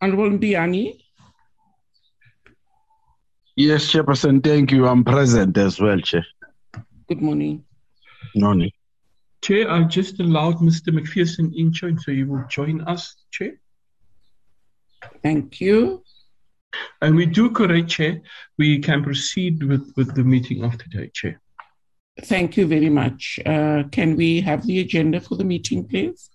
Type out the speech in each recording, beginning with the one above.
Honorable Mbiani. Yes, Chairperson, thank you. I'm present as well, Chair. Good morning. Morning. Chair, I've just allowed Mr. Macpherson in, Chair, so he will join us, Chair. Thank you. And we do correct, Chair. We can proceed with, with the meeting of today, Chair. Thank you very much. Uh, can we have the agenda for the meeting, please?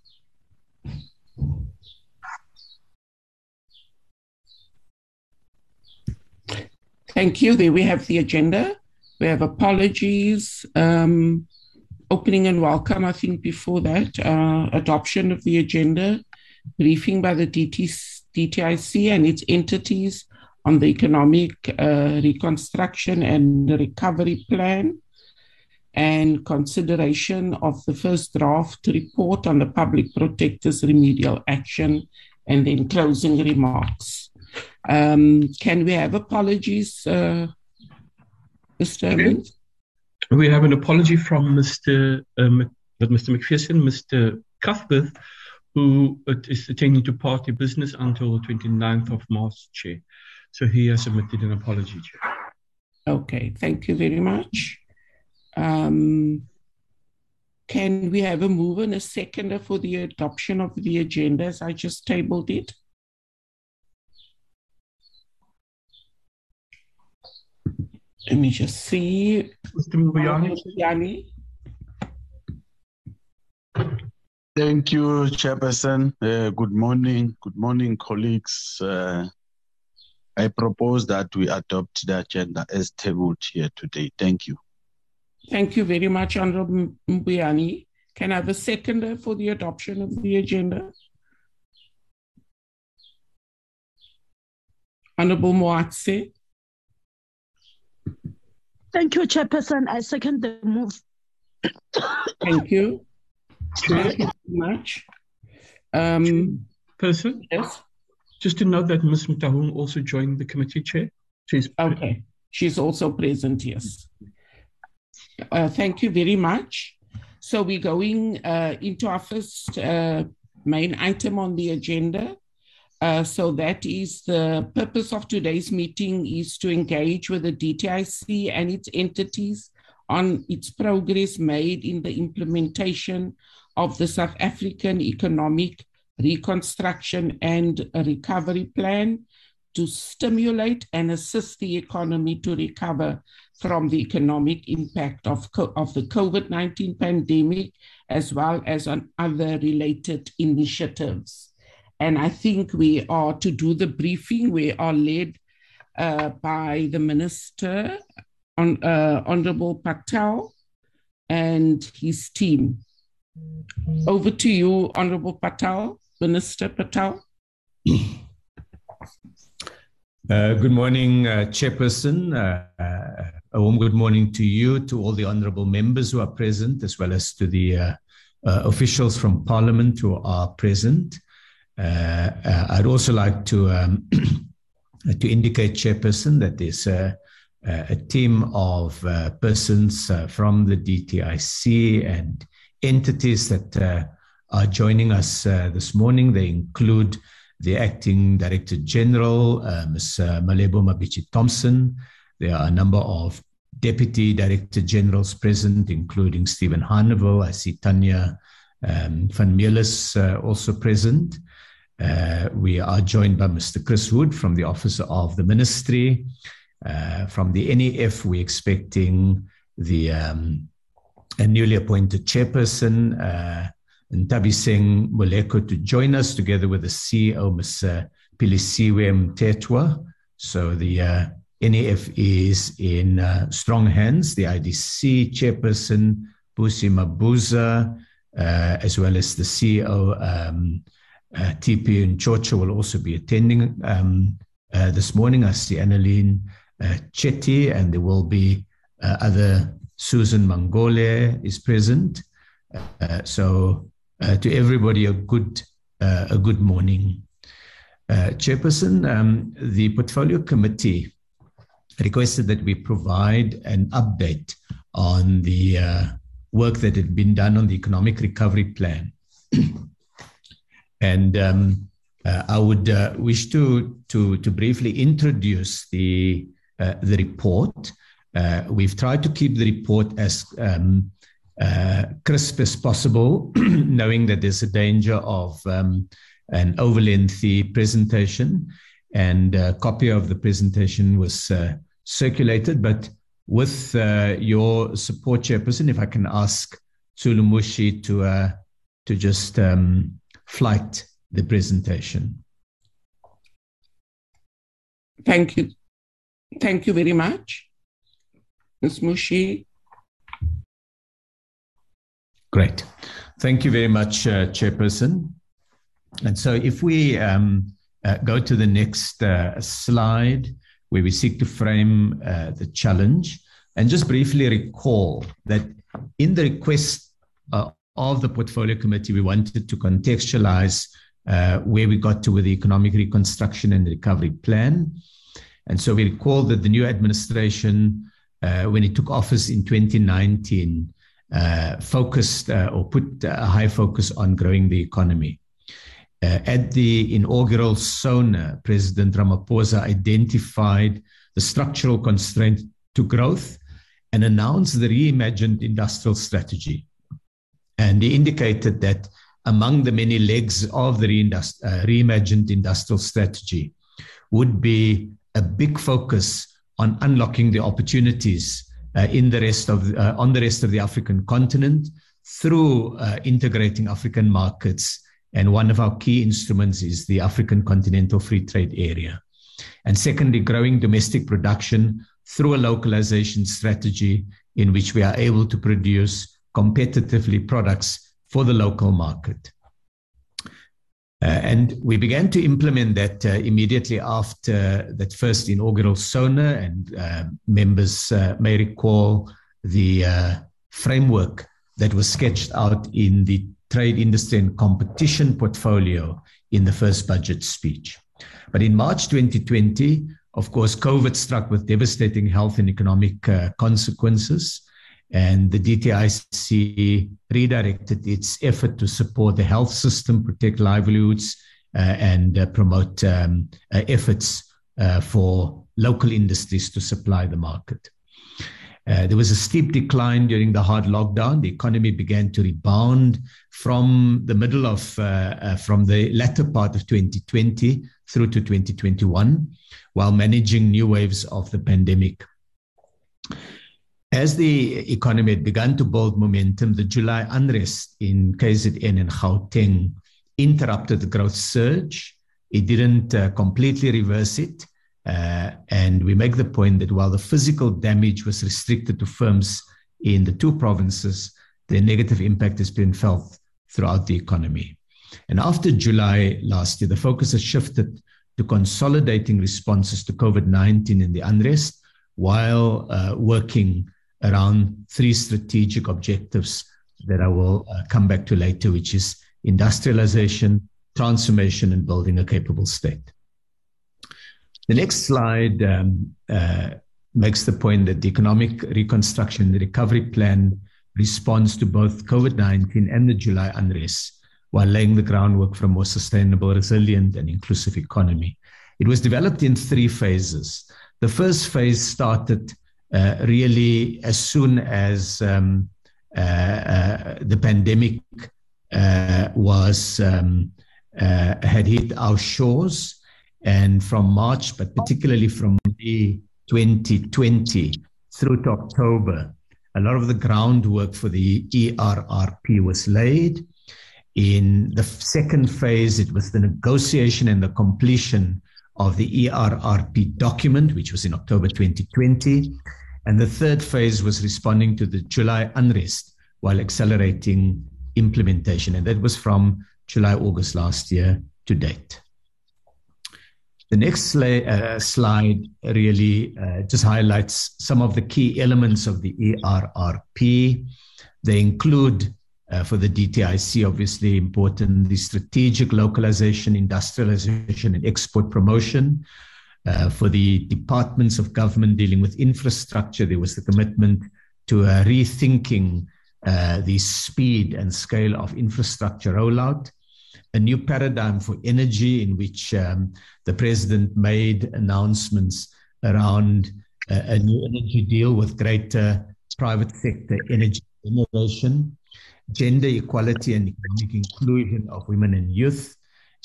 Thank you. There we have the agenda. We have apologies, um, opening and welcome. I think before that, uh, adoption of the agenda, briefing by the DT, DTIC and its entities on the economic uh, reconstruction and recovery plan, and consideration of the first draft report on the public protector's remedial action, and then closing remarks. Um, can we have apologies, uh, Mr. Evans? We have an apology from Mr. Um, Mr. Macpherson, Mr. Cuthbert, who is attending to party business until the 29th of March, Chair. So he has submitted an apology, Chair. Okay, thank you very much. Um, can we have a move and a seconder for the adoption of the agenda as I just tabled it? Let me just see. Mr. Muyani. Yani. Thank you, Chairperson. Uh, good morning. Good morning, colleagues. Uh, I propose that we adopt the agenda as tabled here today. Thank you. Thank you very much, Honorable Mbuyane. Can I have a seconder for the adoption of the agenda? Honorable Moatse. Thank you, Chairperson. I second the move. Thank you. Thank you very much. Um, Person? yes. Just to note that Ms. Mutahung also joined the committee, Chair. She's Okay. She's also present, yes. Uh, thank you very much. So we're going uh, into our first uh, main item on the agenda. Uh, so that is the purpose of today's meeting is to engage with the DTIC and its entities on its progress made in the implementation of the South African Economic Reconstruction and Recovery Plan to stimulate and assist the economy to recover from the economic impact of, of the COVID 19 pandemic, as well as on other related initiatives. And I think we are to do the briefing, we are led uh, by the Minister, on, uh, Honorable Patel, and his team. Over to you, Honorable Patel, Minister Patel. Uh, good morning, uh, Chairperson. Uh, uh, a warm good morning to you, to all the honourable members who are present, as well as to the uh, uh, officials from Parliament who are present. Uh, uh, I'd also like to um, to indicate, Chairperson, that there's a, a team of uh, persons uh, from the DTIC and entities that uh, are joining us uh, this morning. They include the acting Director General, Ms. Malebo Mabitje-Thompson. There are a number of Deputy Director Generals present, including Stephen Hanival. I see Tanya um, Van Meelis uh, also present. Uh, we are joined by Mr. Chris Wood from the Office of the Ministry. Uh, from the NEF, we're expecting the um, a newly appointed chairperson, uh, Ntabi Singh Muleko, to join us together with the CEO. Uh, Philisiwe Mthethwa. So the uh, NEF is in uh, strong hands. The IDC chairperson, Busi Mabuza, uh, as well as the CEO, um, uh, TP Nchocho, will also be attending um, uh, this morning. I see Annalene uh, Chetty, and there will be uh, other Susan Mangole is present. Uh, so uh, to everybody, a good a good morning. Chairperson, um, the Portfolio Committee requested that we provide an update on the work that had been done on the Economic Recovery Plan. and um, Uh, I would uh, wish to, to, to briefly introduce the, uh, the report. Uh, we've tried to keep the report as um, uh, crisp as possible, knowing that there's a danger of um, an over-lengthy presentation. And a copy of the presentation was uh, circulated, but with your support, Chairperson, if I can ask Sulumushi to, to just um, flight the presentation. Thank you. Thank you very much. Ms. Mushi. Great. Thank you very much, uh, Chairperson. And so if we um, uh, go to the next uh, slide, where we seek to frame uh, the challenge, and just briefly recall that in the request uh, of the Portfolio Committee, we wanted to contextualize uh, where we got to with the economic reconstruction and recovery plan. And so we recall that the new administration, uh, when it took office in 2019, uh, focused uh, or put a high focus on growing the economy. Uh, at the inaugural SONA, President Ramaphosa identified the structural constraint to growth and announced the reimagined industrial strategy. And he indicated that among the many legs of the reindust- uh, reimagined industrial strategy would be a big focus on unlocking the opportunities uh, in the rest of uh, on the rest of the African continent through uh, integrating African markets. And one of our key instruments is the African Continental Free Trade Area. And secondly, growing domestic production through a localization strategy in which we are able to produce competitively products for the local market. Uh, and we began to implement that uh, immediately after that first inaugural SONA, and uh, members uh, may recall the uh, framework that was sketched out in the trade, industry, and competition portfolio in the first budget speech. But in March 2020, of course, COVID struck with devastating health and economic uh, consequences and the DTIC redirected its effort to support the health system, protect livelihoods, uh, and uh, promote um, uh, efforts uh, for local industries to supply the market. Uh, there was a steep decline during the hard lockdown. The economy began to rebound from the middle of, uh, from the latter part of 2020 through to 2021, while managing new waves of the pandemic. As the economy had begun to build momentum, the July unrest in KZN and Gauteng interrupted the growth surge. It didn't uh, completely reverse it. Uh, and we make the point that while the physical damage was restricted to firms in the two provinces, the negative impact has been felt throughout the economy. And after July last year, the focus has shifted to consolidating responses to COVID 19 and the unrest while uh, working around three strategic objectives that I will uh, come back to later, which is industrialization, transformation, and building a capable state. The next slide um, uh, makes the point that the economic reconstruction and recovery plan responds to both COVID 19 and the July unrest while laying the groundwork for a more sustainable, resilient, and inclusive economy. It was developed in three phases. The first phase started really as soon as um, uh, uh, the pandemic was um, had hit our shores, and from March, but particularly from May 2020 through to October, a lot of the groundwork for the ERRP was laid. In the second phase, it was the negotiation and the completion of the ERRP document, which was in October 2020. And the third phase was responding to the July unrest while accelerating implementation. And that was from July, August last year to date. The next uh, slide really uh, just highlights some of the key elements of the ERRP. They include uh, for the DTIC, obviously important, the strategic localization, industrialization, and export promotion. Uh, for the departments of government dealing with infrastructure, there was the commitment to uh, rethinking uh, the speed and scale of infrastructure rollout. a new paradigm for energy in which um, the president made announcements around a, new energy deal with greater private sector energy generation, gender equality and economic inclusion of women and youth,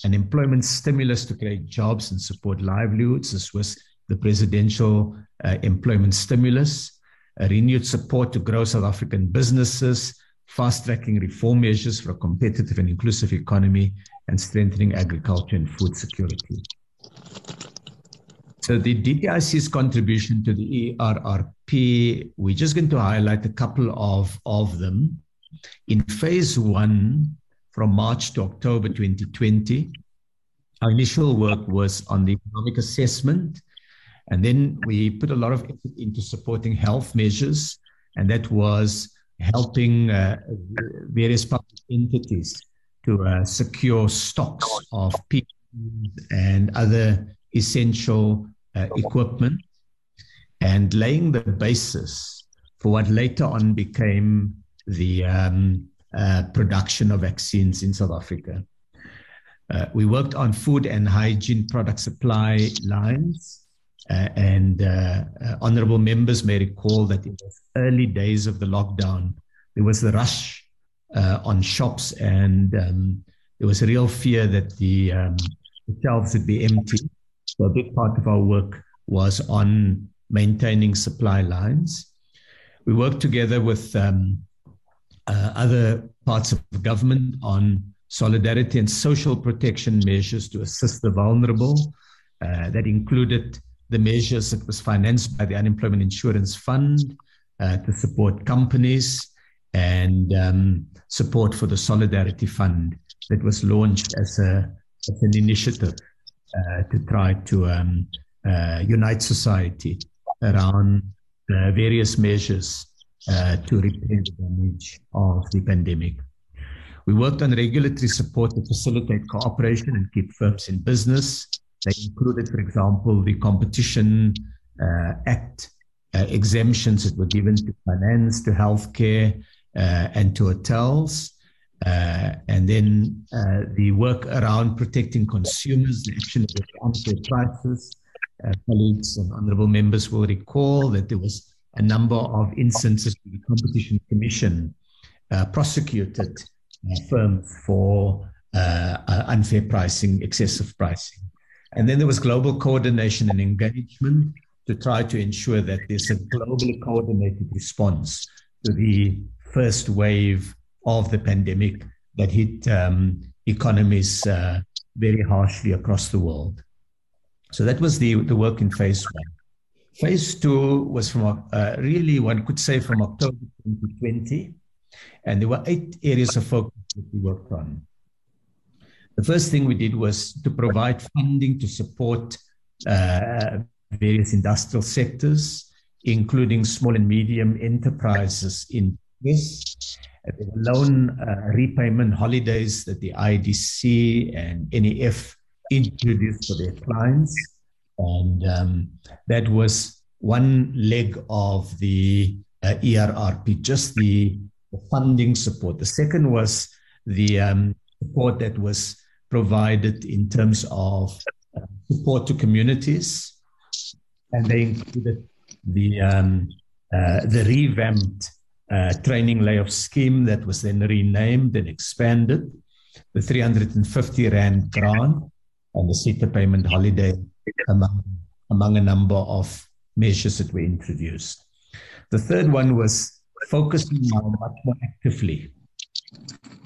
an employment stimulus to create jobs and support livelihoods. This was the presidential uh, employment stimulus, a renewed support to grow South African businesses, fast tracking reform measures for a competitive and inclusive economy, and strengthening agriculture and food security. So, the DTIC's contribution to the ERRP, we're just going to highlight a couple of, of them. In phase one, from March to October 2020, our initial work was on the economic assessment. And then we put a lot of effort into supporting health measures, and that was helping uh, various public entities to uh, secure stocks of PPEs and other essential uh, equipment and laying the basis for what later on became the um, uh, production of vaccines in South Africa. Uh, we worked on food and hygiene product supply lines. Uh, and uh, uh, honorable members may recall that in the early days of the lockdown, there was the rush on shops, and um, there was a real fear that the, um, the shelves would be empty. So a big part of our work was on maintaining supply lines. We worked together with um, uh, other parts of government on solidarity and social protection measures to assist the vulnerable. Uh, that included the measures that was financed by the Unemployment Insurance Fund uh, to support companies and um, support for the Solidarity Fund that was launched as, a, as an initiative uh, to try to um, uh, unite society around various measures uh, to repair the damage of the pandemic. We worked on regulatory support to facilitate cooperation and keep firms in business. They included, for example, the Competition uh, Act uh, exemptions that were given to finance, to healthcare, uh, and to hotels. Uh, and then uh, the work around protecting consumers, the action of the unfair prices. colleagues and honorable members will recall that there was a number of instances where the Competition Commission uh, prosecuted uh, firms for uh, uh, unfair pricing, excessive pricing. And then there was global coordination and engagement to try to ensure that there's a globally coordinated response to the first wave of the pandemic that hit um, economies uh, very harshly across the world. So that was the, the work in phase one. Phase two was from uh, really, one could say, from October 2020. And there were eight areas of focus that we worked on. The first thing we did was to provide funding to support uh, various industrial sectors, including small and medium enterprises in this. Loan uh, repayment holidays that the IDC and NEF introduced for their clients. And um, that was one leg of the uh, ERRP, just the, the, funding support. The second was the um, support that was provided in terms of uh, support to communities. And they included the, um, uh, the revamped uh, training layoff scheme that was then renamed and expanded, the 350 Rand grant, and the SETA payment holiday among, among a number of measures that were introduced. The third one was focusing now much more actively.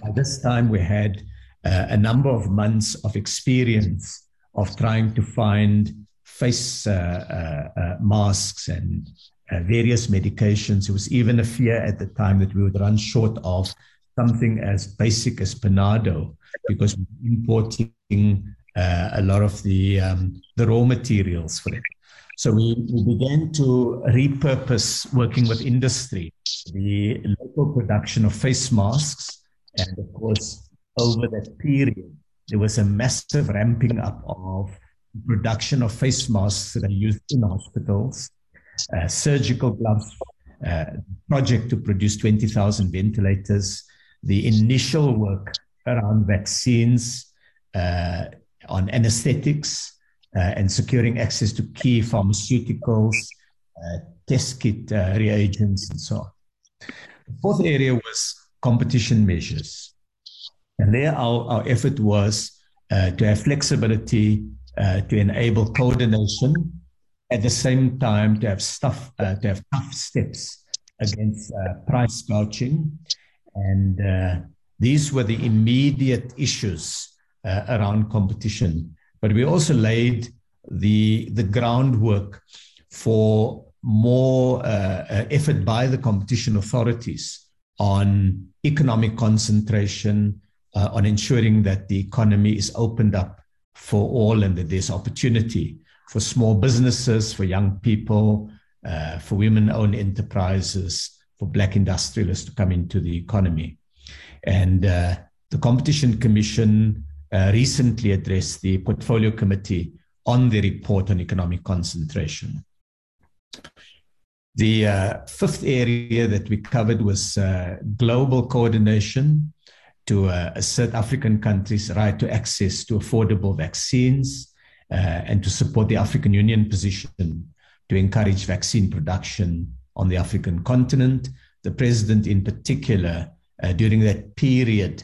By this time, we had uh, a number of months of experience of trying to find face uh, uh, uh masks and uh, various medications. It was even a fear at the time that we would run short of something as basic as Panado because we were importing uh, a lot of the um, the raw materials for it. So we, we began to repurpose working with industry, the local production of face masks. And of course, over that period, there was a massive ramping up of production of face masks that are used in hospitals, uh, surgical gloves, uh, project to produce 20,000 ventilators, the initial work around vaccines, uh, on anesthetics, uh, and securing access to key pharmaceuticals, uh, test kit uh, reagents, and so on. The fourth area was competition measures. And there, our, our effort was uh, to have flexibility uh, to enable coordination, at the same time, to have, stuff, uh, to have tough steps against uh, price gouging. And these were the immediate issues around competition. But we also laid the, the groundwork for more uh, effort by the competition authorities on economic concentration, uh, on ensuring that the economy is opened up for all and that there's opportunity for small businesses, for young people, uh, for women owned enterprises, for black industrialists to come into the economy. And uh, the Competition Commission uh, recently addressed the Portfolio Committee on the report on economic concentration. The uh, fifth area that we covered was uh, global coordination to uh, assert African countries' right to access to affordable vaccines uh, and to support the African Union position to encourage vaccine production on the African continent. The president, in particular, during that period,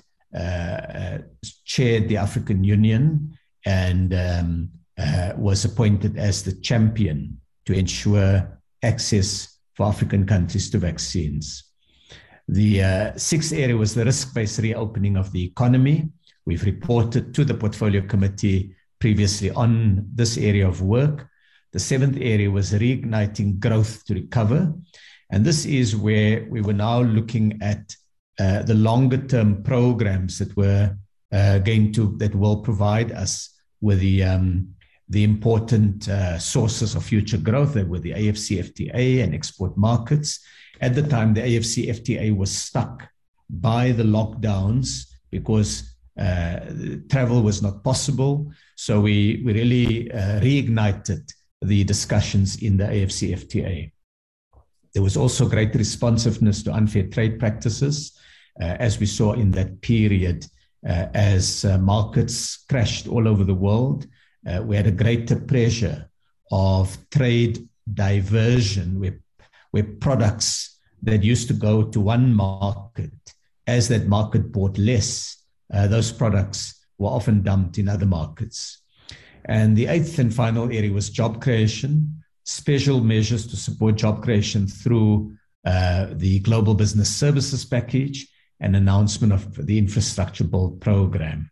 chaired the African Union and um, uh, was appointed as the champion to ensure access for African countries to vaccines. The uh, sixth area was the risk based reopening of the economy. We've reported to the Portfolio Committee previously on this area of work. The seventh area was reigniting growth to recover. And this is where we were now looking at uh, the longer term programs that were uh, going to, that will provide us with the um, the important uh, sources of future growth that were the AFCFTA and export markets. At the time, the AFCFTA was stuck by the lockdowns because uh, travel was not possible. So we, we really uh, reignited the discussions in the AFCFTA. There was also great responsiveness to unfair trade practices, uh, as we saw in that period uh, as uh, markets crashed all over the world uh, we had a greater pressure of trade diversion where, where products that used to go to one market, as that market bought less, uh, those products were often dumped in other markets. And the eighth and final area was job creation, special measures to support job creation through uh, the Global Business Services Package and announcement of the Infrastructure Build Program.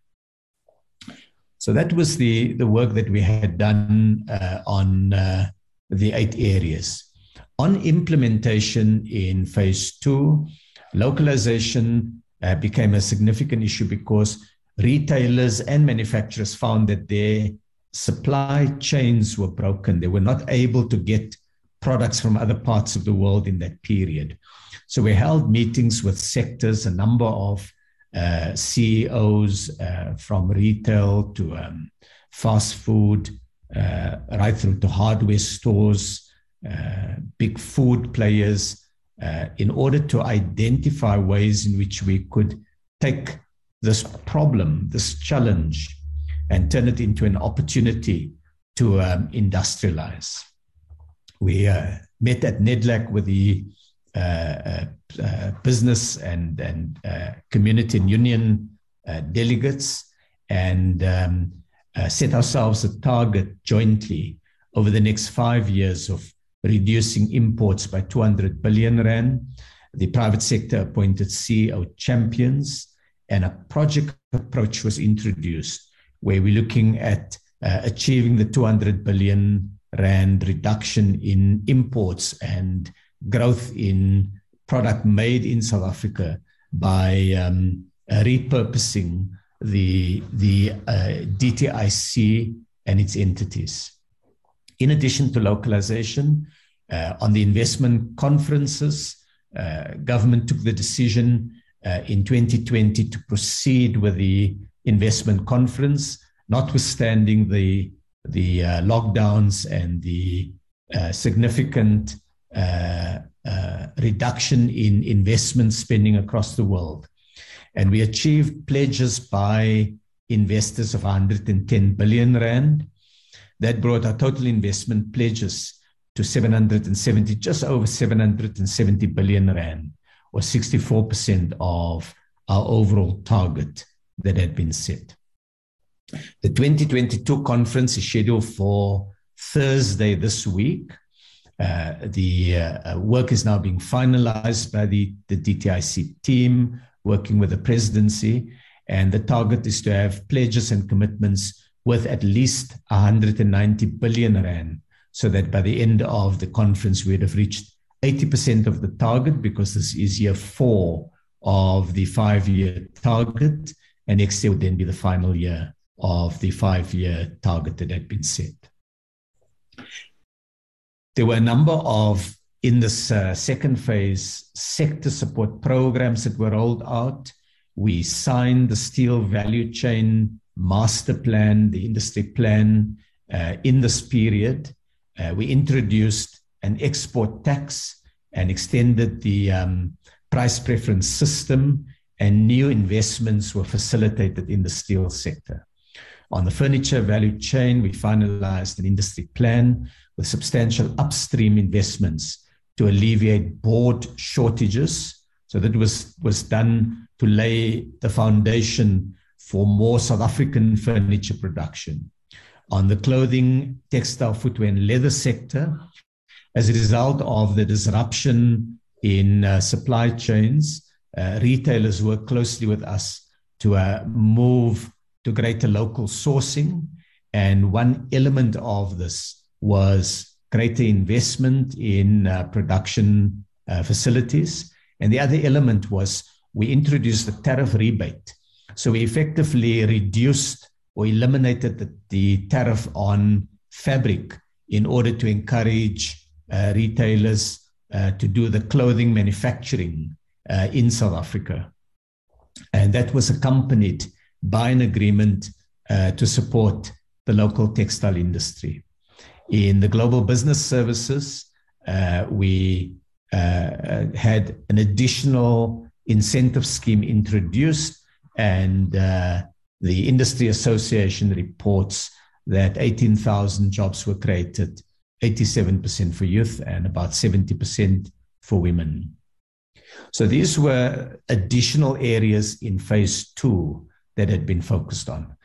So that was the, the work that we had done uh, on uh, the eight areas. On implementation in phase two, localization uh, became a significant issue because retailers and manufacturers found that their supply chains were broken. They were not able to get products from other parts of the world in that period. So we held meetings with sectors, a number of uh, CEOs uh, from retail to um, fast food, uh, right through to hardware stores, uh, big food players, uh, in order to identify ways in which we could take this problem, this challenge, and turn it into an opportunity to um, industrialize. We met at NEDLAC with the uh, uh, business and, and uh, community and union delegates and um, set ourselves a target jointly over the next five years of reducing imports by 200 billion rand. The private sector appointed CEO champions, and a project approach was introduced where we're looking at uh, achieving the 200 billion rand reduction in imports and growth in product made in South Africa by um, uh, repurposing the, the uh, DTIC and its entities. In addition to localization, uh, on the investment conferences, uh, government took the decision uh, in 2020 to proceed with the investment conference, notwithstanding the, the uh, lockdowns and the significant Uh, uh, reduction in investment spending across the world. And we achieved pledges by investors of 110 billion rand. That brought our total investment pledges to 770, just over 770 billion rand, or 64% of our overall target that had been set. The 2022 conference is scheduled for Thursday this week. Uh, the uh, work is now being finalized by the, the DTIC team, working with the presidency. And the target is to have pledges and commitments worth at least 190 billion rand, so that by the end of the conference, we'd have reached 80% of the target because this is year four of the five year target. And next year would then be the final year of the five year target that had been set. There were a number of, in this uh, second phase, sector support programs that were rolled out. We signed the steel value chain master plan, the industry plan uh, in this period. Uh, we introduced an export tax and extended the um, price preference system, and new investments were facilitated in the steel sector. On the furniture value chain, we finalized an industry plan with substantial upstream investments to alleviate board shortages. So that was, was done to lay the foundation for more South African furniture production. On the clothing, textile, footwear, and leather sector, as a result of the disruption in uh, supply chains, uh, retailers work closely with us to uh, move to greater local sourcing. And one element of this was greater investment in uh, production uh, facilities. And the other element was we introduced the tariff rebate. So we effectively reduced or eliminated the, the tariff on fabric in order to encourage uh, retailers uh, to do the clothing manufacturing uh, in South Africa. And that was accompanied by an agreement uh, to support the local textile industry. In the global business services, uh, we uh, had an additional incentive scheme introduced, and uh, the industry association reports that 18,000 jobs were created, 87% for youth and about 70% for women. So these were additional areas in phase two that had been focused on.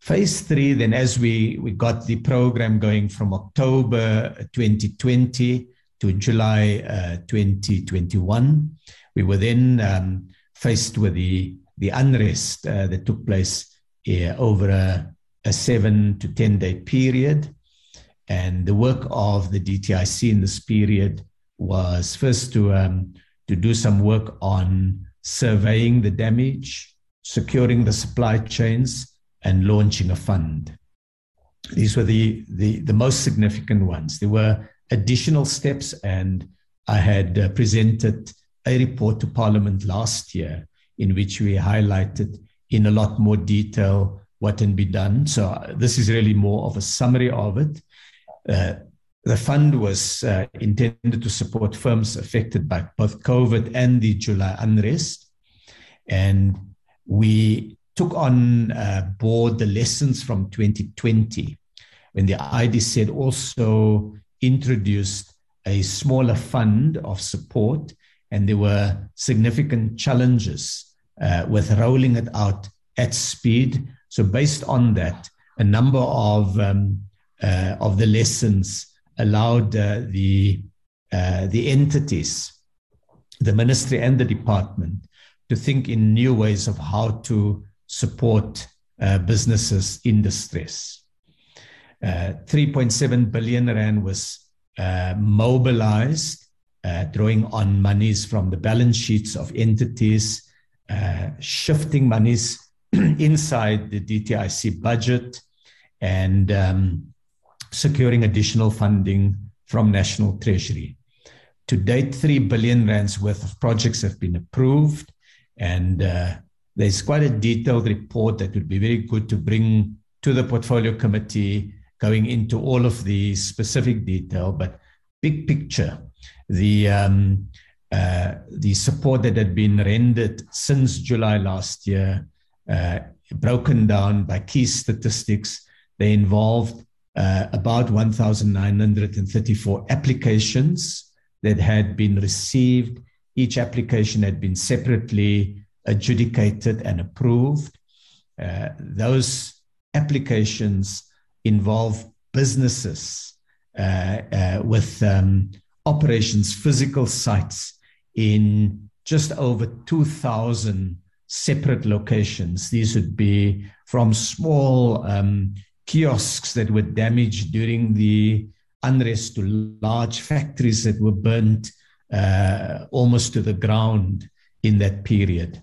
Phase three, then, as we, we got the program going from October 2020 to July uh, 2021, we were then um, faced with the, the unrest uh, that took place uh, over a, a seven to 10 day period. And the work of the DTIC in this period was first to, um, to do some work on surveying the damage, securing the supply chains, and launching a fund. These were the, the, the most significant ones. There were additional steps, and I had uh, presented a report to Parliament last year in which we highlighted in a lot more detail what can be done. So, uh, this is really more of a summary of it. Uh, the fund was uh, intended to support firms affected by both COVID and the July unrest. And we took on uh, board the lessons from 2020 when the IDZ also introduced a smaller fund of support, and there were significant challenges uh, with rolling it out at speed. So, based on that, a number of um, uh, of the lessons allowed uh, the uh, the entities, the ministry and the department, to think in new ways of how to support uh, businesses in distress. Uh, 3.7 billion rand was uh, mobilized, uh, drawing on monies from the balance sheets of entities, uh, shifting monies inside the DTIC budget, and um, securing additional funding from National Treasury. To date, 3 billion rands worth of projects have been approved, and uh, there's quite a detailed report that would be very good to bring to the portfolio committee, going into all of the specific detail, but big picture. The um, uh, the support that had been rendered since July last year, uh, broken down by key statistics, they involved uh, about 1,934 applications that had been received. Each application had been separately adjudicated and approved. Uh, those applications involve businesses uh, uh, with um, operations, physical sites in just over 2,000 separate locations. These would be from small um, kiosks that were damaged during the unrest to large factories that were burnt uh, almost to the ground in that period.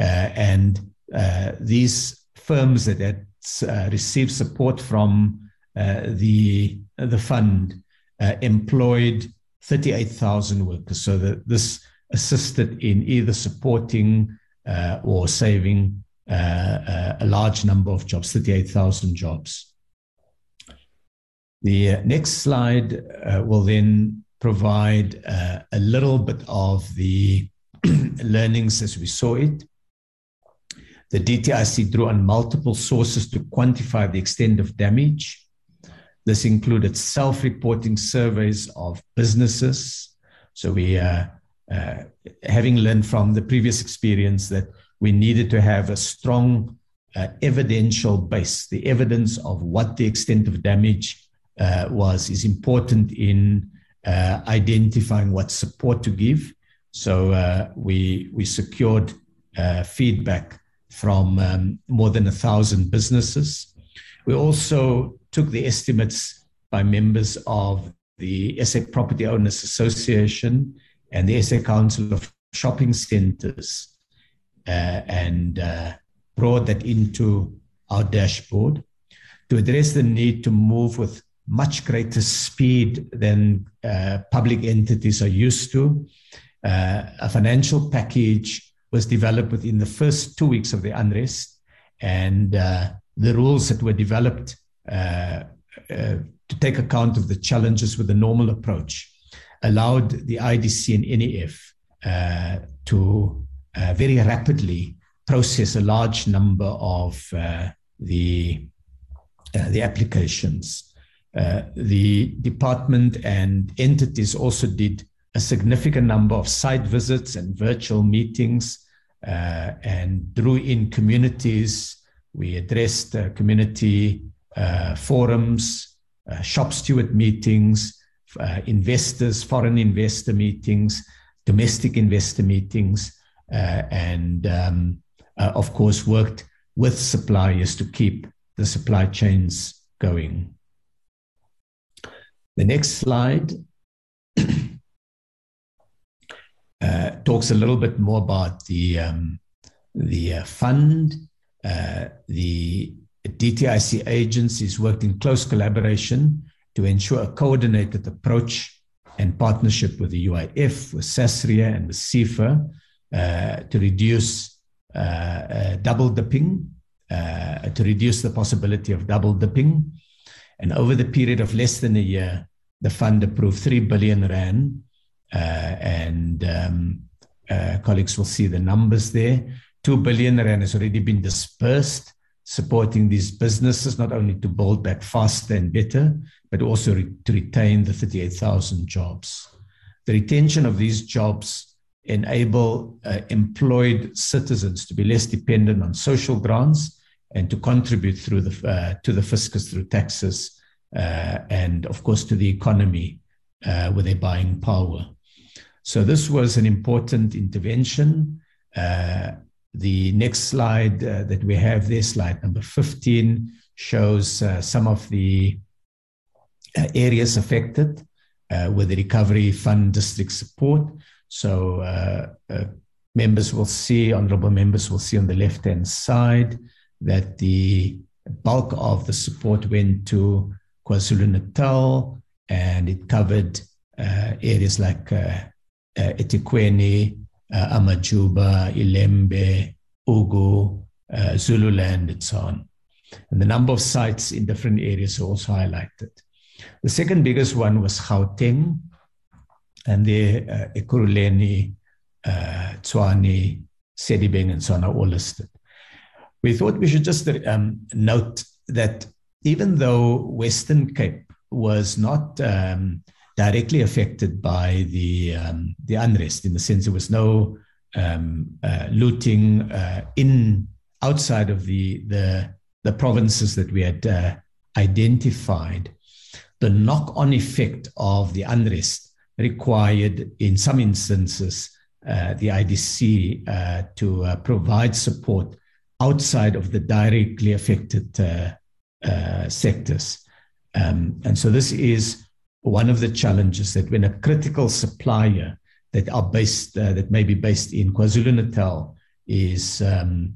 Uh, and uh, these firms that had uh, received support from uh, the, the fund uh, employed 38,000 workers. So this assisted in either supporting uh, or saving uh, uh, a large number of jobs, 38,000 jobs. The uh, next slide will then provide a little bit of the learnings as we saw it. The DTIC drew on multiple sources to quantify the extent of damage this included self reporting surveys of businesses. So, we, uh, uh, having learned from the previous experience that we needed to have a strong uh, evidential base, the evidence of what the extent of damage uh, was, is important in uh, identifying what support to give. So, uh, we, we secured feedback from um, more than a thousand businesses. We also took the estimates by members of the SA Property Owners Association and the SA Council of Shopping Centres uh, and uh, brought that into our dashboard to address the need to move with much greater speed than uh, public entities are used to. Uh, a financial package was developed within the first two weeks of the unrest, and uh, the rules that were developed uh, uh, to take account of the challenges with the normal approach allowed the IDC and NEF uh, to very rapidly process a large number of the the applications. Uh, the department and entities also did a significant number of site visits and virtual meetings uh, and drew in communities. We addressed uh, community uh, forums, uh, shop steward meetings, investors, foreign investor meetings, domestic investor meetings, and um, of course worked with suppliers to keep the supply chains going. The next slide uh, talks a little bit more about the um, the uh, fund, uh, the DTIC agencies worked in close collaboration to ensure a coordinated approach and partnership with the UIF, with SASRIA, and with SEFA uh, to reduce uh, uh, double dipping, to reduce the possibility of double dipping. And over the period of less than a year, the fund approved 3 billion Rand. Uh, and um, uh, colleagues will see the numbers there. 2 billion Rand has already been dispersed supporting these businesses not only to build back faster and better, but also re- to retain the 38,000 jobs. The retention of these jobs enable uh, employed citizens to be less dependent on social grants and to contribute through the, uh, to the fiscus through taxes uh, and, of course, to the economy uh, with their buying power. So this was an important intervention. Uh, the next slide uh, that we have there, slide number 15, shows uh, some of the areas affected with the Recovery Fund district support. So members will see, honorable members will see on the left-hand side that the bulk of the support went to KwaZulu-Natal and it covered areas like uh, eThekwini, uh, Amajuba, Ilembe, Ugu, uh, Zululand, and so on. And the number of sites in different areas are also highlighted. The second biggest one was Gauteng. and the uh, Ekurhuleni, uh, Tshwane, Sedibeng, and so on are all listed. We thought we should just um, note that even though Western Cape was not um, directly affected by the um, the unrest, in the sense there was no um, uh, looting uh, in outside of the the, the provinces that we had uh, identified. The knock-on effect of the unrest required, in some instances, uh, the IDC uh, to uh, provide support outside of the directly affected sectors. Um, and so this is one of the challenges that when a critical supplier that are based uh, that may be based in KwaZulu Natal is um,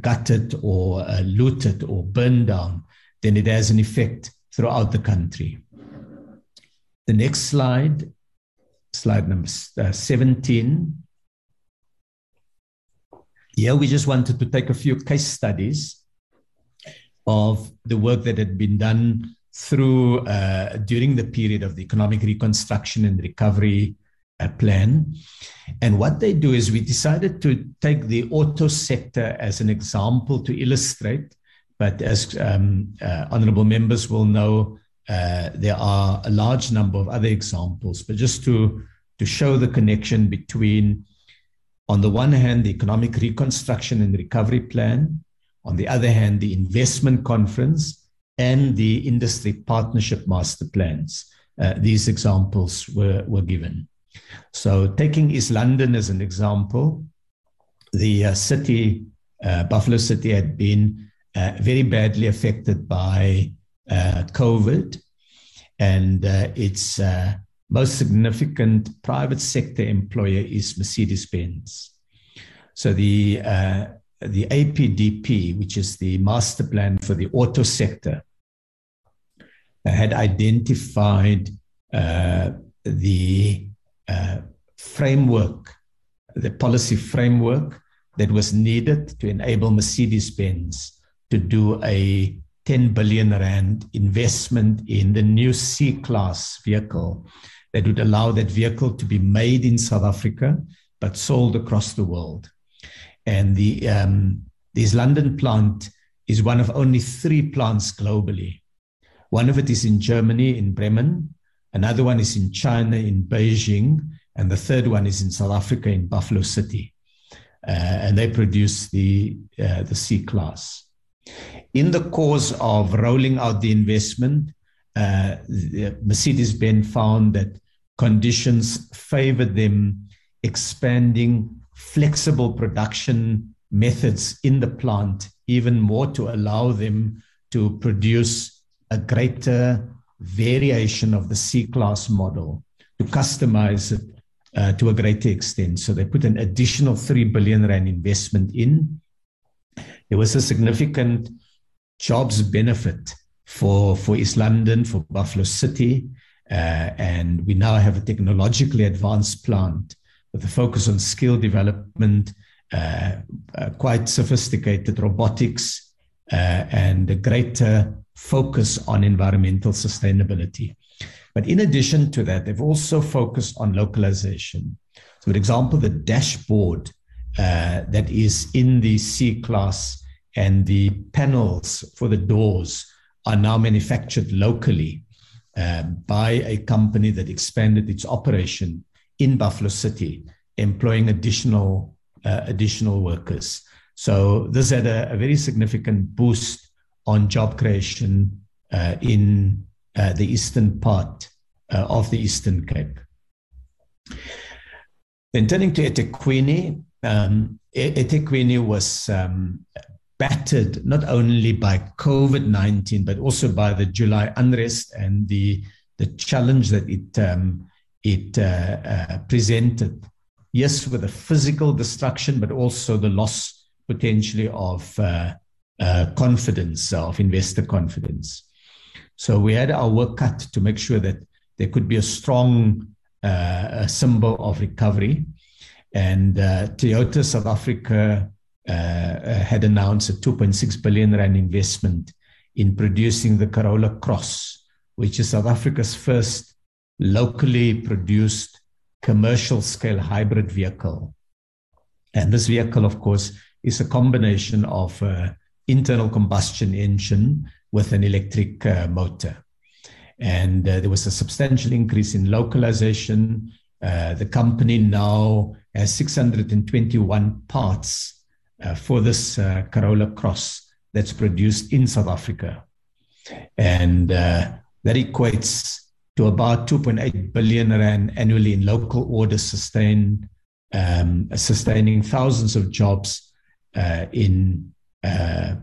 gutted or uh, looted or burned down, then it has an effect throughout the country. The next slide, slide number uh, 17. Here we just wanted to take a few case studies of the work that had been done through uh, during the period of the economic reconstruction and recovery uh, plan. And what they do is we decided to take the auto sector as an example to illustrate. But as um, uh, honorable members will know, uh, there are a large number of other examples. But just to, to show the connection between, on the one hand, the economic reconstruction and recovery plan, on the other hand, the investment conference, and the industry partnership master plans. Uh, these examples were, were given. So, taking East London as an example, the uh, city, uh, Buffalo City, had been uh, very badly affected by uh, COVID, and uh, its most significant private sector employer is Mercedes Benz. So, the the APDP, which is the master plan for the auto sector, had identified uh, the uh, framework, the policy framework that was needed to enable Mercedes Benz to do a 10 billion rand investment in the new C class vehicle that would allow that vehicle to be made in South Africa but sold across the world. And the um, this London plant is one of only three plants globally. One of it is in Germany, in Bremen. Another one is in China, in Beijing. And the third one is in South Africa, in Buffalo City. Uh, and they produce the, uh, the C class. In the course of rolling out the investment, uh, Mercedes Benz found that conditions favored them expanding flexible production methods in the plant even more to allow them to produce a greater variation of the C class model to customize it uh, to a greater extent. So they put an additional 3 billion Rand investment in. There was a significant jobs benefit for, for East London, for Buffalo City. Uh, and we now have a technologically advanced plant with a focus on skill development, uh, uh, quite sophisticated robotics, and a greater focus on environmental sustainability. But in addition to that, they've also focused on localization. So, for example, the dashboard uh, that is in the C class and the panels for the doors are now manufactured locally uh, by a company that expanded its operation in Buffalo City, employing additional uh, additional workers. So this had a, a, very significant boost on job creation uh, in uh, the eastern part uh, of the Eastern Cape. Then turning to eThekwini, um, eThekwini was um, battered not only by COVID 19, but also by the July unrest and the, the challenge that it um, it uh, uh, presented, yes, with the physical destruction, but also the loss potentially of uh, uh, confidence, of investor confidence. So we had our work cut to make sure that there could be a strong uh, symbol of recovery. And uh, Toyota South Africa had announced a 2.6 billion rand investment in producing the Corolla Cross, which is South Africa's first locally produced commercial scale hybrid vehicle. And this vehicle, of course, is a combination of uh, internal combustion engine with an electric uh, motor. And uh, there was a substantial increase in localization. Uh, the company now has 621 parts uh, for this uh, Corolla Cross that's produced in South Africa. And that equates to about 2.8 billion rand annually in local orders sustained, um, sustaining thousands of jobs uh, in uh,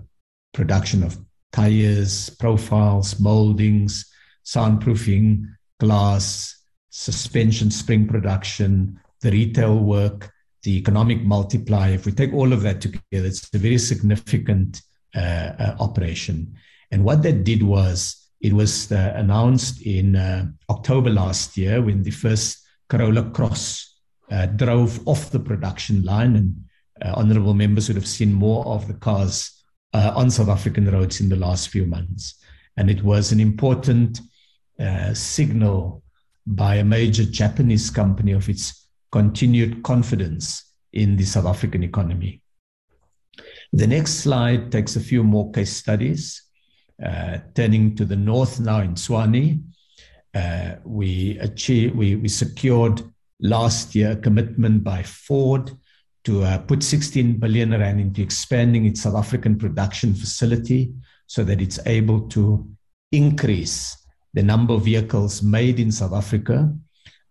production of tires, profiles, moldings, soundproofing, glass, suspension spring production, the retail work, the economic multiplier. If we take all of that together, it's a very significant uh, uh, operation. And what that did was it was uh, announced in uh, October last year when the first Corolla Cross drove off the production line, and honorable members would have seen more of the cars on South African roads in the last few months. And it was an important signal by a major Japanese company of its continued confidence in the South African economy. The next slide takes a few more case studies. Uh, turning to the north now in Tshwane, uh, we achieved, we, we secured last year a commitment by Ford to uh, put 16 billion rand into expanding its South African production facility so that it's able to increase the number of vehicles made in South Africa.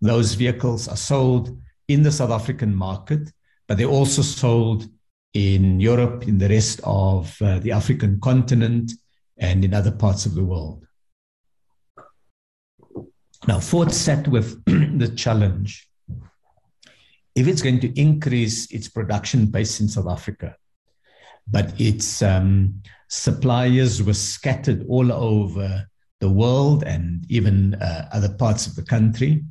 Those vehicles are sold in the South African market, but they're also sold in Europe, in the rest of uh, the African continent, and in other parts of the world. Now, Ford sat with the challenge if it's going to increase its production base in South Africa, but its um, suppliers were scattered all over the world and even uh, other parts of the country,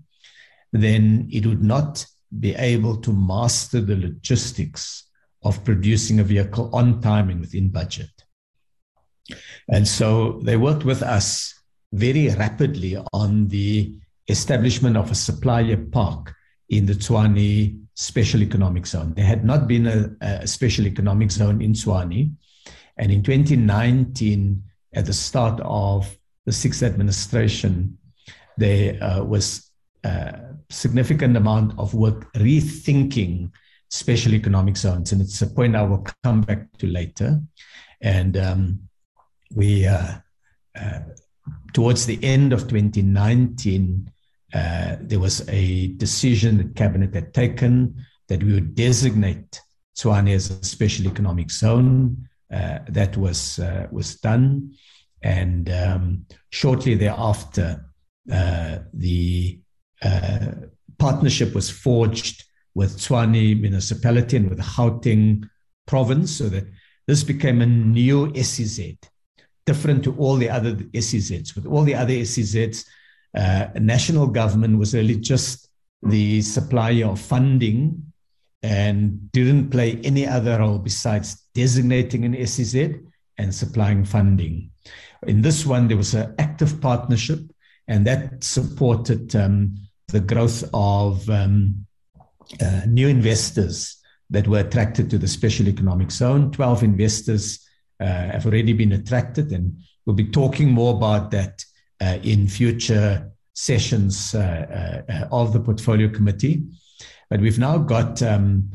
then it would not be able to master the logistics of producing a vehicle on time and within budget. And so they worked with us very rapidly on the establishment of a supplier park in the Tshwane Special Economic Zone. There had not been a, a special economic zone in Tshwane. And in 2019, at the start of the sixth administration, there uh, was a significant amount of work rethinking special economic zones. And it's a point I will come back to later. And um, we uh, uh, towards the end of 2019, uh, there was a decision that cabinet had taken that we would designate Tshwane as a special economic zone. Uh, that was uh, was done, and um, shortly thereafter, uh, partnership was forged with Tshwane municipality and with Gauteng province, so that this became a new SEZ different to all the other SEZs. With all the other SEZs, uh, national government was really just the supplier of funding and didn't play any other role besides designating an SEZ and supplying funding. In this one, there was an active partnership, and that supported um, the growth of um, uh, new investors that were attracted to the special economic zone. 12 investors uh, have already been attracted, and we'll be talking more about that uh, in future sessions uh, of the portfolio committee. But we've now got um,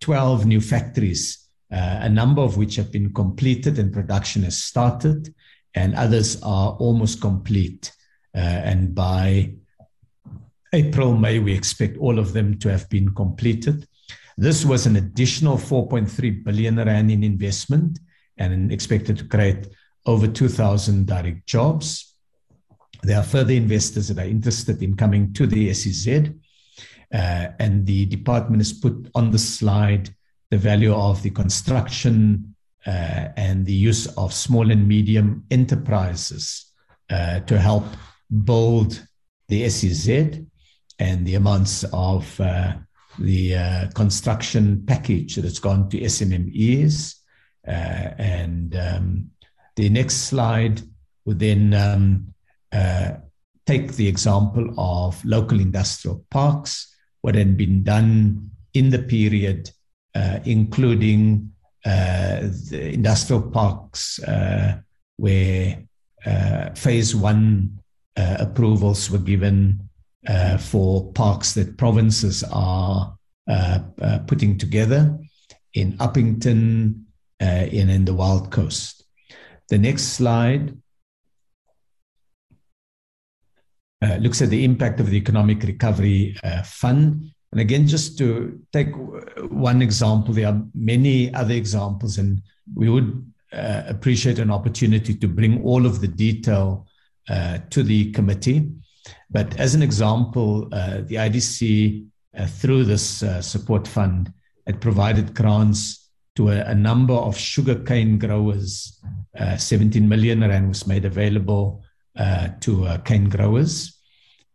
12 new factories, a number of which have been completed and production has started, and others are almost complete. and by April, May, we expect all of them to have been completed. This was an additional 4.3 billion rand in investment and expected to create over 2,000 direct jobs. There are further investors that are interested in coming to the SEZ. Uh, and the department has put on the slide the value of the construction uh, and the use of small and medium enterprises uh, to help build the SEZ and the amounts of uh, the uh, construction package that has gone to SMMEs uh, and um, the next slide would then um, uh, take the example of local industrial parks, what had been done in the period, uh, including uh, the industrial parks where phase one approvals were given uh, for parks that provinces are putting together in Upington, and in the Wild Coast. The next slide uh, looks at the impact of the Economic Recovery uh, Fund. And again, just to take one example, there are many other examples, and we would uh, appreciate an opportunity to bring all of the detail uh, to the committee. But as an example, uh, the IDC, uh, through this support fund, had provided grants to a, a number of sugarcane growers. 17 million rand was made available to cane growers.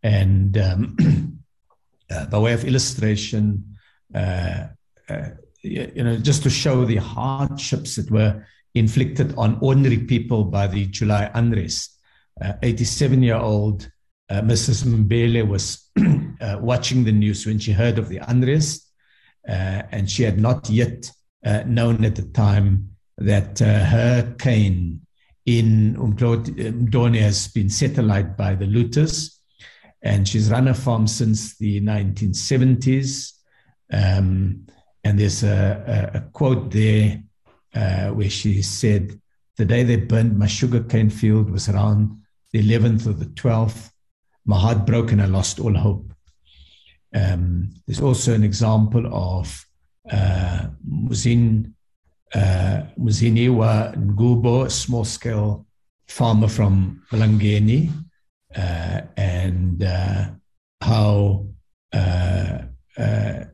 And um, uh, by way of illustration, uh, uh, you know, just to show the hardships that were inflicted on ordinary people by the July unrest. 87 year old Uh, Mrs. Mbele was uh, watching the news when she heard of the unrest, uh, and she had not yet known at the time that her cane in Umdloti has been set alight by the looters and she's run a farm since the 1970s. Um, and there's a, a, a quote there uh, where she said, The day they burned my sugarcane field was around the 11th or the 12th. My heart broke and I lost all hope. Um, there's also an example of uh, Muzin, uh, Muziniwa Ngubo, a small scale farmer from Malangeni, uh, and uh, how uh, uh,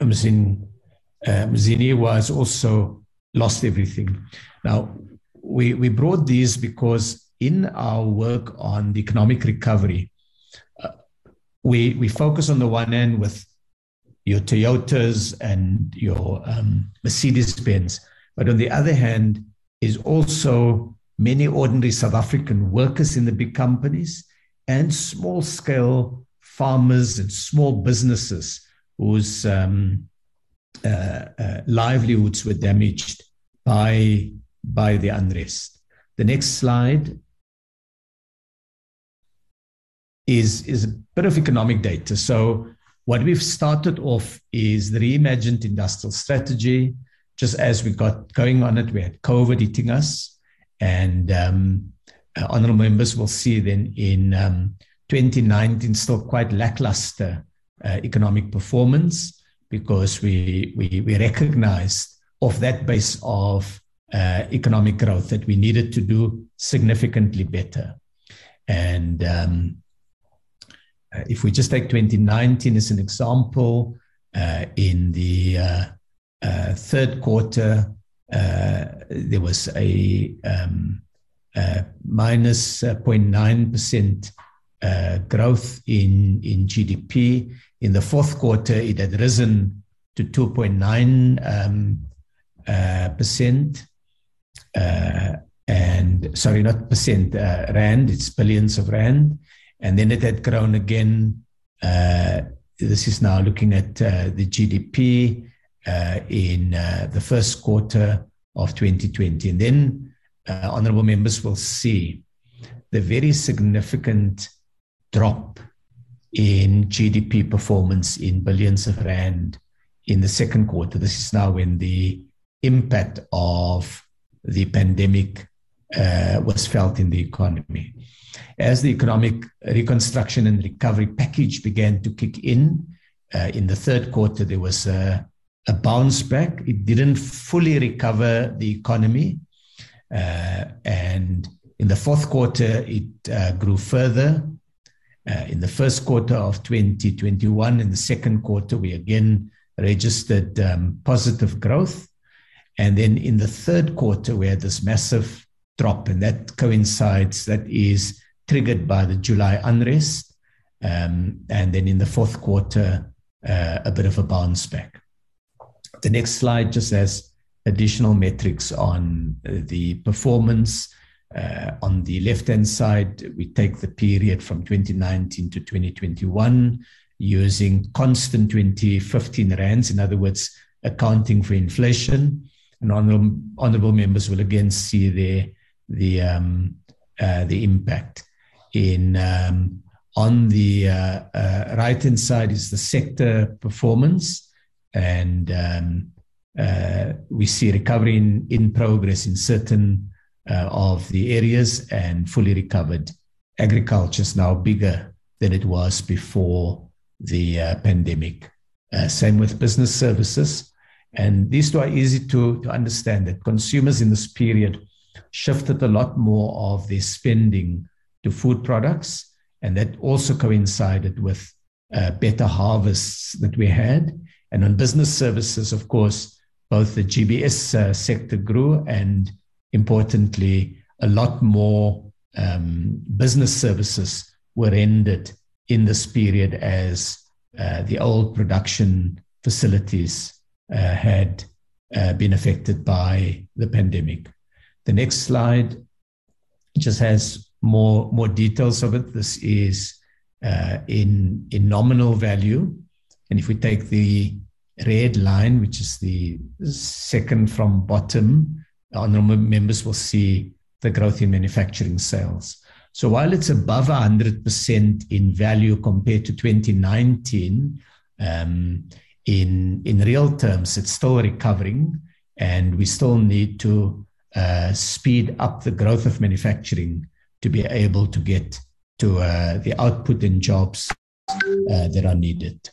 Mzini, uh, was also lost everything. Now, we, we brought these because in our work on the economic recovery, we, we focus on the one end with your Toyotas and your um, Mercedes Benz, but on the other hand, is also many ordinary South African workers in the big companies and small scale farmers and small businesses whose um, uh, uh, livelihoods were damaged by, by the unrest. The next slide is, is bit of economic data. So, what we've started off is the reimagined industrial strategy. Just as we got going on it, we had COVID hitting us, and um, uh, honorable members will see then in um, 2019 still quite lackluster uh, economic performance because we, we, we recognized off that base of uh, economic growth that we needed to do significantly better. And um, uh, if we just take 2019 as an example, uh, in the uh, uh, third quarter, there was a um, uh, minus 0.9% uh, uh, growth in, in GDP. In the fourth quarter, it had risen to 2.9 um, uh, percent. Uh, and sorry, not percent, uh, rand, it's billions of rand. And then it had grown again. this is now looking at the GDP in the first quarter of 2020. And then uh, honorable members will see the very significant drop in GDP performance in billions of rand in the second quarter. This is now when the impact of the pandemic uh, was felt in the economy. As the economic reconstruction and recovery package began to kick in, uh, in the third quarter, there was a, a bounce back. It didn't fully recover the economy, uh, and in the fourth quarter, it uh, grew further. Uh, in the first quarter of 2021, in the second quarter, we again registered um, positive growth. And then in the third quarter, we had this massive drop, and that coincides, that is triggered by the July unrest. Um, and then in the fourth quarter, uh, a bit of a bounce back. The next slide just has additional metrics on the performance Uh, on the left hand side, we take the period from 2019 to 2021 using constant 2015 rands, in other words, accounting for inflation. And honorable, honorable members will again see there the, um, uh, the impact. In, um, on the uh, uh, right hand side is the sector performance, and um, uh, we see recovery in, in progress in certain uh, of the areas and fully recovered. Agriculture is now bigger than it was before the uh, pandemic. Uh, same with business services. And these two are easy to, to understand that consumers in this period shifted a lot more of their spending to food products. And that also coincided with uh, better harvests that we had. And on business services, of course, both the GBS uh, sector grew and importantly, a lot more um, business services were rendered in this period as uh, the old production facilities uh, had uh, been affected by the pandemic. The next slide just has more, more details of it. This is uh, in, in nominal value. And if we take the red line, which is the second from bottom, honorable members will see the growth in manufacturing sales. So while it's above 100% in value compared to 2019, um, in, in real terms, it's still recovering, and we still need to uh, speed up the growth of manufacturing to be able to get to uh, the output and jobs uh, that are needed.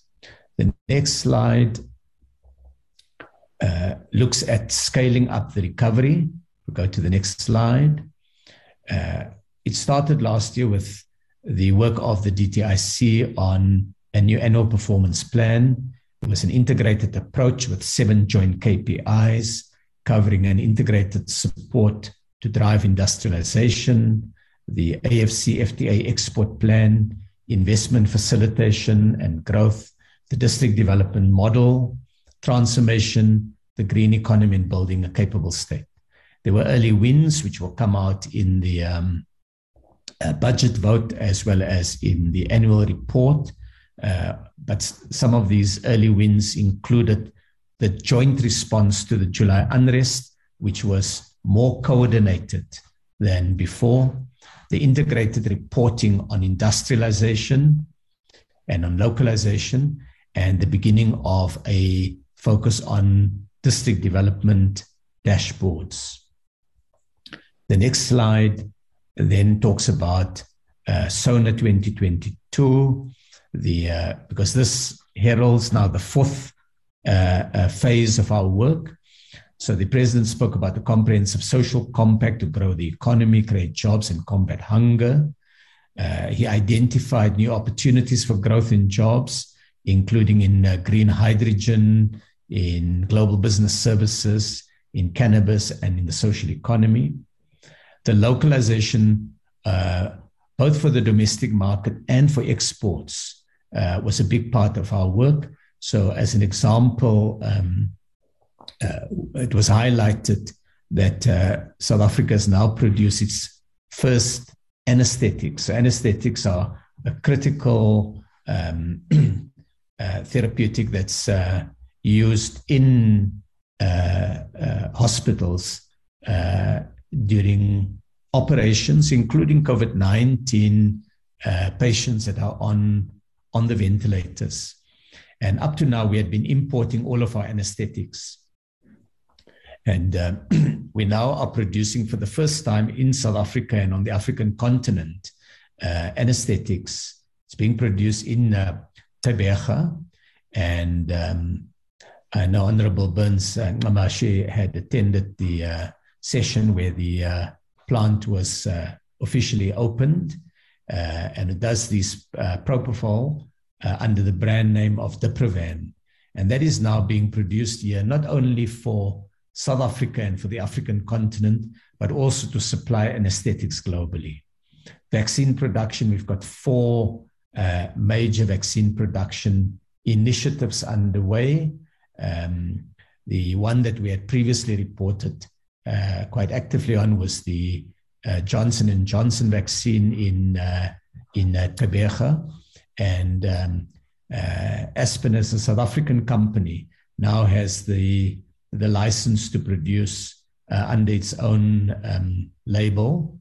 The next slide uh, looks at scaling up the recovery. We'll go to the next slide. Uh, it started last year with the work of the DTIC on a new annual performance plan. It was an integrated approach with seven joint KPIs covering an integrated support to drive industrialization, the AFC FTA export plan, investment facilitation and growth, the district development model, transformation, the green economy, and building a capable state. There were early wins, which will come out in the um, uh, budget vote as well as in the annual report. Uh, but some of these early wins included the joint response to the July unrest, which was more coordinated than before, the integrated reporting on industrialization and on localization, and the beginning of a focus on district development dashboards. The next slide then talks about uh, SONA 2022, the, uh, because this heralds now the fourth uh, uh, phase of our work. So the president spoke about the comprehensive social compact to grow the economy, create jobs, and combat hunger. Uh, he identified new opportunities for growth in jobs, including in uh, green hydrogen, in global business services, in cannabis, and in the social economy the localization, uh, both for the domestic market and for exports, uh, was a big part of our work. So, as an example, um, it was highlighted that uh, South Africa has now produced its first anesthetics. So, anesthetics are a critical um, uh, therapeutic that's uh, used in hospitals during operations, including COVID 19 uh, patients that are on, on the ventilators. And up to now, we had been importing all of our anesthetics. And uh, we now are producing for the first time in South Africa and on the African continent uh, anesthetics. It's being produced in uh. And um, I know Honorable Burns uh, Ngamashi had attended the uh, session where the uh, plant was uh, officially opened, uh, and it does this propofol under the brand name of Diprivan. And that is now being produced here, not only for South Africa and for the African continent, but also to supply anesthetics globally. Vaccine production, we've got four uh, major vaccine production initiatives underway. Um, the one that we had previously reported uh, quite actively on was the uh, Johnson and Johnson vaccine in uh, in uh, and um, uh, Aspen, as a South African company, now has the the license to produce uh, under its own um, label.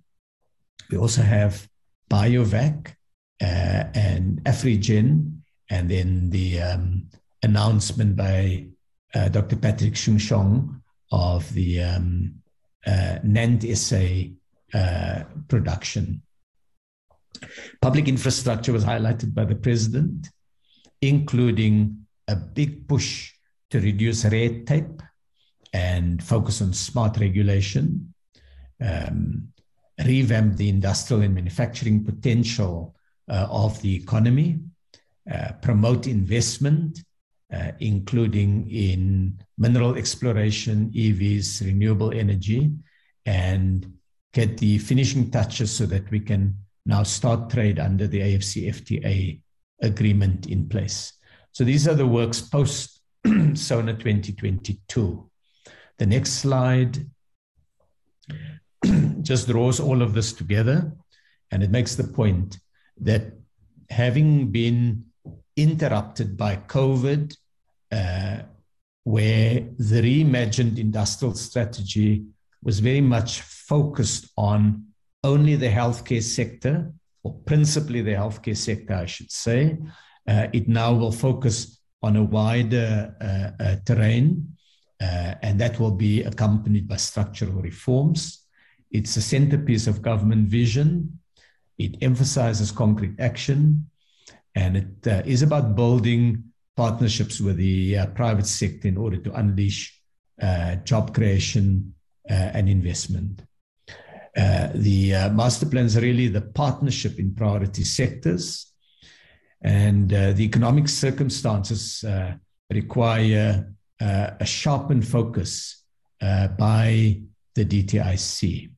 We also have BioVac uh, and Afrigen, and then the um, announcement by uh, Dr. Patrick Soon-Shiong of the um, uh, Nant uh, production. Public infrastructure was highlighted by the president, including a big push to reduce red tape and focus on smart regulation, um, revamp the industrial and manufacturing potential uh, of the economy, uh, promote investment, uh, including in mineral exploration, EVs, renewable energy, and get the finishing touches so that we can now start trade under the AFC FTA agreement in place. So these are the works post SONA 2022. The next slide just draws all of this together and it makes the point that having been interrupted by COVID, uh, where the reimagined industrial strategy was very much focused on only the healthcare sector, or principally the healthcare sector, I should say. Uh, it now will focus on a wider uh, uh terrain, and that will be accompanied by structural reforms. It's a centerpiece of government vision. It emphasizes concrete action, and it uh, is about building partnerships with the uh, private sector in order to unleash uh, job creation uh, and investment. Uh, the uh, master plan is really the partnership in priority sectors, and the economic circumstances require a sharpened focus by the DTIC.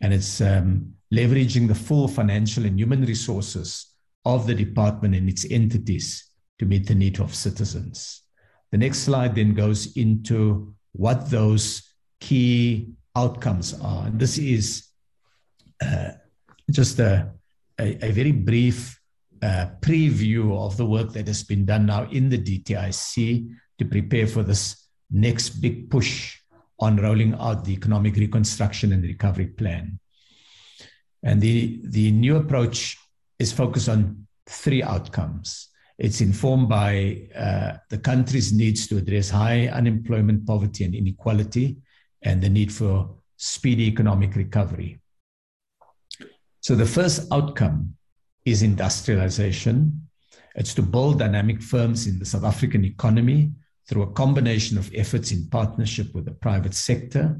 And it's um, leveraging the full financial and human resources of the department and its entities to meet the need of citizens. The next slide then goes into what those key outcomes are. And this is uh, just a, a, a, very brief uh, preview of the work that has been done now in the DTIC to prepare for this next big push on rolling out the economic reconstruction and recovery plan. And the, the new approach is focused on three outcomes. It's informed by uh, the country's needs to address high unemployment, poverty, and inequality, and the need for speedy economic recovery. So, the first outcome is industrialization. It's to build dynamic firms in the South African economy through a combination of efforts in partnership with the private sector.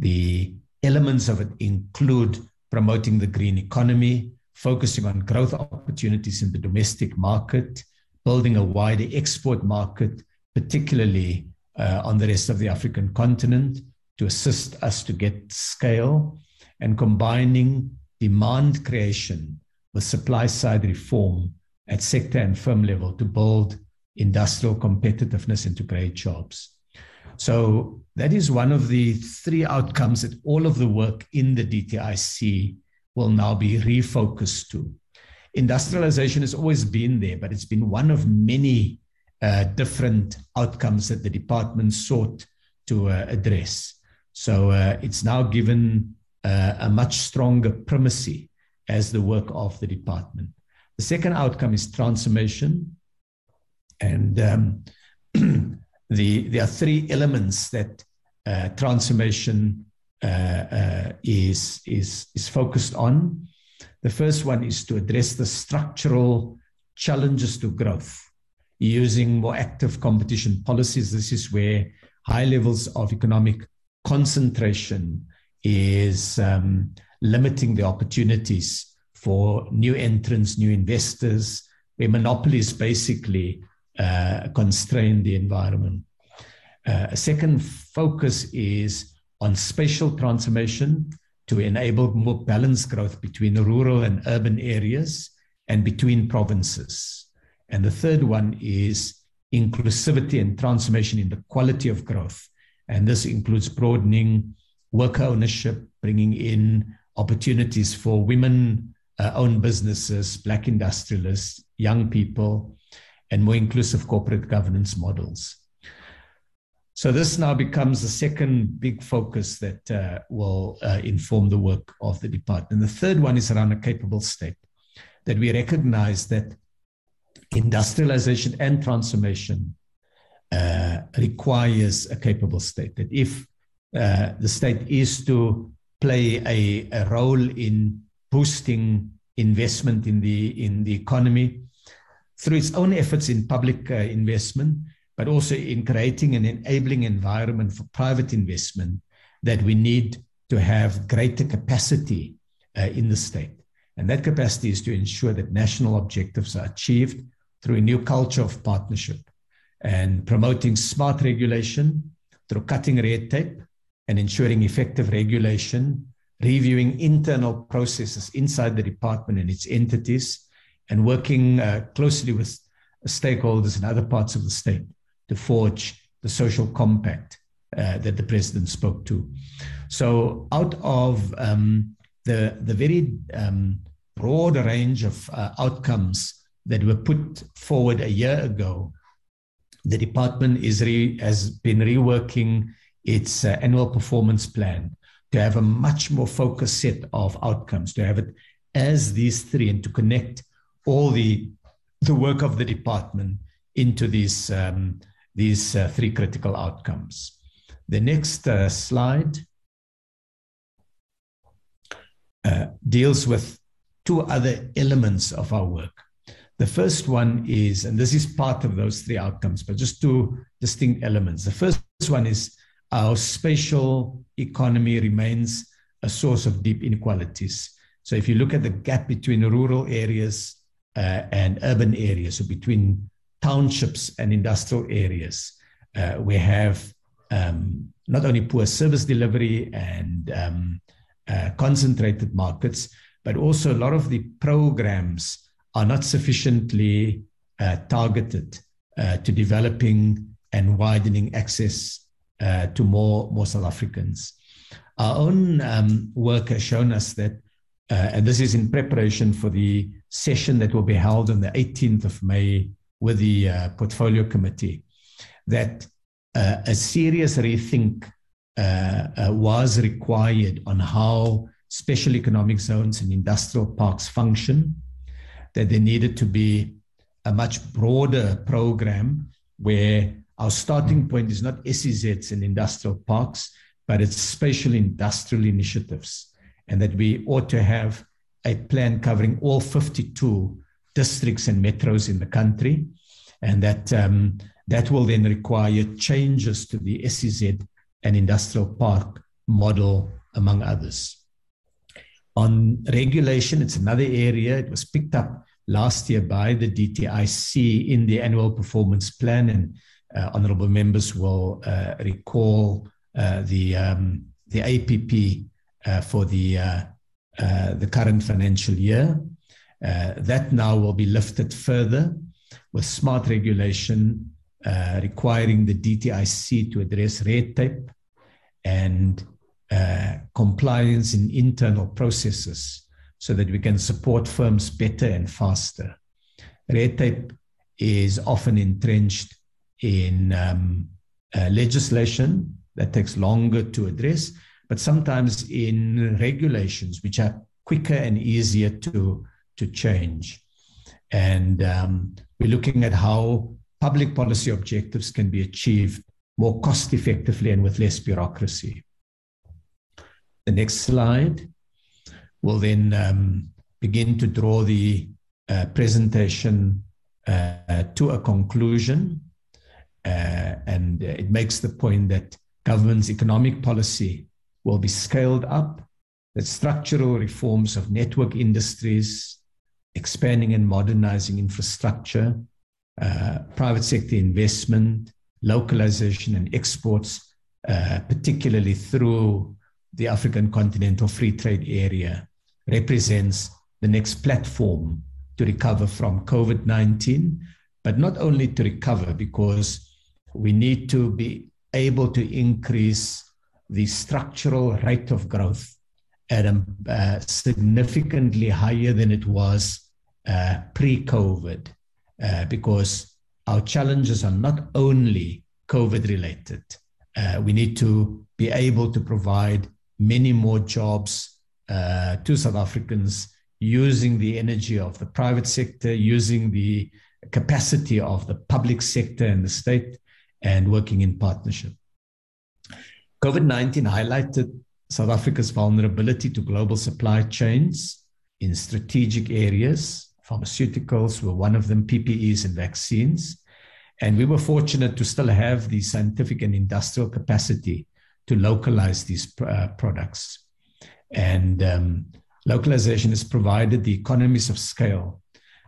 The elements of it include promoting the green economy, focusing on growth opportunities in the domestic market, building a wider export market, particularly uh, on the rest of the African continent, to assist us to get scale, and combining demand creation with supply side reform at sector and firm level to build industrial competitiveness and to create jobs. So that is one of the three outcomes that all of the work in the DTIC will now be refocused to. Industrialization has always been there, but it's been one of many uh, different outcomes that the department sought to uh, address. So uh, it's now given uh, a much stronger primacy as the work of the department. The second outcome is transformation. And um, the, there are three elements that uh, transformation uh, uh, is, is, is focused on. The first one is to address the structural challenges to growth using more active competition policies. This is where high levels of economic concentration is um, limiting the opportunities for new entrants, new investors, where monopolies basically uh, constrain the environment. Uh, a second focus is on spatial transformation to enable more balanced growth between rural and urban areas and between provinces. And the third one is inclusivity and transformation in the quality of growth. And this includes broadening worker ownership, bringing in opportunities for women uh, owned businesses, black industrialists, young people, and more inclusive corporate governance models. So this now becomes the second big focus that uh, will uh, inform the work of the department. The third one is around a capable state, that we recognize that industrialization and transformation uh, requires a capable state. That if uh, the state is to play a, a role in boosting investment in the in the economy through its own efforts in public uh, investment, but also in creating an enabling environment for private investment, that we need to have greater capacity uh, in the state. And that capacity is to ensure that national objectives are achieved through a new culture of partnership and promoting smart regulation through cutting red tape and ensuring effective regulation, reviewing internal processes inside the department and its entities, and working uh, closely with stakeholders in other parts of the state to forge the social compact uh, that the president spoke to. So, out of um, the, the very um, broad range of uh, outcomes that were put forward a year ago, the department is re, has been reworking its uh, annual performance plan to have a much more focused set of outcomes, to have it as these three, and to connect all the the work of the department into these um, these uh, three critical outcomes. The next uh, slide uh, deals with two other elements of our work. The first one is, and this is part of those three outcomes, but just two distinct elements. The first one is our spatial economy remains a source of deep inequalities. So if you look at the gap between rural areas uh, and urban areas, so between townships and industrial areas, uh, we have um, not only poor service delivery and um, uh, concentrated markets, but also a lot of the programs are not sufficiently uh, targeted uh, to developing and widening access uh, to more, more South Africans. Our own um, work has shown us that, and this is in preparation for the session that will be held on the 18th of May with the uh, Portfolio Committee, that uh, a serious rethink was required on how special economic zones and industrial parks function that there needed to be a much broader program where our starting point is not SEZs and industrial parks, but it's spatial industrial initiatives, and that we ought to have a plan covering all 52 districts and metros in the country, and that um, that will then require changes to the SEZ and industrial park model, among others. On regulation, it's another area. It was picked up last year by the DTIC in the annual performance plan, and uh, honourable members will uh, recall uh, the um, the APP uh, for the uh, uh, the current financial year. that now will be lifted further with smart regulation requiring the DTIC to address red tape and uh, compliance in internal processes so that we can support firms better and faster. Red tape is often entrenched in um, uh, legislation that takes longer to address, but sometimes in regulations which are quicker and easier to, to change. And um, we're looking at how public policy objectives can be achieved more cost effectively and with less bureaucracy. The next slide will then um, begin to draw the uh, presentation uh, to a conclusion. Uh, and it makes the point that government's economic policy will be scaled up, that structural reforms of network industries, expanding and modernizing infrastructure, uh, private sector investment, localization and exports, uh, particularly through the African Continental Free Trade Area represents the next platform to recover from COVID 19, but not only to recover, because we need to be able to increase the structural rate of growth at a uh, significantly higher than it was uh, pre-COVID, uh, because our challenges are not only COVID related. Uh, we need to be able to provide many more jobs uh, to South Africans using the energy of the private sector, using the capacity of the public sector and the state, and working in partnership. COVID 19 highlighted South Africa's vulnerability to global supply chains in strategic areas. Pharmaceuticals were one of them, PPEs and vaccines. And we were fortunate to still have the scientific and industrial capacity to localize these uh, products. And um, localization has provided the economies of scale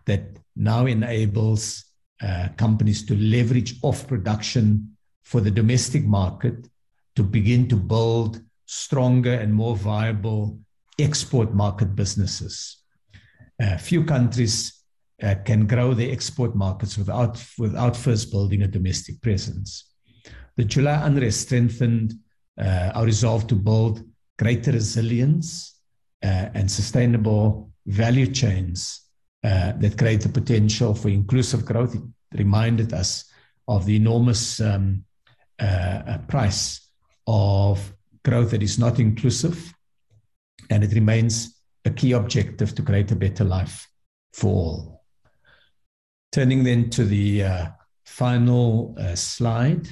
that now enables uh, companies to leverage off production for the domestic market to begin to build stronger and more viable export market businesses. Uh, few countries uh, can grow their export markets without, without first building a domestic presence. The July unrest strengthened uh, our resolve to build greater resilience uh, and sustainable value chains uh, that create the potential for inclusive growth. It reminded us of the enormous um, uh, price of growth that is not inclusive, and it remains a key objective to create a better life for all. Turning then to the uh, final uh, slide.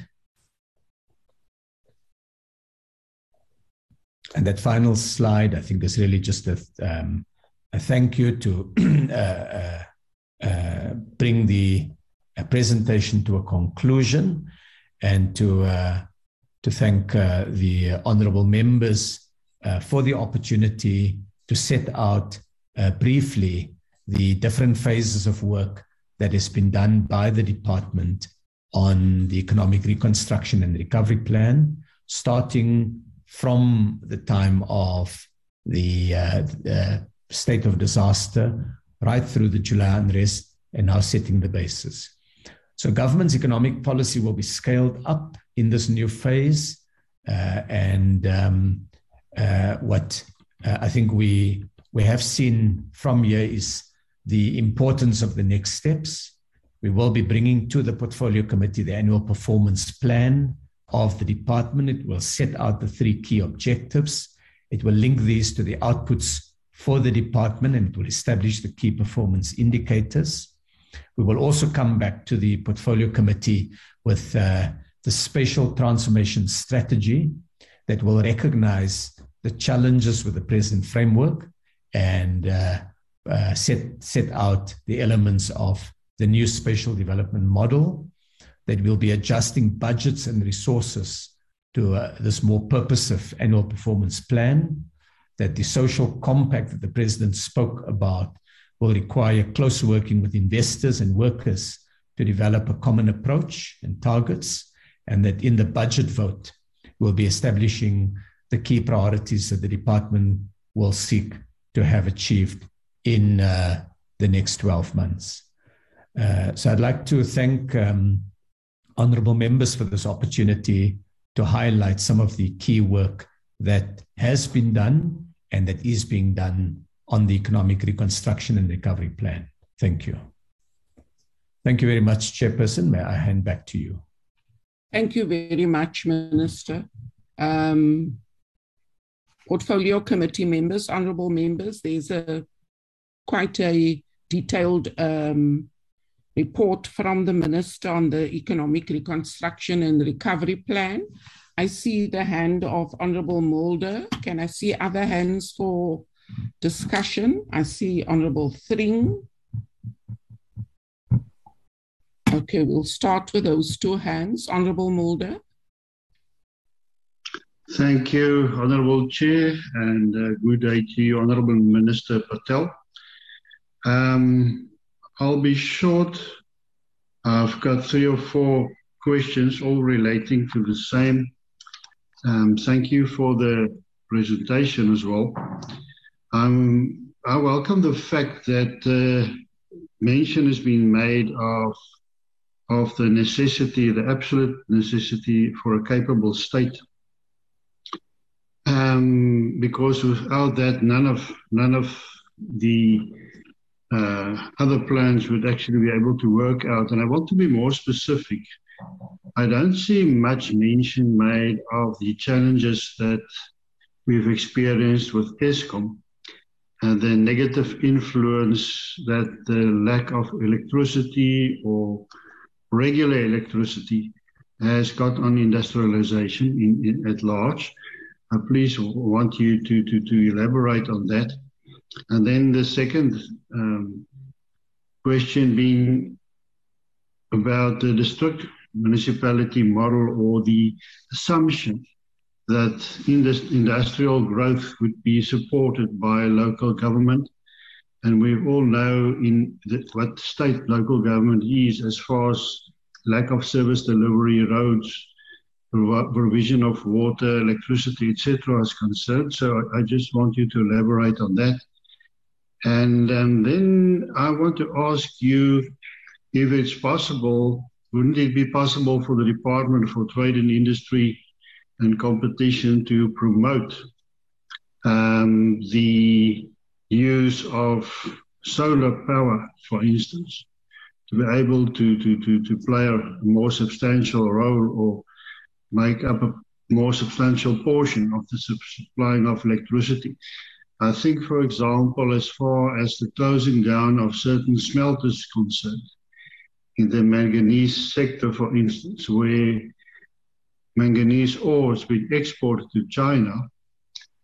And that final slide, I think, is really just a, um, a thank you to uh, uh, uh, bring the presentation to a conclusion and to to thank uh, the honorable members uh, for the opportunity to set out uh, briefly the different phases of work that has been done by the department on the economic reconstruction and recovery plan, starting from the time of the, uh, the state of disaster right through the July unrest and now setting the basis. So government's economic policy will be scaled up in this new phase. Uh, and um, uh, what uh, I think we we have seen from here is the importance of the next steps. We will be bringing to the portfolio committee the annual performance plan of the department. It will set out the three key objectives. It will link these to the outputs for the department and it will establish the key performance indicators. We will also come back to the portfolio committee with uh, the spatial transformation strategy that will recognize the challenges with the present framework and uh, uh, set, set out the elements of the new spatial development model that will be adjusting budgets and resources to uh, this more purposive annual performance plan, that the social compact that the president spoke about will require close working with investors and workers to develop a common approach and targets, and that in the budget vote, we'll be establishing the key priorities that the department will seek to have achieved in uh, the next 12 months. Uh, so I'd like to thank um, honorable members for this opportunity to highlight some of the key work that has been done and that is being done on the economic reconstruction and recovery plan. Thank you. Thank you very much, Chairperson. May I hand back to you? Thank you very much, Minister. Um, portfolio committee members, honorable members, there's a quite a detailed um, report from the Minister on the economic reconstruction and recovery plan. I see the hand of Honorable Mulder. Can I see other hands for discussion. I see Honorable Thring. Okay, we'll start with those two hands. Honorable Mulder. Thank you, Honorable Chair, and uh, good day to you, Honorable Minister Patel. Um, I'll be short. I've got three or four questions, all relating to the same. Um, thank you for the presentation as well. Um, I welcome the fact that uh, mention has been made of of the necessity, the absolute necessity for a capable state. Um, because without that, none of none of the uh, other plans would actually be able to work out. And I want to be more specific. I don't see much mention made of the challenges that we've experienced with Eskom and the negative influence that the lack of electricity or regular electricity has got on industrialization in, in at large. I please want you to, to, to elaborate on that. And then the second um, question being about the district municipality model or the assumption that industrial growth would be supported by local government. And we all know in the, what state local government is as far as lack of service delivery, roads, provision of water, electricity, etc. is concerned. So I just want you to elaborate on that. And um, then I want to ask you if it's possible, wouldn't it be possible for the Department for Trade and Industry and Competition to promote um, the use of solar power, for instance, to be able to, to, to, to play a more substantial role or make up a more substantial portion of the supplying of electricity. I think, for example, as far as the closing down of certain smelters concerned, in the manganese sector, for instance, where manganese ore has been exported to China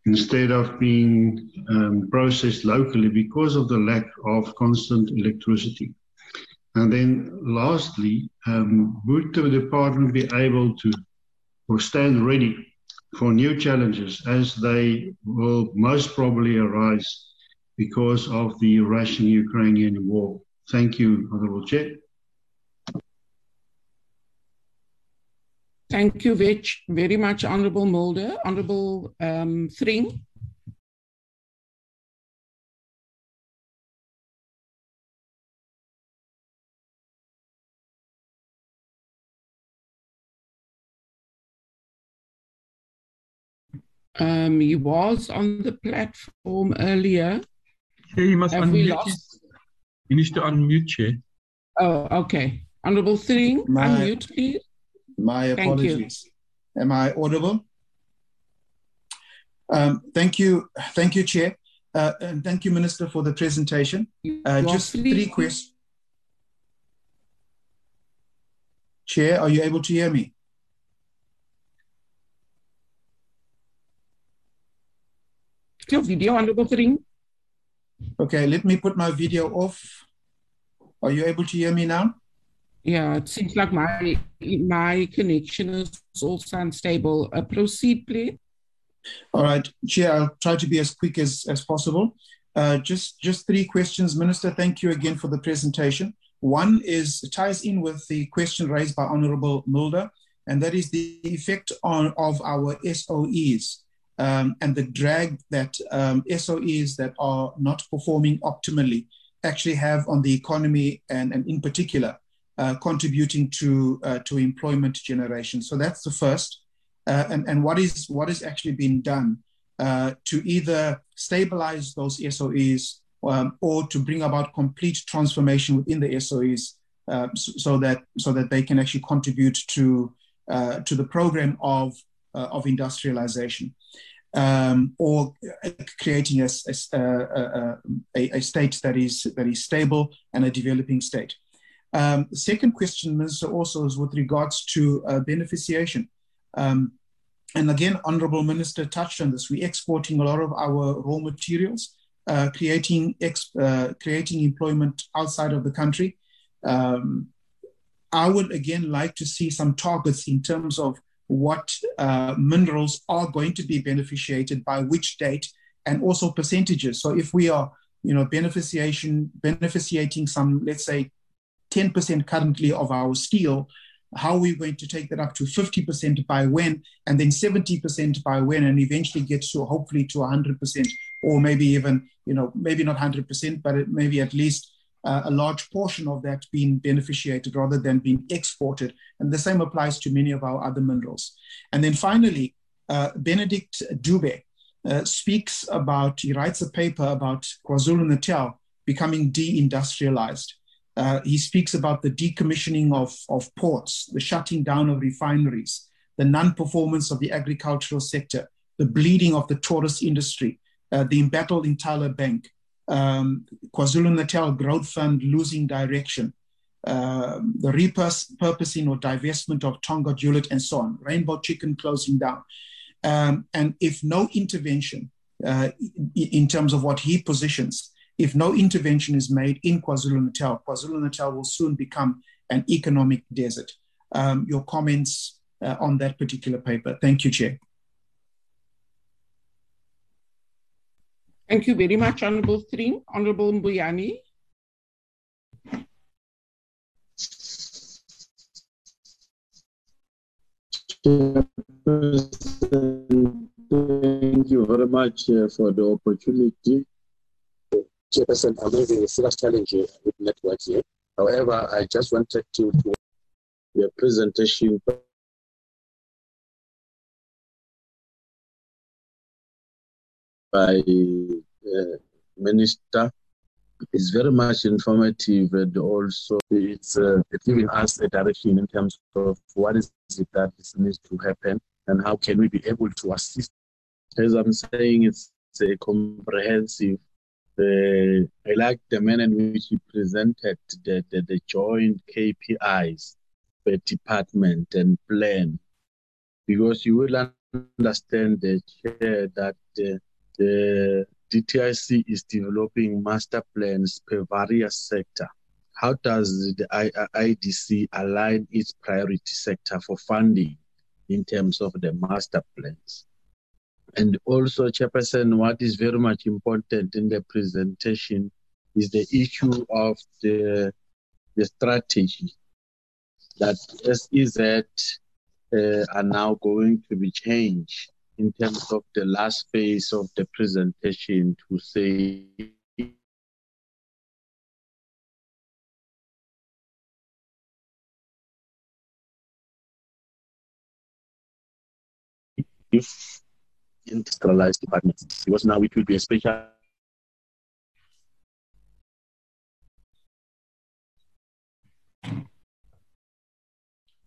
instead of being um, processed locally because of the lack of constant electricity. And then lastly, um, would the department be able to or stand ready for new challenges as they will most probably arise because of the Russian Ukrainian war. Thank you, Honorable Chair. Thank you Vich, very much, Honorable Mulder. Honorable um, Thring. Um, he was on the platform earlier. Yeah, you must Have unmute. Lost... You need to unmute, Chair. Oh, okay. Honorable Thring, unmute, please. My apologies. Am I audible? Um, thank you, thank you, Chair, uh, and thank you, Minister, for the presentation. Uh, just three questions. Chair, are you able to hear me? Your video on the screen. Okay, let me put my video off. Are you able to hear me now? Yeah, it seems like my my connection is also unstable. Uh, proceed, please. All right, Chair, I'll try to be as quick as, as possible. Uh, just, just three questions. Minister, thank you again for the presentation. One is ties in with the question raised by Honorable Mulder, and that is the effect on, of our SOEs um, and the drag that um, SOEs that are not performing optimally actually have on the economy and, and in particular contributing to, uh, to employment generation. So that's the first. Uh, and, and what is what is actually being done uh, to either stabilize those SOEs um, or to bring about complete transformation within the SOEs uh, so, so, that so that they can actually contribute to uh, to the program of of industrialization um, or creating a, a, a, a, state that is, that is stable and a developing state. Um, the second question, Minister, also is with regards to uh, beneficiation. Um, and again, Honorable Minister touched on this. We're exporting a lot of our raw materials, uh, creating, uh, creating employment outside of the country. Um, I would again like to see some targets in terms of what uh, minerals are going to be beneficiated by which date and also percentages. So if we are, you know, beneficiation, beneficiating some, let's say, 10% currently of our steel, how are we going to take that up to 50% by when, and then 70% by when, and eventually get to hopefully to 100%, or maybe even, you know, maybe not 100%, but maybe at least uh, a large portion of that being beneficiated rather than being exported. And the same applies to many of our other minerals. And then finally, uh, Benedict Dube uh, speaks about, he writes a paper about KwaZulu Natal becoming deindustrialized. Uh, he speaks about the decommissioning of, of ports, the shutting down of refineries, the non performance of the agricultural sector, the bleeding of the tourist industry, uh, the embattled Ithala Bank, um, KwaZulu Natal Growth Fund losing direction, uh, the repurposing or divestment of Tongaat Hulett and so on, Rainbow Chicken closing down. Um, and if no intervention uh, in terms of what he positions, if no intervention is made in KwaZulu Natal, KwaZulu Natal will soon become an economic desert. Um, your comments uh, on that particular paper. Thank you, Chair. Thank you very much, Honorable Thring. Honorable Mbuyane. Thank you very much uh, for the opportunity. Chairperson, I'm having a serious challenge with network here. However, I just wanted to do the presentation by uh, Minister is very much informative and also it's uh, giving us a direction in terms of what is it that needs to happen and how can we be able to assist. As I'm saying, it's a comprehensive. Uh, I like the manner in which he presented the, the, the joint KPIs per department and plan, because you will understand the chair that uh, the DTIC is developing master plans per various sector. How does the IDC align its priority sector for funding in terms of the master plans? And also, Chairperson, what is very much important in the presentation is the issue of the, the strategy that SEZ uh, are now going to be changed in terms of the last phase of the presentation to say if industrialized departments because now it will be a special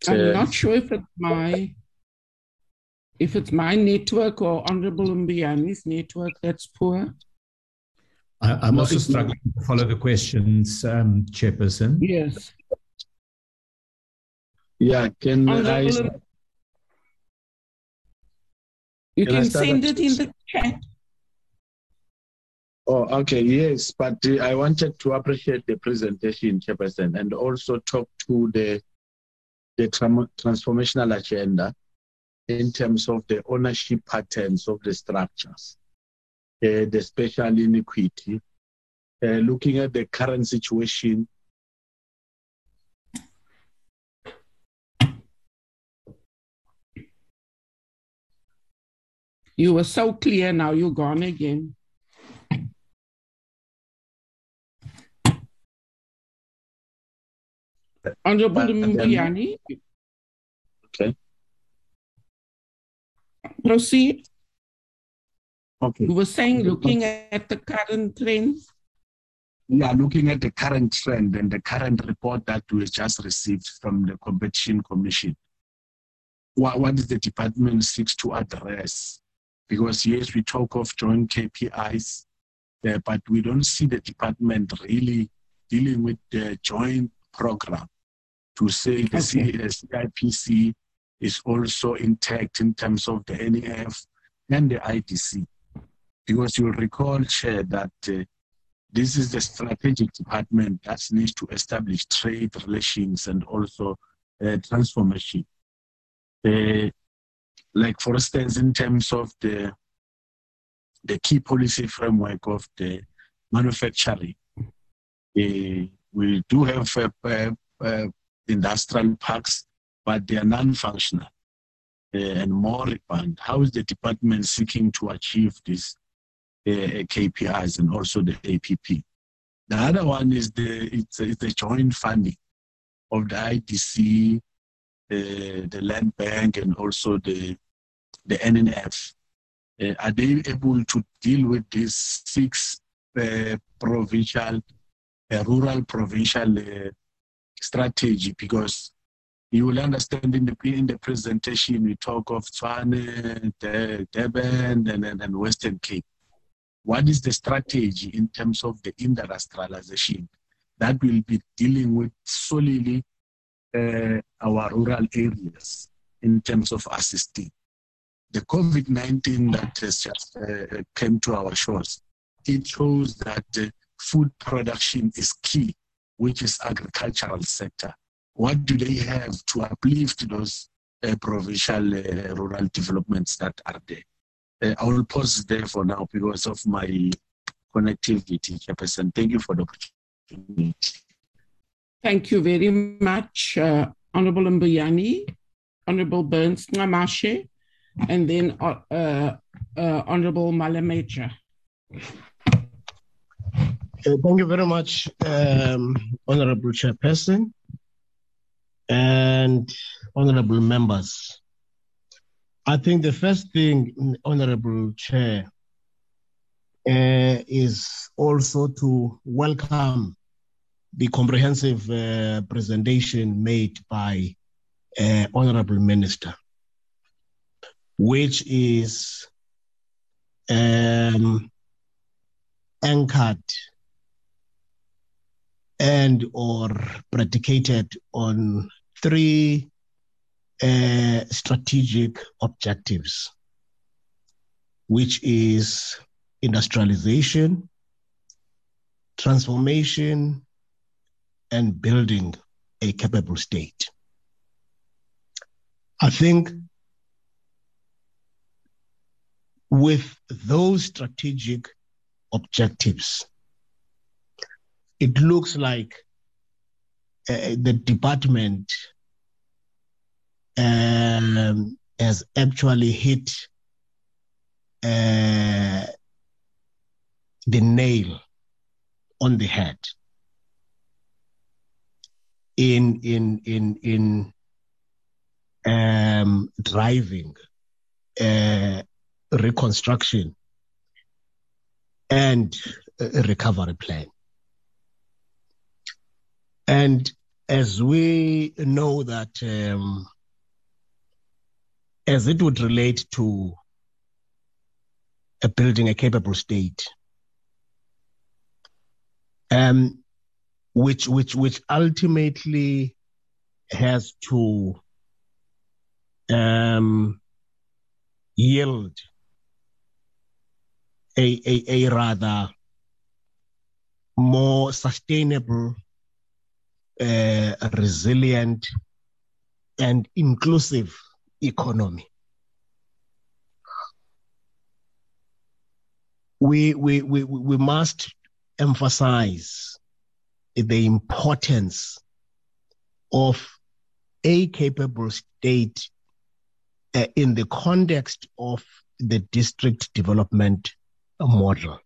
I'm not sure if it's my if it's my network or Honorable Mbuyane's network that's poor. I, am also struggling to follow the questions, um, Chairperson. Yes. Yeah, can Honorable, I? You can, can send it in the chat. Oh, okay, yes, but uh, I wanted to appreciate the presentation, Chairperson, and also talk to the the transformational agenda in terms of the ownership patterns of the structures, uh, the special inequity, uh, looking at the current situation. You were so clear, now you're gone again. Honorable Mbuyane. Okay. Proceed. Okay. You were saying looking at the current trends. Yeah, looking at the current trend and the current report that we just received from the Competition Commission. What, what is the department seeks to address? Because yes, we talk of joint KPIs, uh, but we don't see the department really dealing with the joint program to say the okay. CIPC is also intact in terms of the NEF and the IDC. Because you'll recall, Chair, that uh, this is the strategic department that needs to establish trade relations and also uh, transformation. Uh, like, for instance, in terms of the the key policy framework of the manufacturing, uh, we do have uh, industrial parks but they are non-functional and moribund. How is the department seeking to achieve these KPIs and also the APP? The other one is the it's, it's the joint funding of the IDC, uh, the Land Bank, and also the the NEF. uh, are they able to deal with these six uh, provincial, uh, rural provincial uh, strategy? Because you will understand in the in the presentation we talk of Tshwane, Durban, and, and, and Western Cape. What is the strategy in terms of the industrialization that will be dealing with solely our rural areas in terms of assisting? The COVID-19 that has just uh, came to our shores, it shows that uh, food production is key, which is agricultural sector. What do they have to uplift those uh, provincial uh, rural developments that are there? Uh, I will pause there for now because of my connectivity, Chairperson. Thank you for the opportunity. Thank you very much, uh, Honorable Mbuyane, Honorable Burns-Ncamashe, and then uh, uh, Honorable Malametsha. thank you very much, um, Honorable Chairperson and Honorable members. I think the first thing, Honorable Chair, uh, is also to welcome the comprehensive uh, presentation made by uh, Honorable Minister, which is um, anchored and or predicated on three uh, strategic objectives, which is industrialization, transformation, and building a capable state. I think with those strategic objectives, it looks like uh, the department um, has actually hit uh, the nail on the head in in in in um, driving uh, reconstruction and recovery plan. And as we know that um, as it would relate to a building a capable state, um, which which which ultimately has to um, yield a, a, a rather more sustainable, uh, resilient, and inclusive economy. We, we, we, we must emphasize the importance of a capable state uh, in the context of the district development model,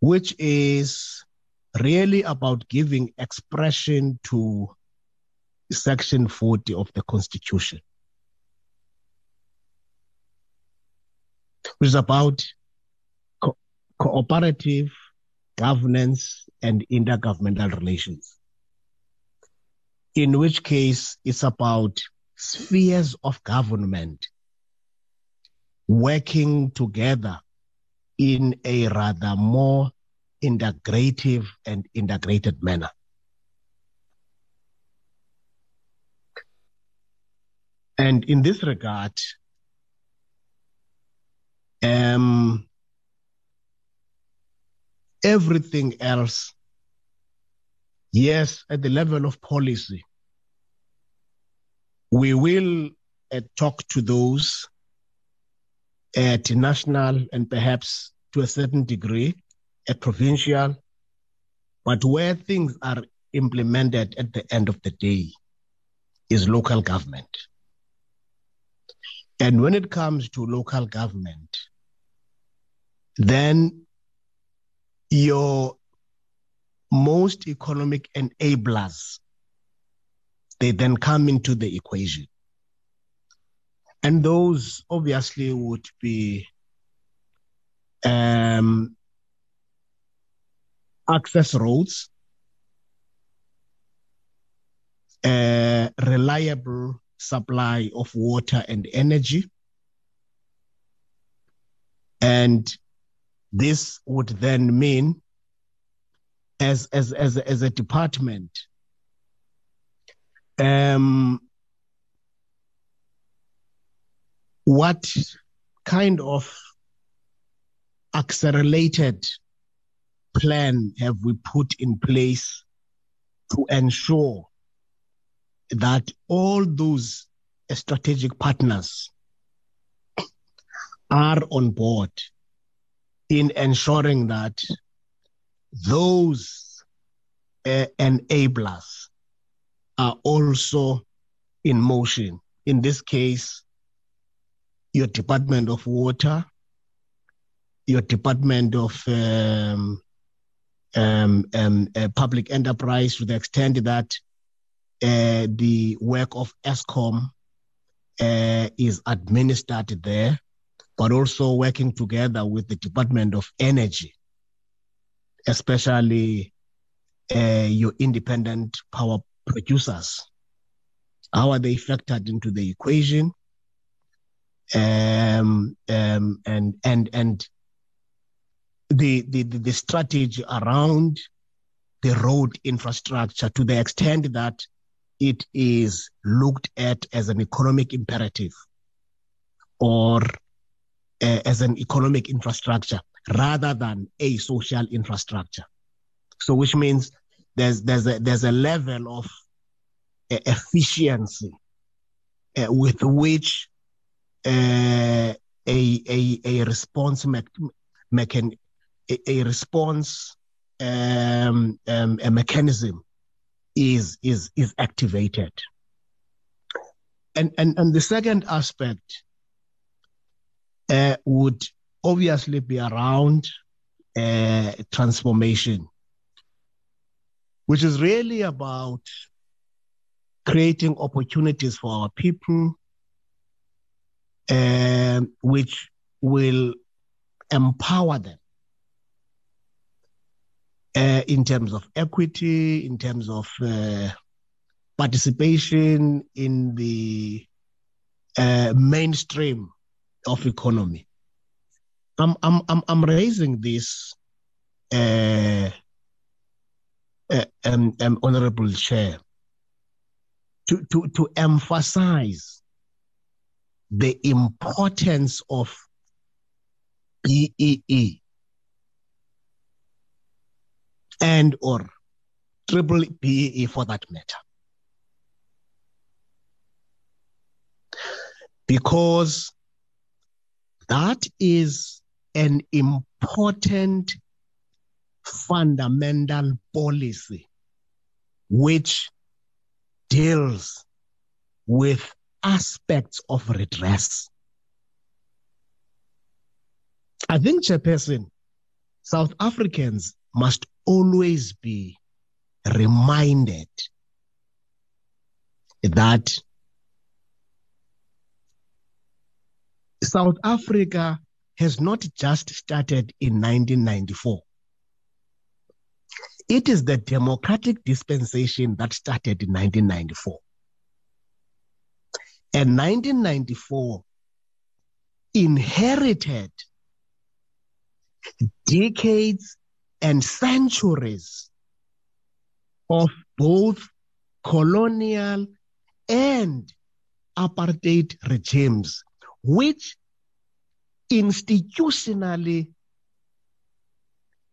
which is really about giving expression to Section 40 of the Constitution, which is about co- cooperative governance and intergovernmental relations. In which case, it's about spheres of government working together in a rather more integrative and integrated manner. And in this regard, um, everything else, yes, at the level of policy, we will uh, talk to those at national and perhaps to a certain degree at provincial, but where things are implemented at the end of the day is local government. And when it comes to local government, then your most economic enablers, they then come into the equation. And those obviously would be um, access roads, a reliable supply of water and energy. And this would then mean, as, as, as, as a department, um, what kind of accelerated plan have we put in place to ensure that all those strategic partners are on board in ensuring that those uh, enablers are also in motion. In this case, your Department of Water, your Department of um, um, um, uh, Public Enterprise to the extent that uh, the work of Eskom uh, is administered there, but also working together with the Department of Energy, especially uh, your independent power producers. How are they factored into the equation? Um, um, and and and the, the the strategy around the road infrastructure to the extent that it is looked at as an economic imperative or uh, as an economic infrastructure rather than a social infrastructure. So, which means there's there's a there's a level of uh, efficiency uh, with which uh, a a a response me- mechan- a, a response um, um, a mechanism is is is activated. And and and the second aspect uh, would obviously be around uh, transformation, which is really about creating opportunities for our people, uh, which will empower them uh, in terms of equity, in terms of uh, participation in the uh, mainstream of economy. I'm I'm I'm, I'm raising this, uh, uh, um, um, honorable chair, to to to emphasize the importance of BEE and or triple BEE for that matter. Because that is an important fundamental policy which deals with aspects of redress. I think, Chairperson, South Africans must always be reminded that South Africa has not just started in 1994. It is the democratic dispensation that started in 1994. And 1994 inherited decades and centuries of both colonial and apartheid regimes, which institutionally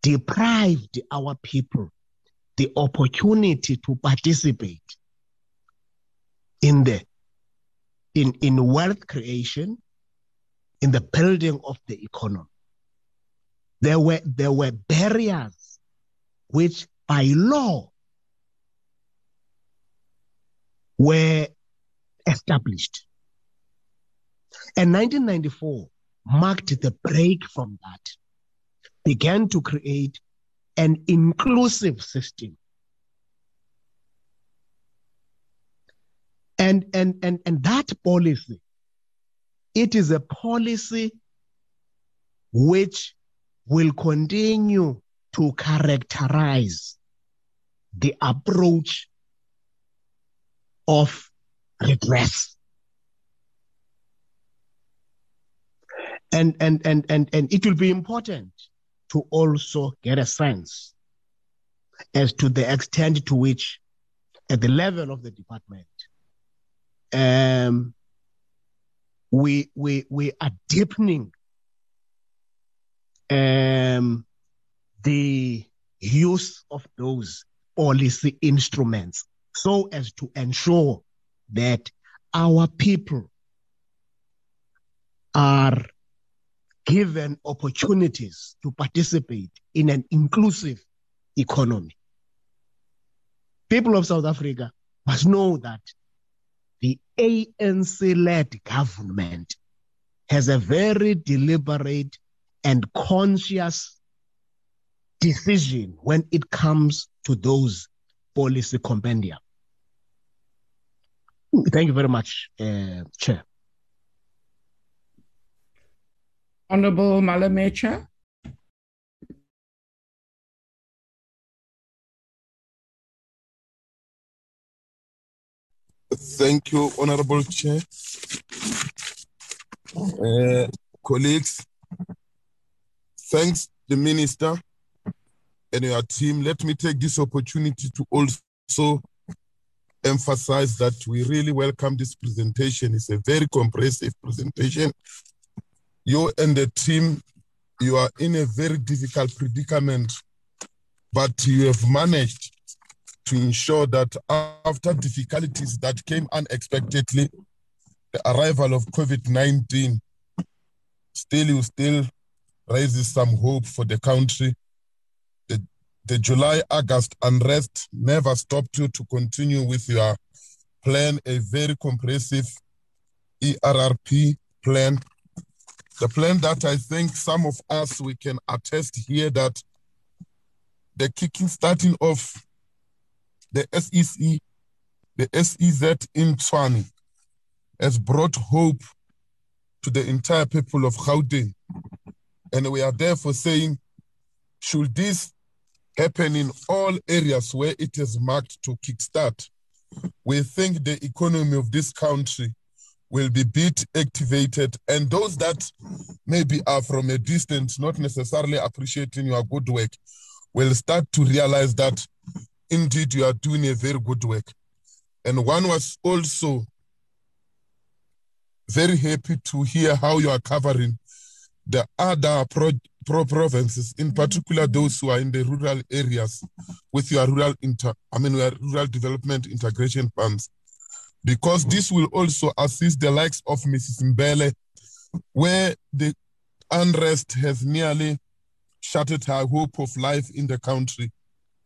deprived our people the opportunity to participate in the in, in wealth creation, in the building of the economy. There were, there were barriers which by law were established. And 1994 marked the break from that, began to create an inclusive system. And, and, and, and that policy it is a policy which will continue to characterize the approach of redress. And, and, and, and, and it will be important to also get a sense as to the extent to which, at the level of the department, um, we, we, we are deepening um, the use of those policy instruments so as to ensure that our people are given opportunities to participate in an inclusive economy. People of South Africa must know that the ANC led government has a very deliberate and conscious decision when it comes to those policy compendia. Thank you very much, uh, Chair. Honorable Malamecha. Thank you, Honorable Chair. Uh, colleagues, thanks the Minister and your team. Let me take this opportunity to also emphasize that we really welcome this presentation. It's a very comprehensive presentation. You and the team, you are in a very difficult predicament, but you have managed to ensure that after difficulties that came unexpectedly, the arrival of COVID-19, still you still raises some hope for the country. The, the July-August unrest never stopped you to continue with your plan, a very comprehensive ERRP plan. The plan that I think some of us, we can attest here that the kicking starting of the SEC, the SEZ in Tshwane has brought hope to the entire people of Gauteng. And we are therefore saying, should this happen in all areas where it is marked to kickstart, we think the economy of this country will be bit activated. And those that maybe are from a distance, not necessarily appreciating your good work, will start to realize that indeed you are doing a very good work. And one was also very happy to hear how you are covering the other pro, pro provinces, in particular those who are in the rural areas with your rural inter, I mean, your rural development integration funds, because this will also assist the likes of Mrs. Mbele, where the unrest has nearly shattered her hope of life in the country.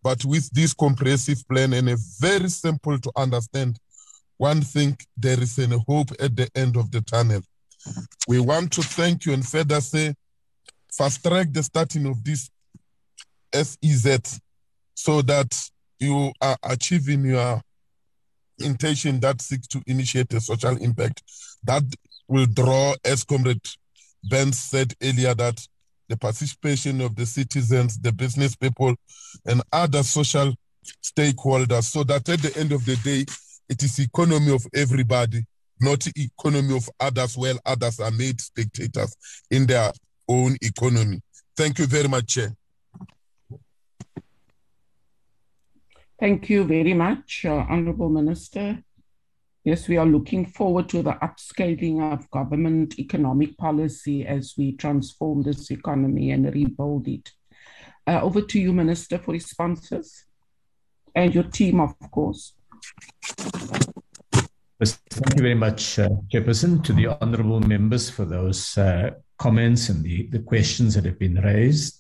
But with this comprehensive plan and a very simple to understand, one thing there is a hope at the end of the tunnel. We want to thank you and further say, fast track the starting of this SEZ so that you are achieving your intention that seeks to initiate a social impact that will draw, as Comrade Ben said earlier, that the participation of the citizens, the business people, and other social stakeholders, so that at the end of the day, it is economy of everybody, not economy of others, while others are made spectators in their own economy. Thank you very much, Chair. Thank you very much, uh, Honorable Minister. Yes, we are looking forward to the upscaling of government economic policy as we transform this economy and rebuild it. Uh, over to you, Minister, for responses and your team, of course. Thank you very much, uh, Chairperson, to the honourable members for those uh, comments and the, the questions that have been raised.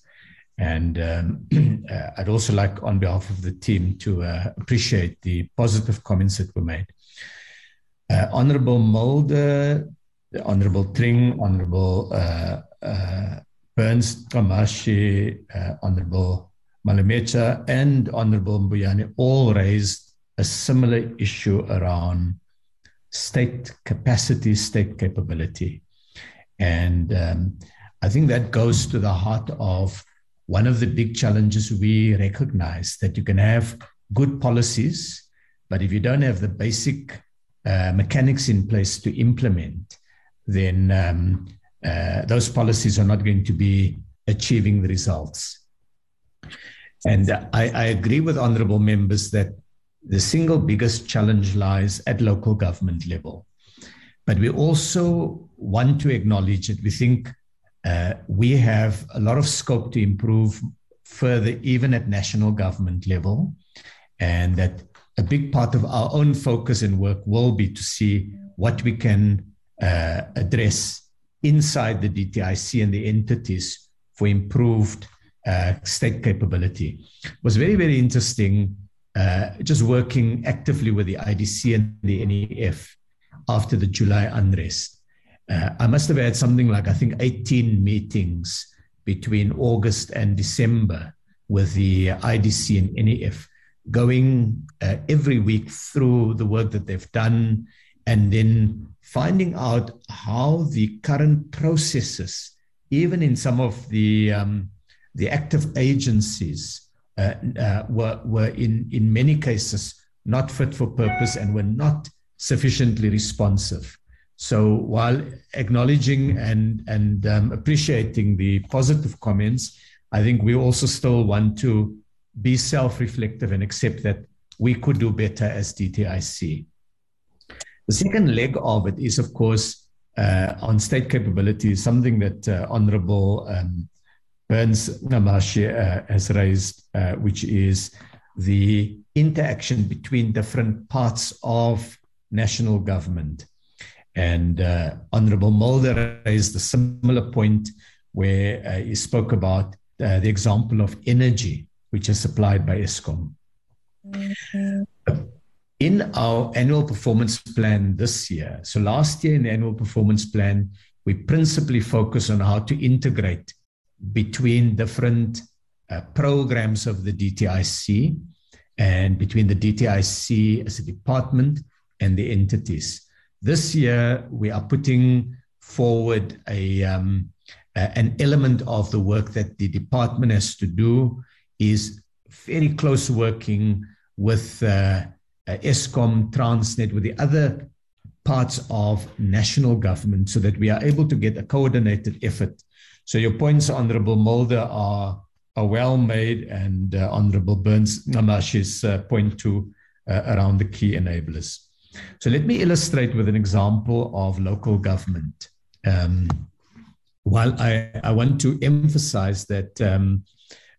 And um, uh, I'd also like, on behalf of the team, to uh, appreciate the positive comments that were made. Uh, Honourable Mulder, Honourable Thring, Honourable uh, uh, Burns-Ncamashe, uh, Honourable Malamecha, and Honourable Mbuyane all raised a similar issue around state capacity, state capability. And um, I think that goes to the heart of one of the big challenges we recognize that you can have good policies, but if you don't have the basic uh, mechanics in place to implement, then um, uh, those policies are not going to be achieving the results. And I, I agree with honorable members that the single biggest challenge lies at local government level. But we also want to acknowledge that we think uh, we have a lot of scope to improve further, even at national government level, and that a big part of our own focus and work will be to see what we can uh, address inside the DTIC and the entities for improved uh, state capability. It was very, very interesting uh, just working actively with the IDC and the NEF after the July unrest. Uh, I must have had something like, I think, 18 meetings between August and December with the IDC and NEF, going uh, every week through the work that they've done and then finding out how the current processes, even in some of the, um, the active agencies, uh, uh, were, were in, in many cases not fit for purpose and were not sufficiently responsive. So while acknowledging and, and um, appreciating the positive comments, I think we also still want to be self reflective and accept that we could do better as DTIC. The second leg of it is, of course, uh, on state capability, something that uh, Honorable um, Burns-Ncamashe uh, has raised, uh, which is the interaction between different parts of national government. And uh, Honorable Mulder raised a similar point where uh, he spoke about uh, the example of energy, which is supplied by Eskom. Mm-hmm. In our annual performance plan this year, so last year in the annual performance plan, we principally focus on how to integrate between different uh, programs of the DTIC and between the DTIC as a department and the entities. This year, we are putting forward a, um, an element of the work that the department has to do is very close working with uh, uh, Eskom, Transnet, with the other parts of national government so that we are able to get a coordinated effort. So your points, Honorable Mulder, are, are well made, and uh, Honorable Burns-Ncamashe's uh, point to uh, around the key enablers. So let me illustrate with an example of local government. Um, while I, I want to emphasize that um,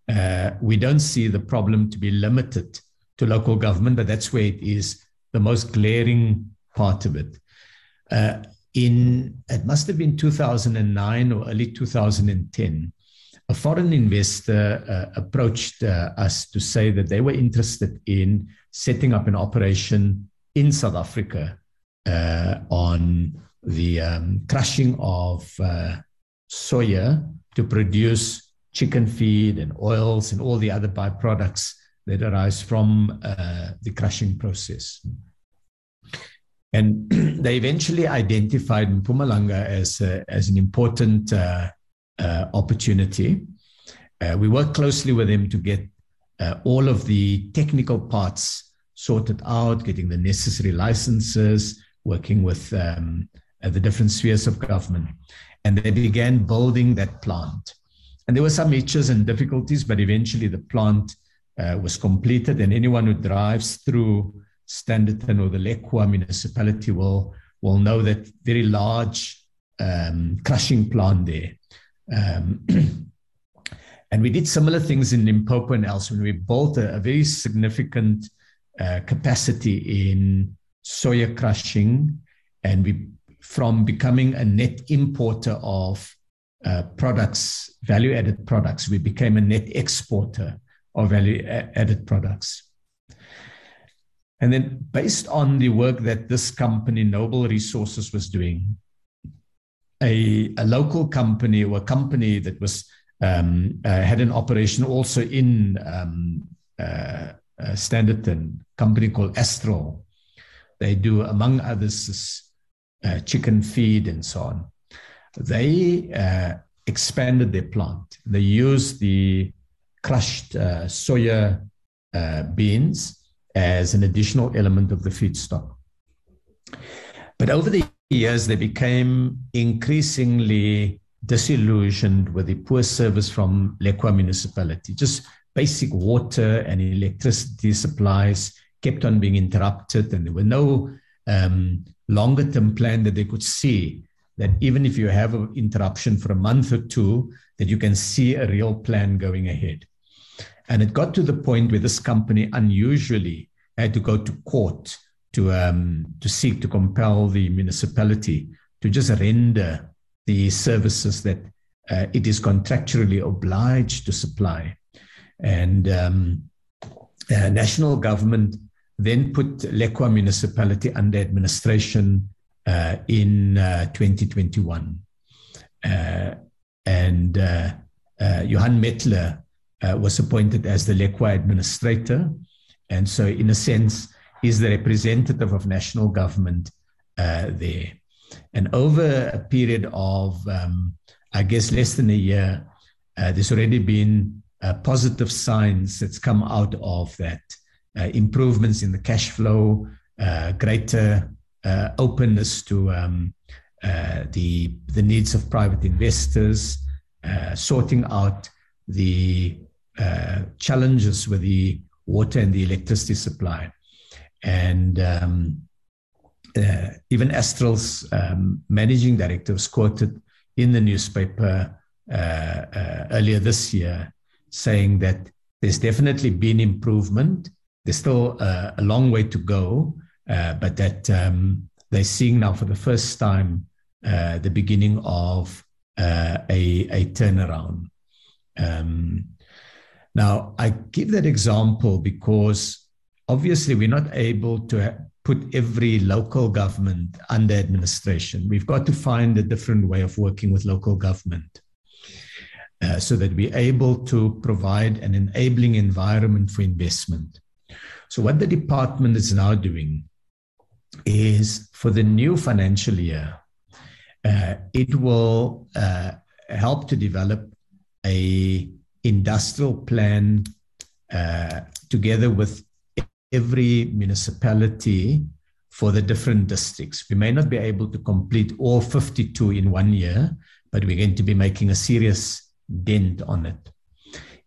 uh, we don't see the problem to be limited to local government, but that's where it is the most glaring part of it. Uh, in it must have been 2009 or early 2010, a foreign investor uh, approached uh, us to say that they were interested in setting up an operation in South Africa uh, on the um, crushing of uh, soya to produce chicken feed and oils and all the other byproducts that arise from uh, the crushing process. And they eventually identified Mpumalanga as, a, as an important uh, uh, opportunity. Uh, we worked closely with them to get all of the technical parts sorted out, getting the necessary licenses, working with um, uh, the different spheres of government. And they began building that plant. And there were some hitches and difficulties, but eventually the plant uh, was completed. And anyone who drives through Standerton or the Lekwa municipality will, will know that very large um, crushing plant there. Um, and we did similar things in Limpopo and elsewhere. We built a, a very significant uh, capacity in soya crushing, and we from becoming a net importer of uh, products, value added products, we became a net exporter of value added products. And then, based on the work that this company, Noble Resources, was doing, a, a local company or a company that was um, uh, had an operation also in um, uh, uh, Standerton, company called Astral. They do, among others, uh, chicken feed and so on. they uh, expanded their plant. They used the crushed uh, soya uh, beans as an additional element of the feedstock. But over the years, they became increasingly disillusioned with the poor service from Lekwa municipality. Just basic water and electricity supplies kept on being interrupted, and there were no um, longer term plan that they could see that even if you have an interruption for a month or two, that you can see a real plan going ahead. And it got to the point where this company unusually had to go to court to um, to seek to compel the municipality to just render the services that uh, it is contractually obliged to supply. And um, uh, national government then put Lekwa municipality under administration uh, in uh, 2021. Uh, and uh, Johan Mettler was appointed as the Lekwa administrator. And so, in a sense, is the representative of national government there. And over a period of, um, I guess, less than a year, there's already been positive signs that's come out of that. Uh, improvements in the cash flow, uh, greater uh, openness to um, the the needs of private investors, sorting out the challenges with the water and the electricity supply, and um, uh, even Astral's um, managing director was quoted in the newspaper uh, uh, earlier this year saying that there's definitely been improvement, there's still uh, a long way to go, uh, but that um, they're seeing now for the first time uh, the beginning of uh, a, a turnaround. Um, now, I give that example because obviously we're not able to put every local government under administration. We've got to find a different way of working with local government. Uh, so that we're able to provide an enabling environment for investment. So, what the department is now doing is for the new financial year, uh, it will uh, help to develop a industrial plan uh, together with every municipality for the different districts. We may not be able to complete all 52 in one year, but we're going to be making a serious dent on it.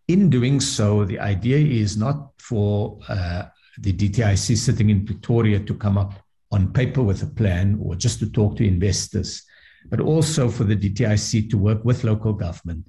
In doing so, the idea is not for uh, the DTIC sitting in Pretoria to come up on paper with a plan or just to talk to investors, but also for the DTIC to work with local government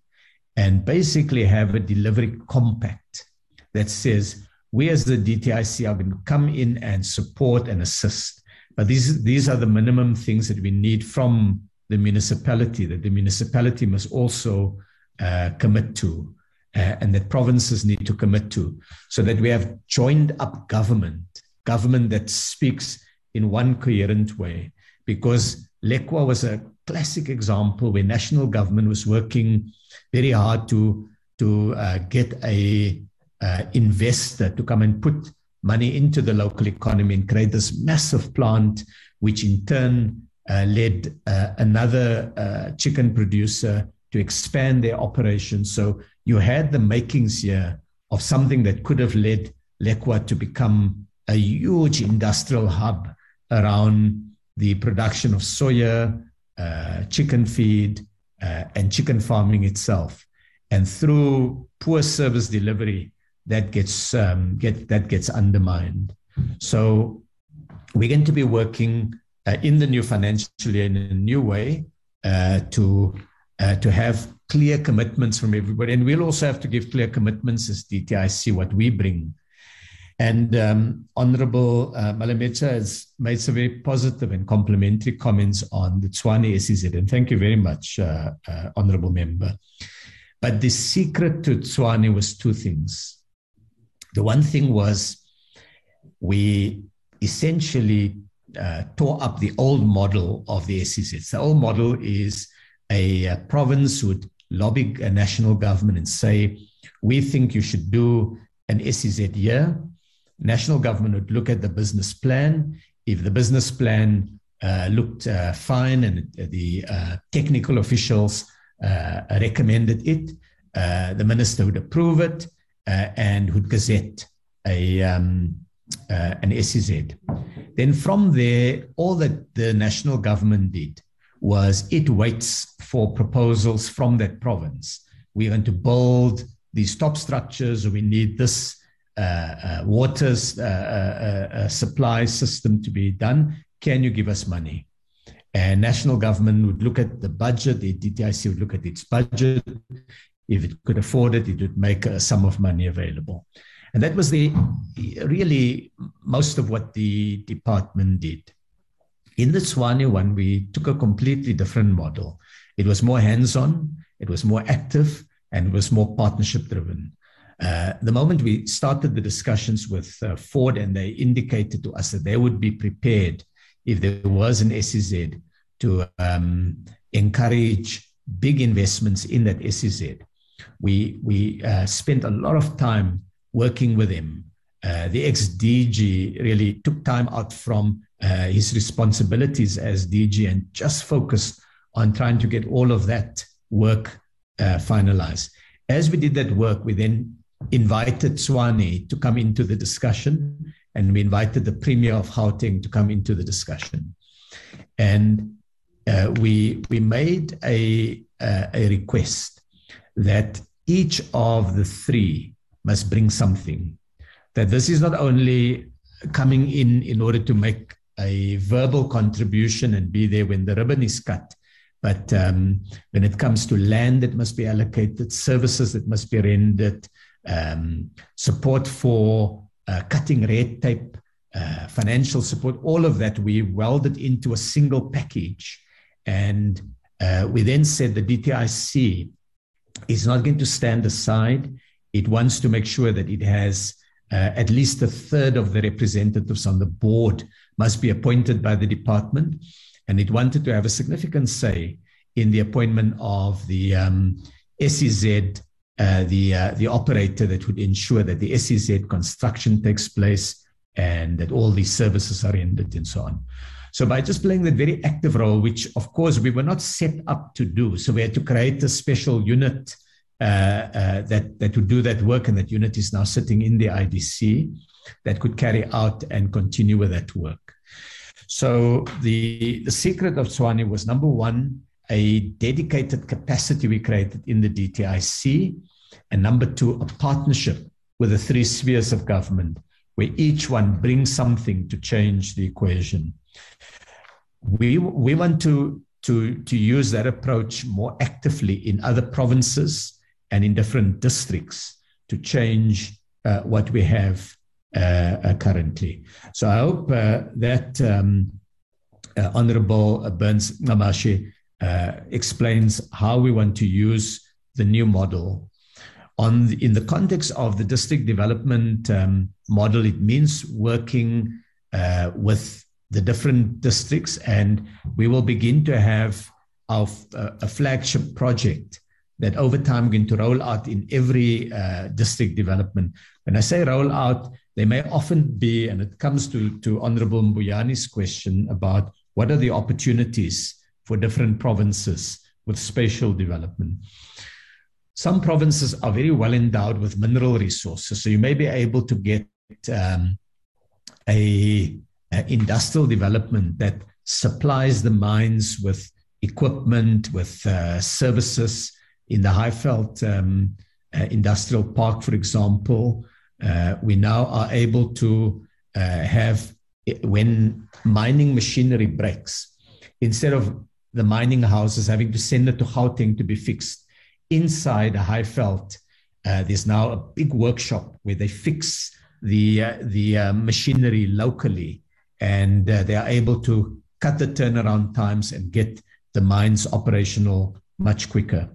and basically have a delivery compact that says we as the DTIC are going to come in and support and assist. But these, these are the minimum things that we need from the municipality, that the municipality must also uh, commit to uh, and that provinces need to commit to, so that we have joined up government, government that speaks in one coherent way. Because Lekwa was a classic example where national government was working very hard to to uh, get a uh, investor to come and put money into the local economy and create this massive plant, which in turn uh, led uh, another uh, chicken producer to expand their operations. So you had the makings here of something that could have led Lekwa to become a huge industrial hub around the production of soya, uh, chicken feed, uh, and chicken farming itself. And through poor service delivery, that gets um, get that gets undermined. So we're going to be working uh, in the new financial year in a new way uh, to uh, to have clear commitments from everybody. And we'll also have to give clear commitments as DTIC what we bring. And um, Honorable uh, has made some very positive and complimentary comments on the Tshwane SEZ. And thank you very much, uh, uh, Honorable Member. But the secret to Tshwane was two things. The one thing was we essentially uh, tore up the old model of the SEZ. The old model is a, a province would lobby a national government and say, we think you should do an SEZ year. National government would look at the business plan. If the business plan uh, looked uh, fine, and the uh, technical officials uh, recommended it. Uh, the minister would approve it and would gazette a um, an SEZ. Then from there, all that the national government did was it waits for proposals from that province. We're going to build these top structures, we need this uh, uh, water uh, uh, uh, supply system to be done. Can you give us money? And national government would look at the budget, the DTIC would look at its budget. If it could afford it, it would make a sum of money available. And that was the really most of what the department did. In the Tshwane one, we took a completely different model. It was more hands on, it was more active, and it was more partnership driven. Uh, the moment we started the discussions with uh, Ford, and they indicated to us that they would be prepared if there was an SEZ to um, encourage big investments in that SEZ. We, we uh, spent a lot of time working with him. Uh, the ex DG really took time out from uh, his responsibilities as DG and just focused on trying to get all of that work uh, finalized. As we did that work, we then invited Tshwane to come into the discussion, and we invited the Premier of Gauteng to come into the discussion. And uh, we, we made a, a request that each of the three must bring something. That this is not only coming in in order to make a verbal contribution and be there when the ribbon is cut, but um, when it comes to land that must be allocated, services that must be rendered, um, support for uh, cutting red tape, uh, financial support, all of that we welded into a single package. And uh, we then said the DTIC is not going to stand aside. It wants to make sure that it has at least a third of the representatives on the board must be appointed by the department and it wanted to have a significant say in the appointment of the um, SEZ, uh, the uh, the operator that would ensure that the SEZ construction takes place and that all these services are rendered and so on. So by just playing that very active role, which of course we were not set up to do, so we had to create a special unit uh, uh Uh, uh, that that would do that work, and that unit is now sitting in the IDC that could carry out and continue with that work. So the, the secret of Tshwane was number one, a dedicated capacity we created in the DTIC, and number two, a partnership with the three spheres of government, where each one brings something to change the equation. We, we want to, to, to use that approach more actively in other provinces and in different districts to change uh, what we have uh, uh, currently. So I hope uh, that um, Honorable Burns Ncamashe explains how we want to use the new model. On the, in the context of the district development um, model, it means working with the different districts, and we will begin to have our, uh, a flagship project that over time we're going to roll out in every uh, district development. When I say roll out, they may often be, and it comes to, to Honorable Mbuyane's question about what are the opportunities for different provinces with spatial development. Some provinces are very well endowed with mineral resources, so you may be able to get um, a, a industrial development that supplies the mines with equipment, with uh, services. In the Highveld um, uh, Industrial Park, for example, uh, we now are able to uh, have, when mining machinery breaks, instead of the mining houses having to send it to Gauteng to be fixed, inside Highveld, uh, there's now a big workshop where they fix the, uh, the uh, machinery locally and they are able to cut the turnaround times and get the mines operational much quicker.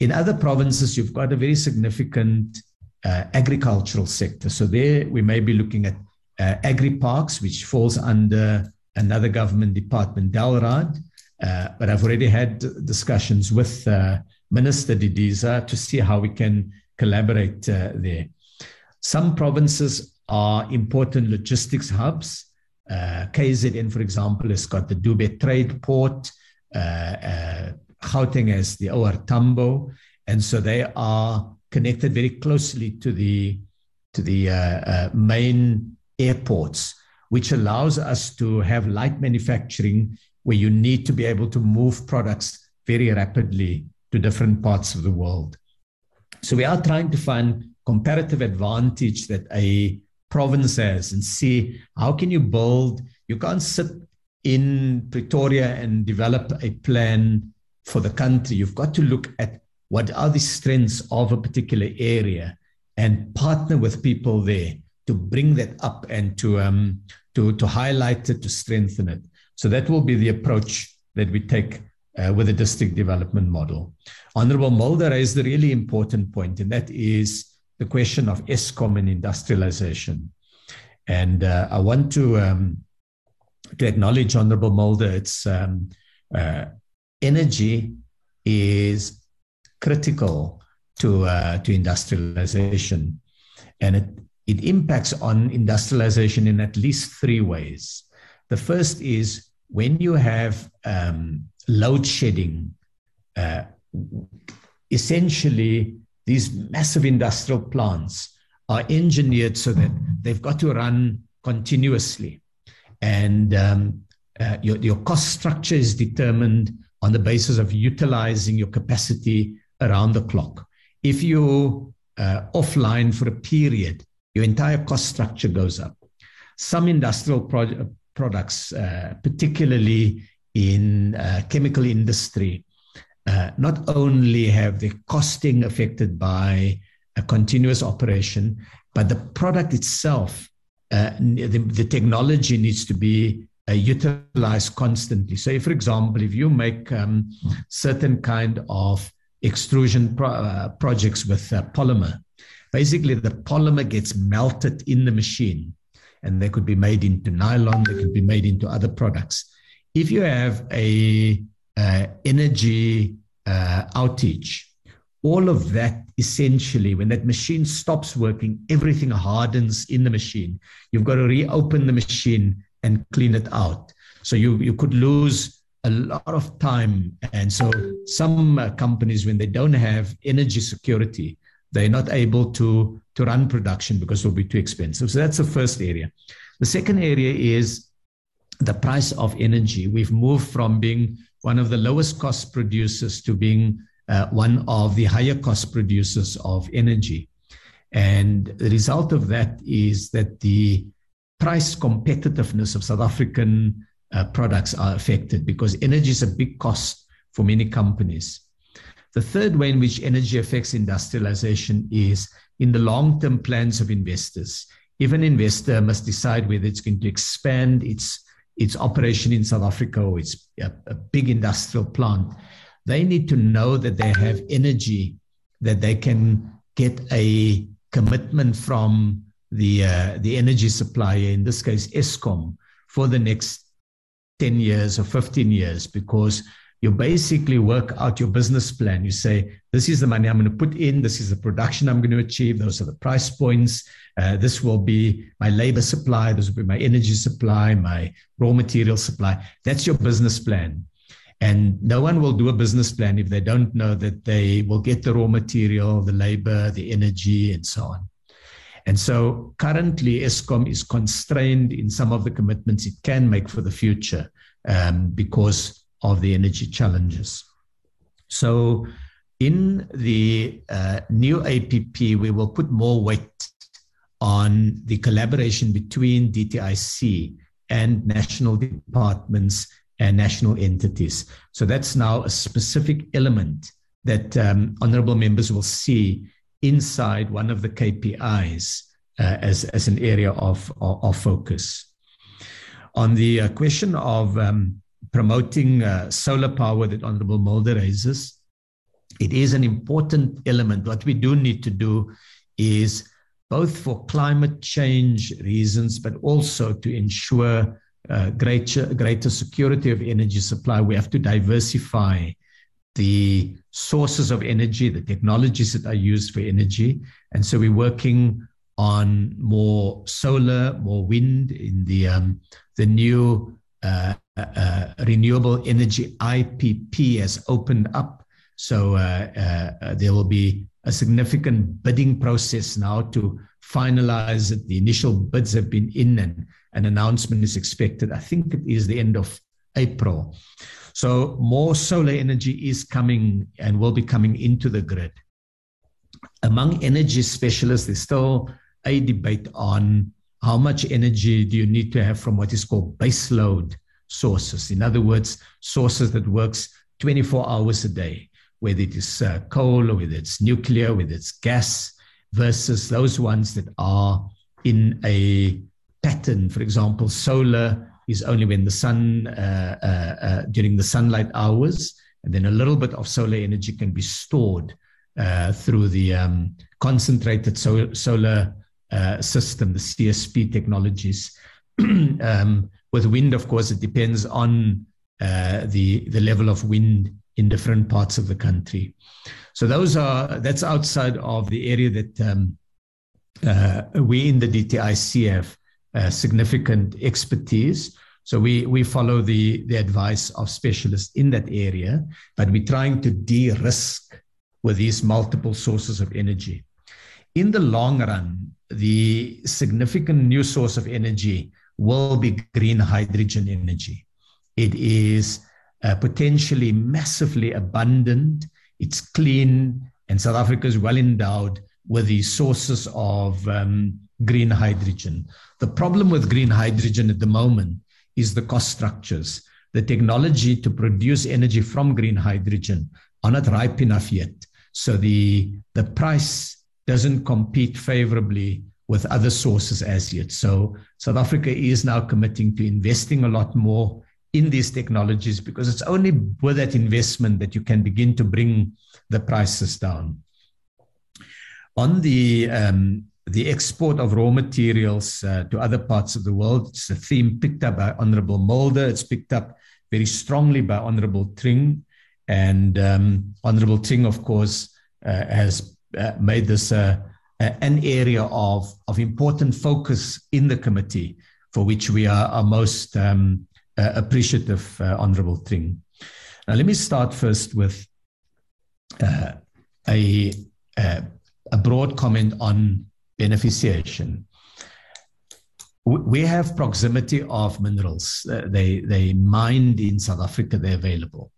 In other provinces, you've got a very significant uh, agricultural sector. So there we may be looking at uh, agri parks, which falls under another government department, DALRRD. Uh, but I've already had discussions with uh, Minister Didiza to see how we can collaborate uh, there. Some provinces are important logistics hubs. Uh, KZN, for example, has got the Dube Trade Port. Gauteng has the OR Tambo. And so they are connected very closely to the, to the uh, uh, main airports, which allows us to have light manufacturing where you need to be able to move products very rapidly to different parts of the world. So we are trying to find comparative advantage that a province has and see how can you build you can't sit in Pretoria and develop a plan for the country you've got to look at what are the strengths of a particular area and partner with people there to bring that up and to um, to to highlight it to strengthen it so that will be the approach that we take uh, with the district development model honorable mulder raised a really important point and that is the question of Eskom and industrialization. And uh, I want to um, to acknowledge Honorable Mulder. It's um, uh, energy is critical to uh, to industrialization, and it it impacts on industrialization in at least three ways. The first is when you have um, load shedding. Uh, essentially, these massive industrial plants are engineered so that they've got to run continuously. And um, uh, your, your cost structure is determined on the basis of utilizing your capacity around the clock. If you're uh, offline for a period, your entire cost structure goes up. Some industrial pro- products, uh, particularly in uh, chemical industry, uh, not only have the costing affected by a continuous operation, but the product itself, uh, the, the, technology needs to be uh, utilized constantly. So, if, for example, if you make um, certain kind of extrusion pro- uh, projects with uh, polymer, basically the polymer gets melted in the machine, and they could be made into nylon, they could be made into other products. If you have a uh, energy uh, outage, all of that essentially, when that machine stops working, everything hardens in the machine. You've got to reopen the machine and clean it out. So you, you could lose a lot of time. And so some uh, companies, when they don't have energy security, they're not able to, to run production because it will be too expensive. So that's the first area. The second area is the price of energy. We've moved from being one of the lowest cost producers to being uh, one of the higher cost producers of energy. And the result of that is that the price competitiveness of South African uh, products are affected because energy is a big cost for many companies. The third way in which energy affects industrialization is in the long term plans of investors. If an investor must decide whether it's going to expand its its operation in South Africa or it's a, a big industrial plant, they need to know that they have energy that they can get a commitment from the uh, the energy supplier, in this case Eskom, for the next 10 years or 15 years, because you basically work out your business plan. You say, this is the money I'm going to put in, this is the production I'm going to achieve, those are the price points, uh, this will be my labor supply, this will be my energy supply, my raw material supply. That's your business plan. And no one will do a business plan if they don't know that they will get the raw material, the labor, the energy, and so on. And so currently, Eskom is constrained in some of the commitments it can make for the future um, because of the energy challenges. So, in the uh, new APP, we will put more weight on the collaboration between DTIC and national departments and national entities. So, that's now a specific element that um, honorable members will see inside one of the KPIs uh, as, as an area of, of, of focus. On the uh, question of um, promoting uh, solar power that Honorable Mulder raises. It is an important element. What we do need to do is both for climate change reasons, but also to ensure uh, greater, greater security of energy supply, we have to diversify the sources of energy, the technologies that are used for energy. And so we're working on more solar, more wind in the um, the new uh, uh, renewable energy IPP has opened up. So uh, uh, there will be a significant bidding process now to finalize it. The initial bids have been in, and an announcement is expected. I think it is the end of April. So more solar energy is coming and will be coming into the grid. Among energy specialists, there's still a debate on how much energy do you need to have from what is called baseload sources. In other words, sources that works 24 hours a day, whether it is uh, coal or whether it's nuclear, whether it's gas, versus those ones that are in a pattern. For example, solar is only when the sun, uh, uh, uh, during the sunlight hours, and then a little bit of solar energy can be stored uh, through the um, concentrated so- solar uh, system, the CSP technologies. um, with wind, of course, it depends on uh, the the level of wind in different parts of the country. So those are that's outside of the area that um, we in the DTIC have uh, significant expertise. So we, we follow the, the advice of specialists in that area, but we're trying to de risk with these multiple sources of energy. In the long run, the significant new source of energy will be green hydrogen energy. It is uh, potentially massively abundant, it's clean, and South Africa is well endowed with the sources of um, green hydrogen. The problem with green hydrogen at the moment is the cost structures. The technology to produce energy from green hydrogen are not ripe enough yet. So the, the price doesn't compete favorably with other sources as yet. So South Africa is now committing to investing a lot more in these technologies because it's only with that investment that you can begin to bring the prices down. On the um, the export of raw materials uh, to other parts of the world. It's a theme picked up by Honorable Mulder. It's picked up very strongly by Honorable Thring. And um, Honorable Thring, of course, uh, has uh, made this uh, an area of, of important focus in the committee, for which we are, are most um, uh, appreciative, uh, Honorable Thring. Now, let me start first with a, a broad comment on beneficiation. We have proximity of minerals. Uh, they, they mined in South Africa, they're available.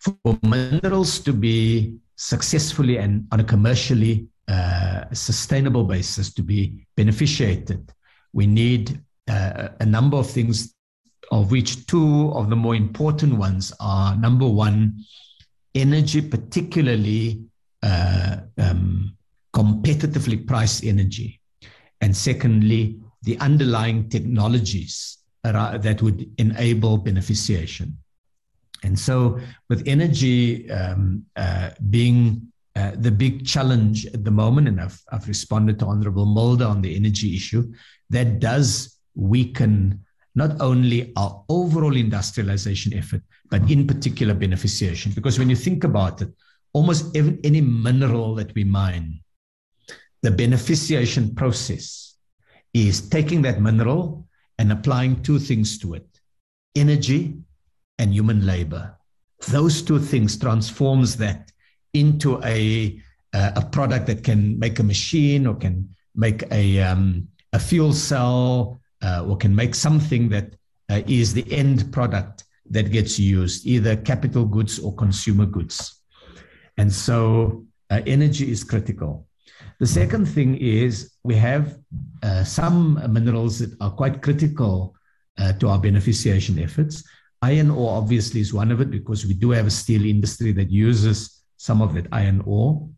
For minerals to be successfully and on a commercially uh, sustainable basis to be beneficiated, we need uh, a number of things, of which two of the more important ones are number one, energy, particularly uh, um, competitively priced energy. And secondly, the underlying technologies that would enable beneficiation. And so, with energy um, uh, being uh, the big challenge at the moment, and I've, I've responded to Honorable Mulder on the energy issue, that does weaken not only our overall industrialization effort, but in particular beneficiation. Because when you think about it, almost every, any mineral that we mine the beneficiation process is taking that mineral and applying two things to it energy and human labor. Those two things transforms that into a a product that can make a machine or can make a um, a fuel cell uh, or can make something that uh, is the end product that gets used either capital goods or consumer goods. And so uh, energy is critical the second thing is we have uh, some minerals that are quite critical uh, to our beneficiation efforts. Iron ore obviously is one of it because we do have a steel industry that uses some of that iron ore.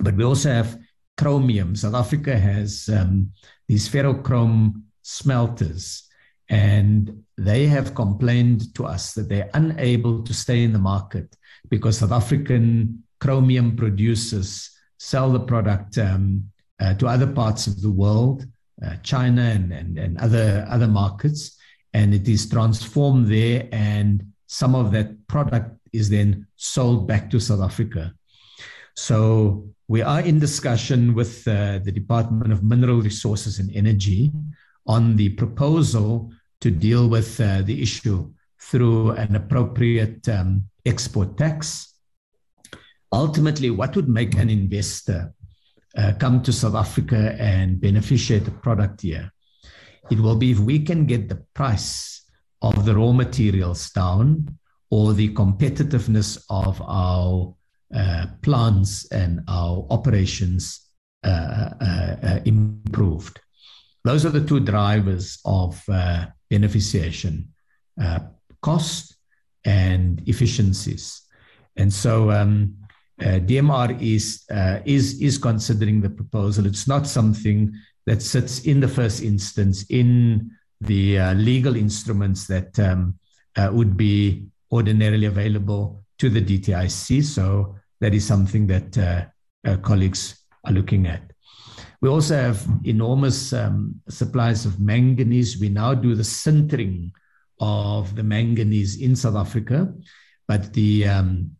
But we also have chromium. South Africa has um, these ferrochrome smelters, and they have complained to us that they're unable to stay in the market because South African chromium producers sell the product um, uh, to other parts of the world, uh, China and, and, and other, other markets, and it is transformed there, and some of that product is then sold back to South Africa. So we are in discussion with uh, the Department of Mineral Resources and Energy on the proposal to deal with uh, the issue through an appropriate um, export tax. Ultimately, what would make an investor uh, come to South Africa and beneficiate the product here? It will be if we can get the price of the raw materials down or the competitiveness of our uh, plants and our operations uh, uh, uh, improved. Those are the two drivers of uh, beneficiation cost and efficiencies. And so um, DMR is, is, is considering the proposal. It's not something that sits in the first instance in the uh, legal instruments that um, uh, would be ordinarily available to the DTIC. So that is something that uh, colleagues are looking at. We also have enormous um, supplies of manganese. We now do the sintering of the manganese in South Africa, but the um,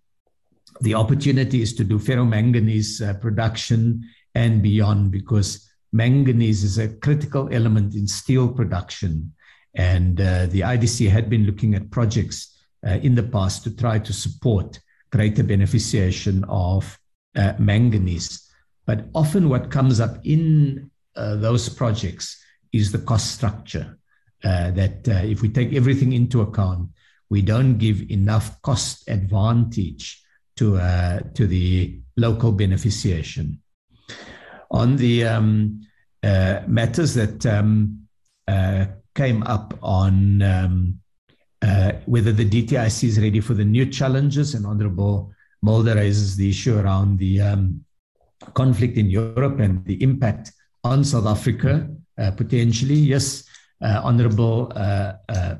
the opportunity is to do ferromanganese uh, production and beyond because manganese is a critical element in steel production. And uh, the IDC had been looking at projects uh, in the past to try to support greater beneficiation of uh, manganese. But often, what comes up in uh, those projects is the cost structure. Uh, that uh, if we take everything into account, we don't give enough cost advantage to, to the local beneficiation on the um, uh, matters that um, uh, came up on um, uh, whether the DTIC is ready for the new challenges, and Honorable Mulder raises the issue around the um, conflict in Europe and the impact on South Africa uh, potentially. Yes, uh, Honorable uh,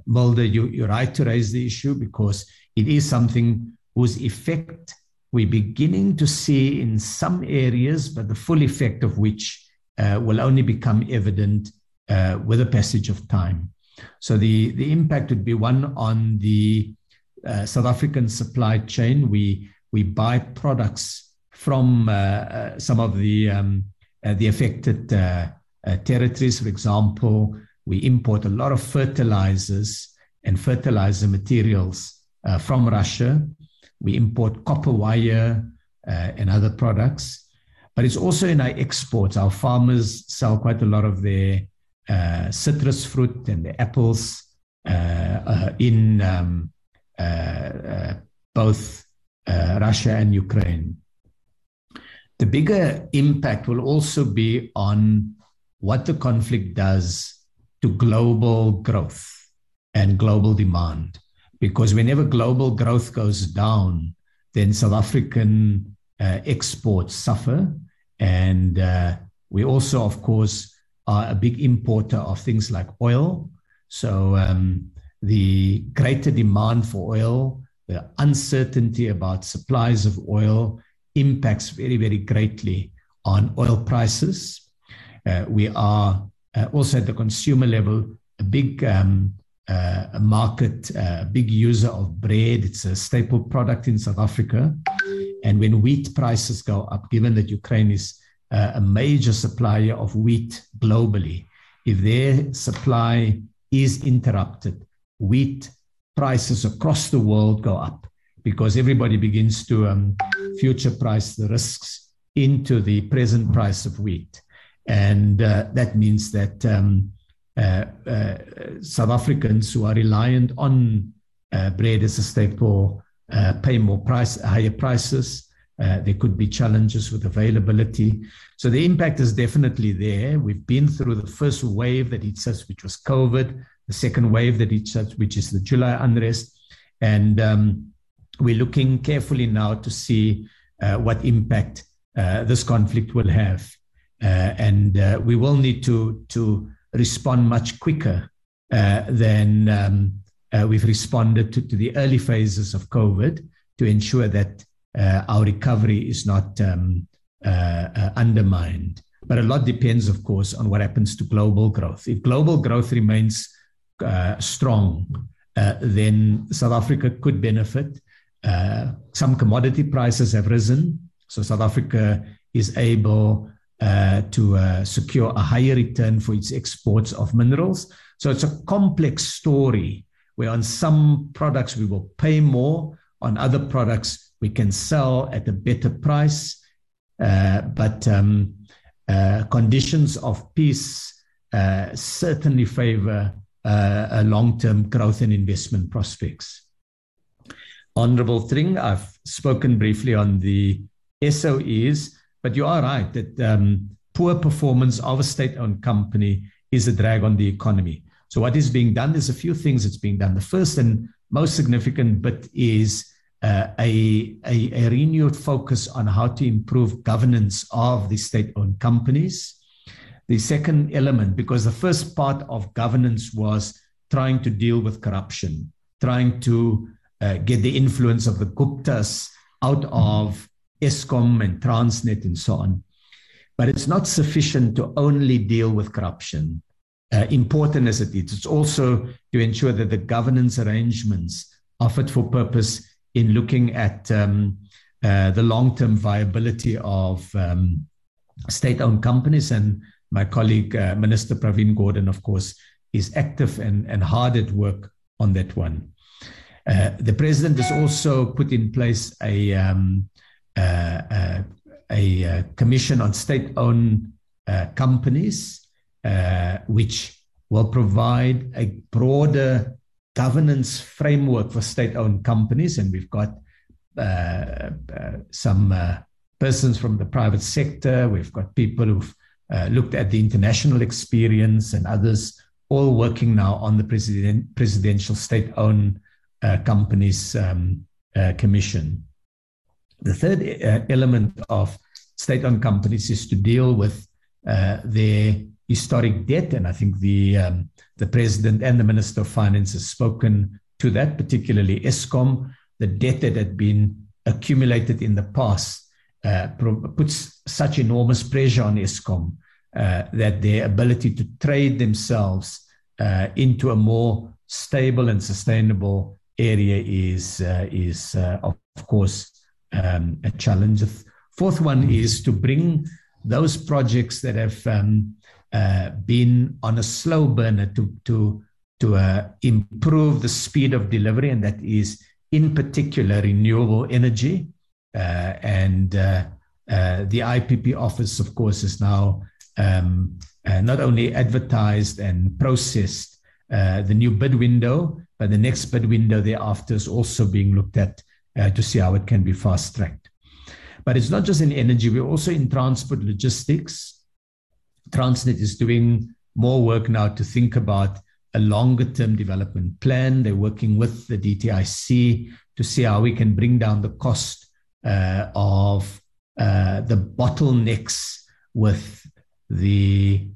Mulder, you, you're right to raise the issue because it is something whose effect we're beginning to see in some areas, but the full effect of which uh, will only become evident uh, with the passage of time. So the, the impact would be one on the uh, South African supply chain. We, we buy products from uh, uh, some of the, um, uh, the affected territories. For example, we import a lot of fertilizers and fertilizer materials from Russia we import copper wire uh, and other products, but it's also in our exports. Our farmers sell quite a lot of their uh, citrus fruit and the apples uh, uh in um, uh, uh, both Russia and Ukraine. The bigger impact will also be on what the conflict does to global growth and global demand because whenever global growth goes down, then South African uh, exports suffer. And uh, we also, of course, are a big importer of things like oil. So um, the greater demand for oil, the uncertainty about supplies of oil impacts very, very greatly on oil prices. Uh, we are uh, also at the consumer level a big um, uh, a market, uh, a big user of bread. It's a staple product in South Africa. And when wheat prices go up, given that Ukraine is uh, a major supplier of wheat globally, if their supply is interrupted, wheat prices across the world go up because everybody begins to um, future price the risks into the present price of wheat. And uh, that means that um, South Africans who are reliant on uh, bread as a staple pay more price, higher prices. there could be challenges with availability. So the impact is definitely there. We've been through the first wave that hit us, which was COVID, the second wave that hit us, which is the July unrest. And um, we're looking carefully now to see uh, what impact uh, this conflict will have. Uh, and we will need to, to respond much quicker uh, than um, uh, we've responded to, to, the early phases of COVID to ensure that uh, our recovery is not um, uh, uh, undermined. But a lot depends, of course, on what happens to global growth. If global growth remains uh, strong, then South Africa could benefit. some commodity prices have risen. So South Africa is able uh, to uh, secure a higher return for its exports of minerals. So it's a complex story where on some products we will pay more, on other products we can sell at a better price. Uh, but um, uh, conditions of peace uh, certainly favor a long-term growth and investment prospects. Honorable Thring, I've spoken briefly on the SOEs, but you are right that um, poor performance of a state-owned company is a drag on the economy. So what is being done? There's a few things that's being done. The first and most significant bit is uh, a, a, a, renewed focus on how to improve governance of the state-owned companies. The second element, because the first part of governance was trying to deal with corruption, trying to uh, get the influence of the Guptas out of Eskom and Transnet and so on. But it's not sufficient to only deal with corruption, uh, important as it is. It's also to ensure that the governance arrangements are fit for purpose in looking at um, uh, the long term viability of um, state owned companies. And my colleague, uh, Minister Pravin Gordhan, of course, is active and, and hard at work on that one. Uh, the president has also put in place a, um, a, a, commission on state owned uh, companies, which will provide a broader governance framework for state owned companies. And we've got some persons from the private sector, we've got people who've looked at the international experience and others all working now on the president, presidential state owned uh, companies um, uh, commission. The third uh, element of state owned companies is to deal with their historic debt. And I think the, um, the president and the minister of finance has spoken to that, particularly ESCOM, the debt that had been accumulated in the past. Uh, puts such enormous pressure on ESCOM uh, that their ability to trade themselves uh, into a more stable and sustainable area is uh, is uh, of course um, a challenge. The fourth one is to bring those projects that have um, uh, been on a slow burner to to to uh, improve the speed of delivery, and that is in particular renewable energy. Uh, and uh, the IPP office, of course, is now um, not only advertised and processed the new bid window, but the next bid window thereafter is also being looked at uh, to see how it can be fast tracked. But it's not just in energy, we're also in transport logistics. Transnet is doing more work now to think about a longer term development plan. They're working with the DTIC to see how we can bring down the cost uh, of uh, the bottlenecks with the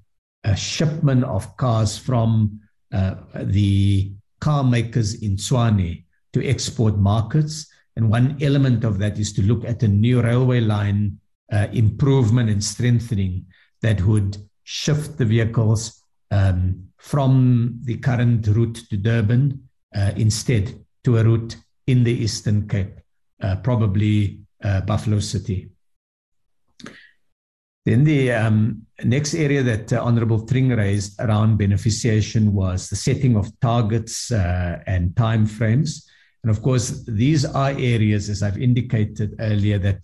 uh, shipment of cars from uh, the car makers in Tshwane to export markets. And one element of that is to look at a new railway line uh, improvement and strengthening that would shift the vehicles um, from the current route to Durban uh, instead to a route in the Eastern Cape, uh, probably uh, Buffalo City. Then the um, next area that uh, Honorable Thring raised around beneficiation was the setting of targets uh, and timeframes. And of course, these are areas, as I've indicated earlier, that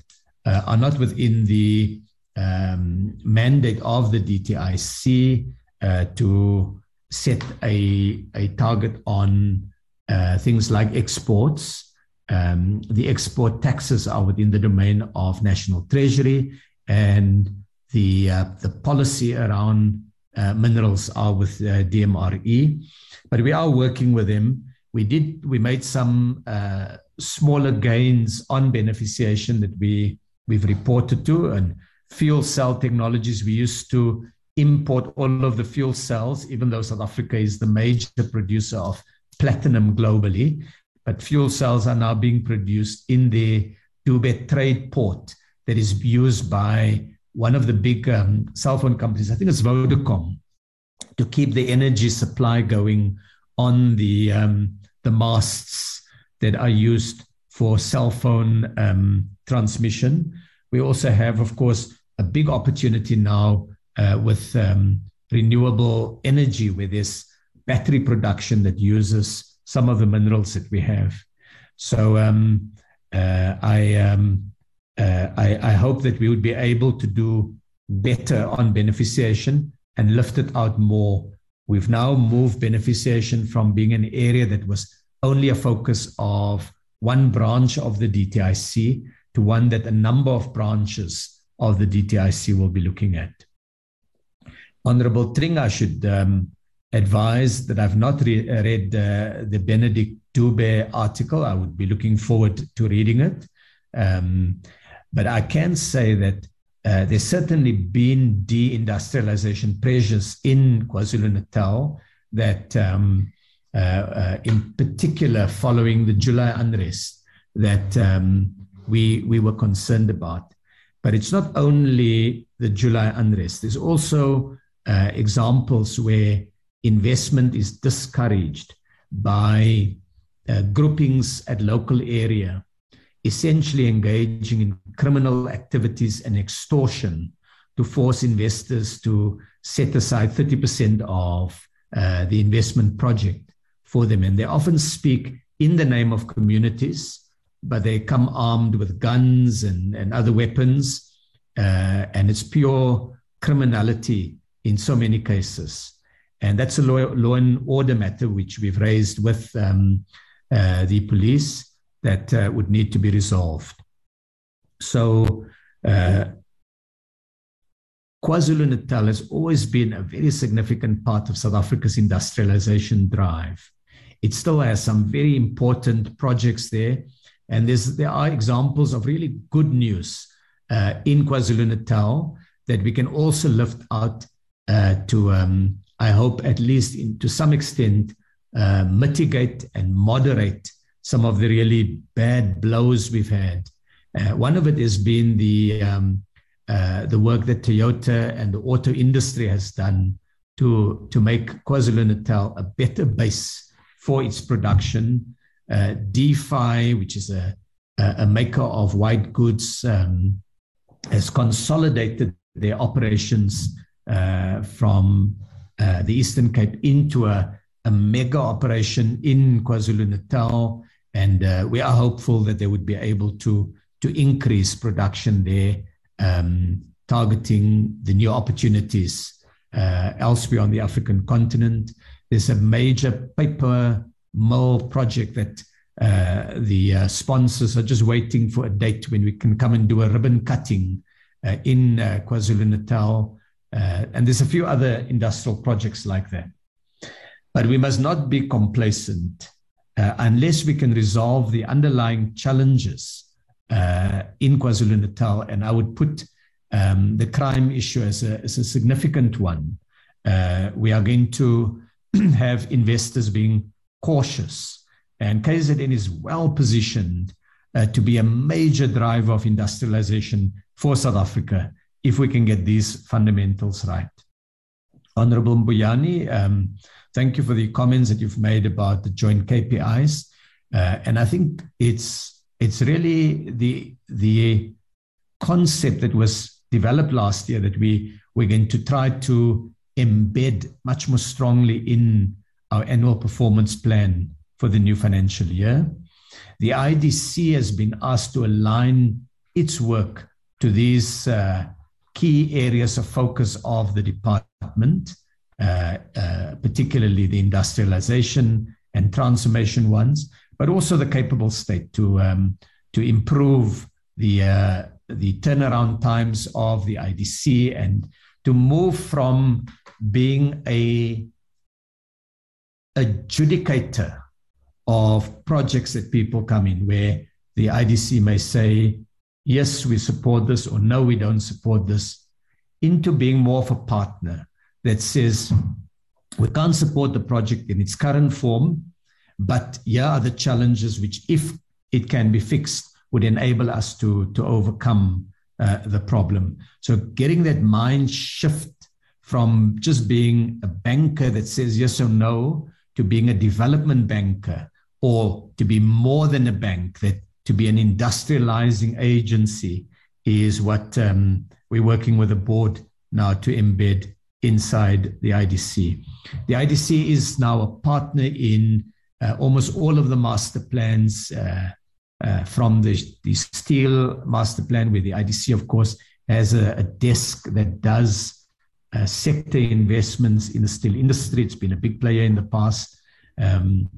uh, are not within the um, mandate of the DTIC uh, to set a, a target on uh, things like exports. Um, the export taxes are within the domain of National Treasury, and the uh, the policy around uh, minerals are with uh, DMRE, but we are working with them. We did we made some uh, smaller gains on beneficiation that we we've reported to and fuel cell technologies. We used to import all of the fuel cells, even though South Africa is the major producer of platinum globally. But fuel cells are now being produced in the Dube trade port that is used by one of the big um, cell phone companies, I think it's Vodacom, to keep the energy supply going on the um, the masts that are used for cell phone um, transmission. we also have, of course, a big opportunity now uh, with um, renewable energy, with this battery production that uses some of the minerals that we have. So um, uh, I, um, uh, I, I hope that we would be able to do better on beneficiation and lift it out more. We've now moved beneficiation from being an area that was only a focus of one branch of the DTIC to one that a number of branches of the DTIC will be looking at. Honorable Tringa should um, advise that I've not re- read uh, the Benedict Dube article. I would be looking forward to reading it. Um, but I can say that uh, there's certainly been deindustrialization pressures in KwaZulu Natal that, um, uh, uh, in particular, following the July unrest, that um, we, we were concerned about. But it's not only the July unrest, there's also uh, examples where investment is discouraged by uh, groupings at local area, essentially engaging in criminal activities and extortion to force investors to set aside 30% of uh, the investment project for them. And they often speak in the name of communities but they come armed with guns and, and other weapons. Uh, and it's pure criminality in so many cases. And that's a law, law and order matter which we've raised with um, uh, the police that uh, would need to be resolved. So, uh, KwaZulu Natal has always been a very significant part of South Africa's industrialization drive. It still has some very important projects there and there are examples of really good news uh, in KwaZulu Natal that we can also lift out uh, to, um, I hope, at least in, to some extent, uh, mitigate and moderate some of the really bad blows we've had. Uh, one of it has been the um, uh, the work that Toyota and the auto industry has done to to make KwaZulu Natal a better base for its production uh, Defy, which is a, a maker of white goods, um, has consolidated their operations uh, from uh, the Eastern Cape into a, a, mega operation in KwaZulu Natal. And uh, we are hopeful that they would be able to, to increase production there, um, targeting the new opportunities uh, elsewhere on the African continent. There's a major paper mill project that uh, the uh, sponsors are just waiting for a date when we can come and do a ribbon cutting uh, in uh, KwaZulu Natal. Uh, and there's a few other industrial projects like that. But we must not be complacent unless we can resolve the underlying challenges in KwaZulu Natal. And I would put um, the crime issue as a, as a significant one. we are going to have investors being cautious. And KZN is well positioned uh, to be a major driver of industrialization for South Africa if we can get these fundamentals right. Honorable Mbuyane, um, thank you for the comments that you've made about the joint KPIs. Uh, and I think it's it's really the the concept that was developed last year that we we're going to try to embed much more strongly in our annual performance plan for the new financial year. The IDC has been asked to align its work to these uh, key areas of focus of the department, uh, uh, particularly the industrialization and transformation ones, but also the capable state to, um, to improve the, uh, the turnaround times of the IDC and to move from being a adjudicator of projects that people come in where the IDC may say, yes, we support this, or no, we don't support this, into being more of a partner that says, we can't support the project in its current form, but are the challenges which, if it can be fixed, would enable us to, to overcome uh, the problem. So, getting that mind shift from just being a banker that says yes or no to being a development banker or to be more than a bank, that to be an industrializing agency is what um, we're working with the board now to embed inside the IDC. The IDC is now a partner in almost all of the master plans uh, uh, from the, the steel master plan, where the IDC, of course, has a, a desk that does uh, sector investments in the steel industry. It's been a big player in the past. Um,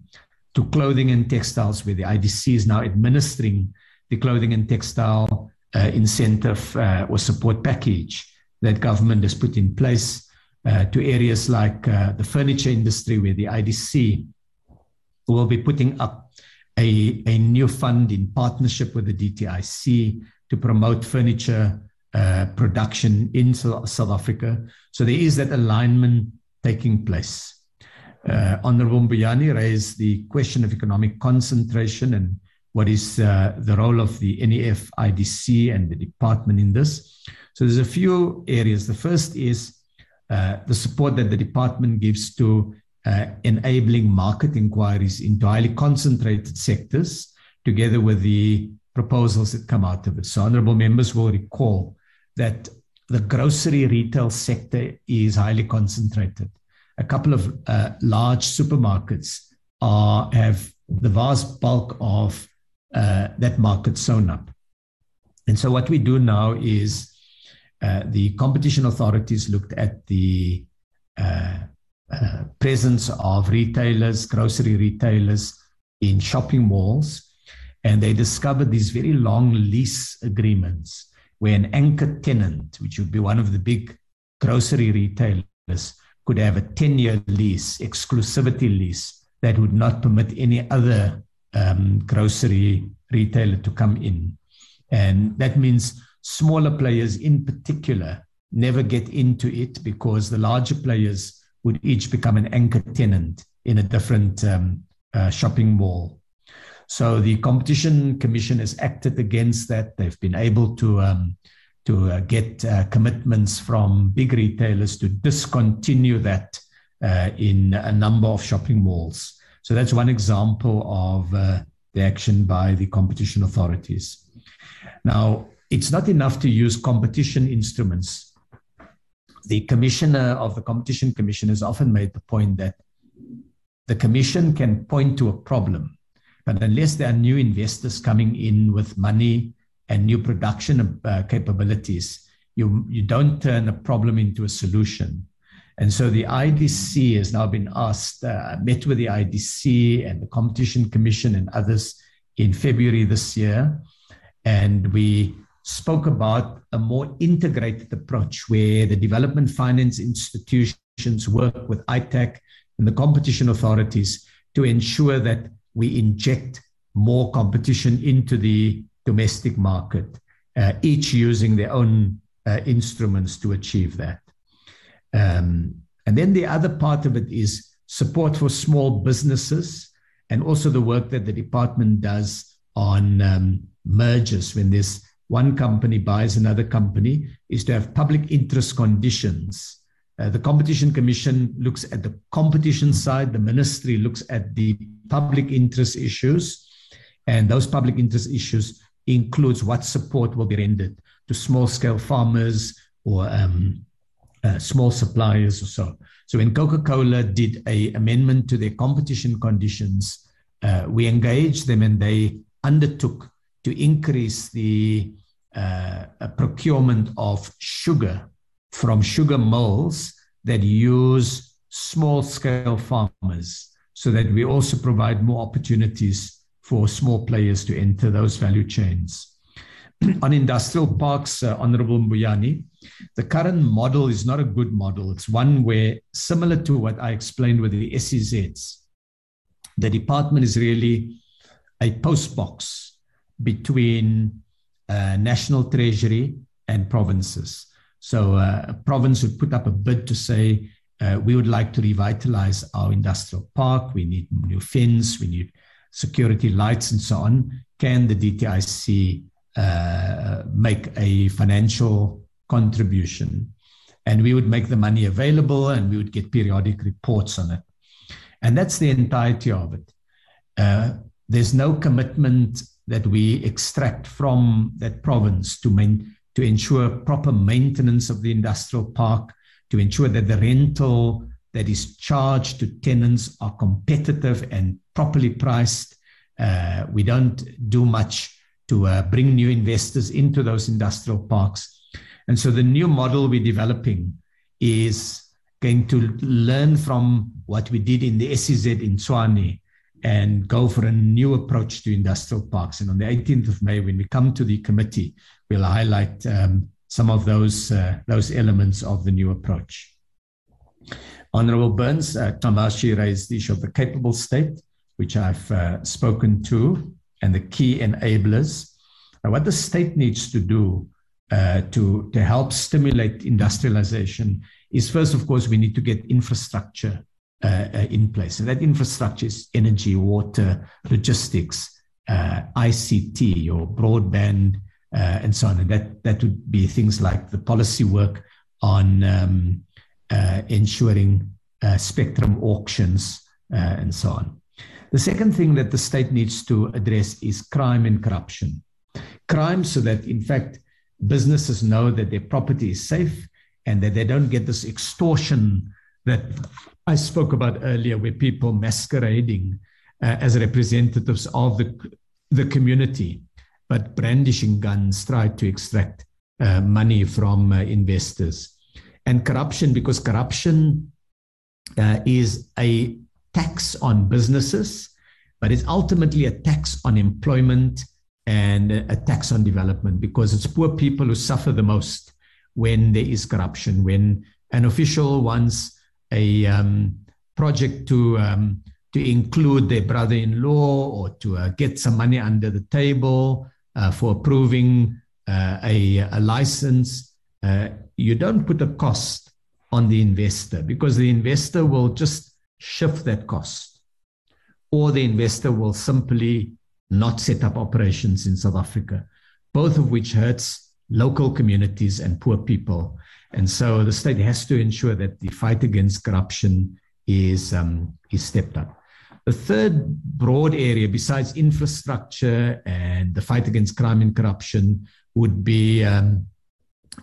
to clothing and textiles, where the IDC is now administering the clothing and textile uh, incentive uh, or support package that government has put in place uh, to areas like uh, the furniture industry, where the IDC will be putting up a, a new fund in partnership with the DTIC to promote furniture uh, production in South Africa. So there is that alignment taking place. Uh, Honorable Mbuyane raised the question of economic concentration and what is uh, the role of the NEF, IDC, and the department in this. So there's a few areas. The first is uh, the support that the department gives to uh, enabling market inquiries into highly concentrated sectors, together with the proposals that come out of it. So, honorable members will recall that the grocery retail sector is highly concentrated. A couple of uh, large supermarkets are, have the vast bulk of uh, that market sewn up. And so, what we do now is uh, the competition authorities looked at the uh, presence of retailers, grocery retailers in shopping malls, and they discovered these very long lease agreements where an anchor tenant, which would be one of the big grocery retailers, could have a 10 year lease, exclusivity lease, that would not permit any other um, grocery retailer to come in. And that means smaller players in particular never get into it because the larger players would each become an anchor tenant in a different um, uh, shopping mall. So the Competition Commission has acted against that. They've been able to um, to uh, get uh, commitments from big retailers to discontinue that uh, in a number of shopping malls. So that's one example of uh, the action by the competition authorities. Now, it's not enough to use competition instruments. The commissioner of the competition commission has often made the point that the commission can point to a problem, but unless there are new investors coming in with money and new production uh, capabilities, you, you don't turn a problem into a solution. And so the IDC has now been asked, uh, met with the IDC and the Competition Commission and others in February this year. And we spoke about a more integrated approach where the development finance institutions work with ITAC and the competition authorities to ensure that we inject more competition into the domestic market, uh, each using their own uh, instruments to achieve that. Um, and then the other part of it is support for small businesses and also the work that the department does on um, mergers when there's one company buys another company is to have public interest conditions. Uh, the Competition Commission looks at the competition side, the ministry looks at the public interest issues, and those public interest issues includes what support will be rendered to small scale farmers or um, uh, small suppliers or so. So when Coca-Cola did a amendment to their competition conditions, uh, we engaged them and they undertook to increase the uh, procurement of sugar from sugar mills that use small scale farmers so that we also provide more opportunities for small players to enter those value chains. On industrial parks, uh, Honorable Mbuyane, the current model is not a good model. It's one where, similar to what I explained with the SEZs, the department is really a post box between uh, national treasury and provinces. So uh, a province would put up a bid to say, uh, we would like to revitalize our industrial park. We need new fins, we need security lights, and so on. Can the DTIC uh, make a financial contribution? And we would make the money available and we would get periodic reports on it. And that's the entirety of it. Uh, there's no commitment that we extract from that province to main, to ensure proper maintenance of the industrial park, to ensure that the rental that is charged to tenants are competitive and properly priced. Uh, we don't do much to uh, bring new investors into those industrial parks. And so the new model we're developing is going to learn from what we did in the SEZ in Tshwane and go for a new approach to industrial parks. And on the 18th of May, when we come to the committee, we'll highlight um, some of those, uh, those elements of the new approach. Honorable Burns, uh, Ncamashe raised the issue of the capable state, which I've uh, spoken to, and the key enablers. Now, what the state needs to do uh, to, to help stimulate industrialization is first, of course, we need to get infrastructure in place. And that infrastructure is energy, water, logistics, uh, ICT, or broadband, uh, and so on. And that, that would be things like the policy work on um, uh, ensuring uh, spectrum auctions uh, and so on. The second thing that the state needs to address is crime and corruption. Crime, so that in fact businesses know that their property is safe and that they don't get this extortion that I spoke about earlier, where people masquerading uh, as representatives of the, the community, but brandishing guns try to extract uh, money from uh, investors and corruption because corruption uh, is a tax on businesses, but it's ultimately a tax on employment and a tax on development because it's poor people who suffer the most when there is corruption. When an official wants a um, project to um, to include their brother-in-law or to uh, get some money under the table uh, for approving uh, a, a license, uh, you don't put a cost on the investor because the investor will just shift that cost. Or the investor will simply not set up operations in South Africa, both of which hurts local communities and poor people. And so the state has to ensure that the fight against corruption is, um, is stepped up. The third broad area, besides infrastructure and the fight against crime and corruption, would be um,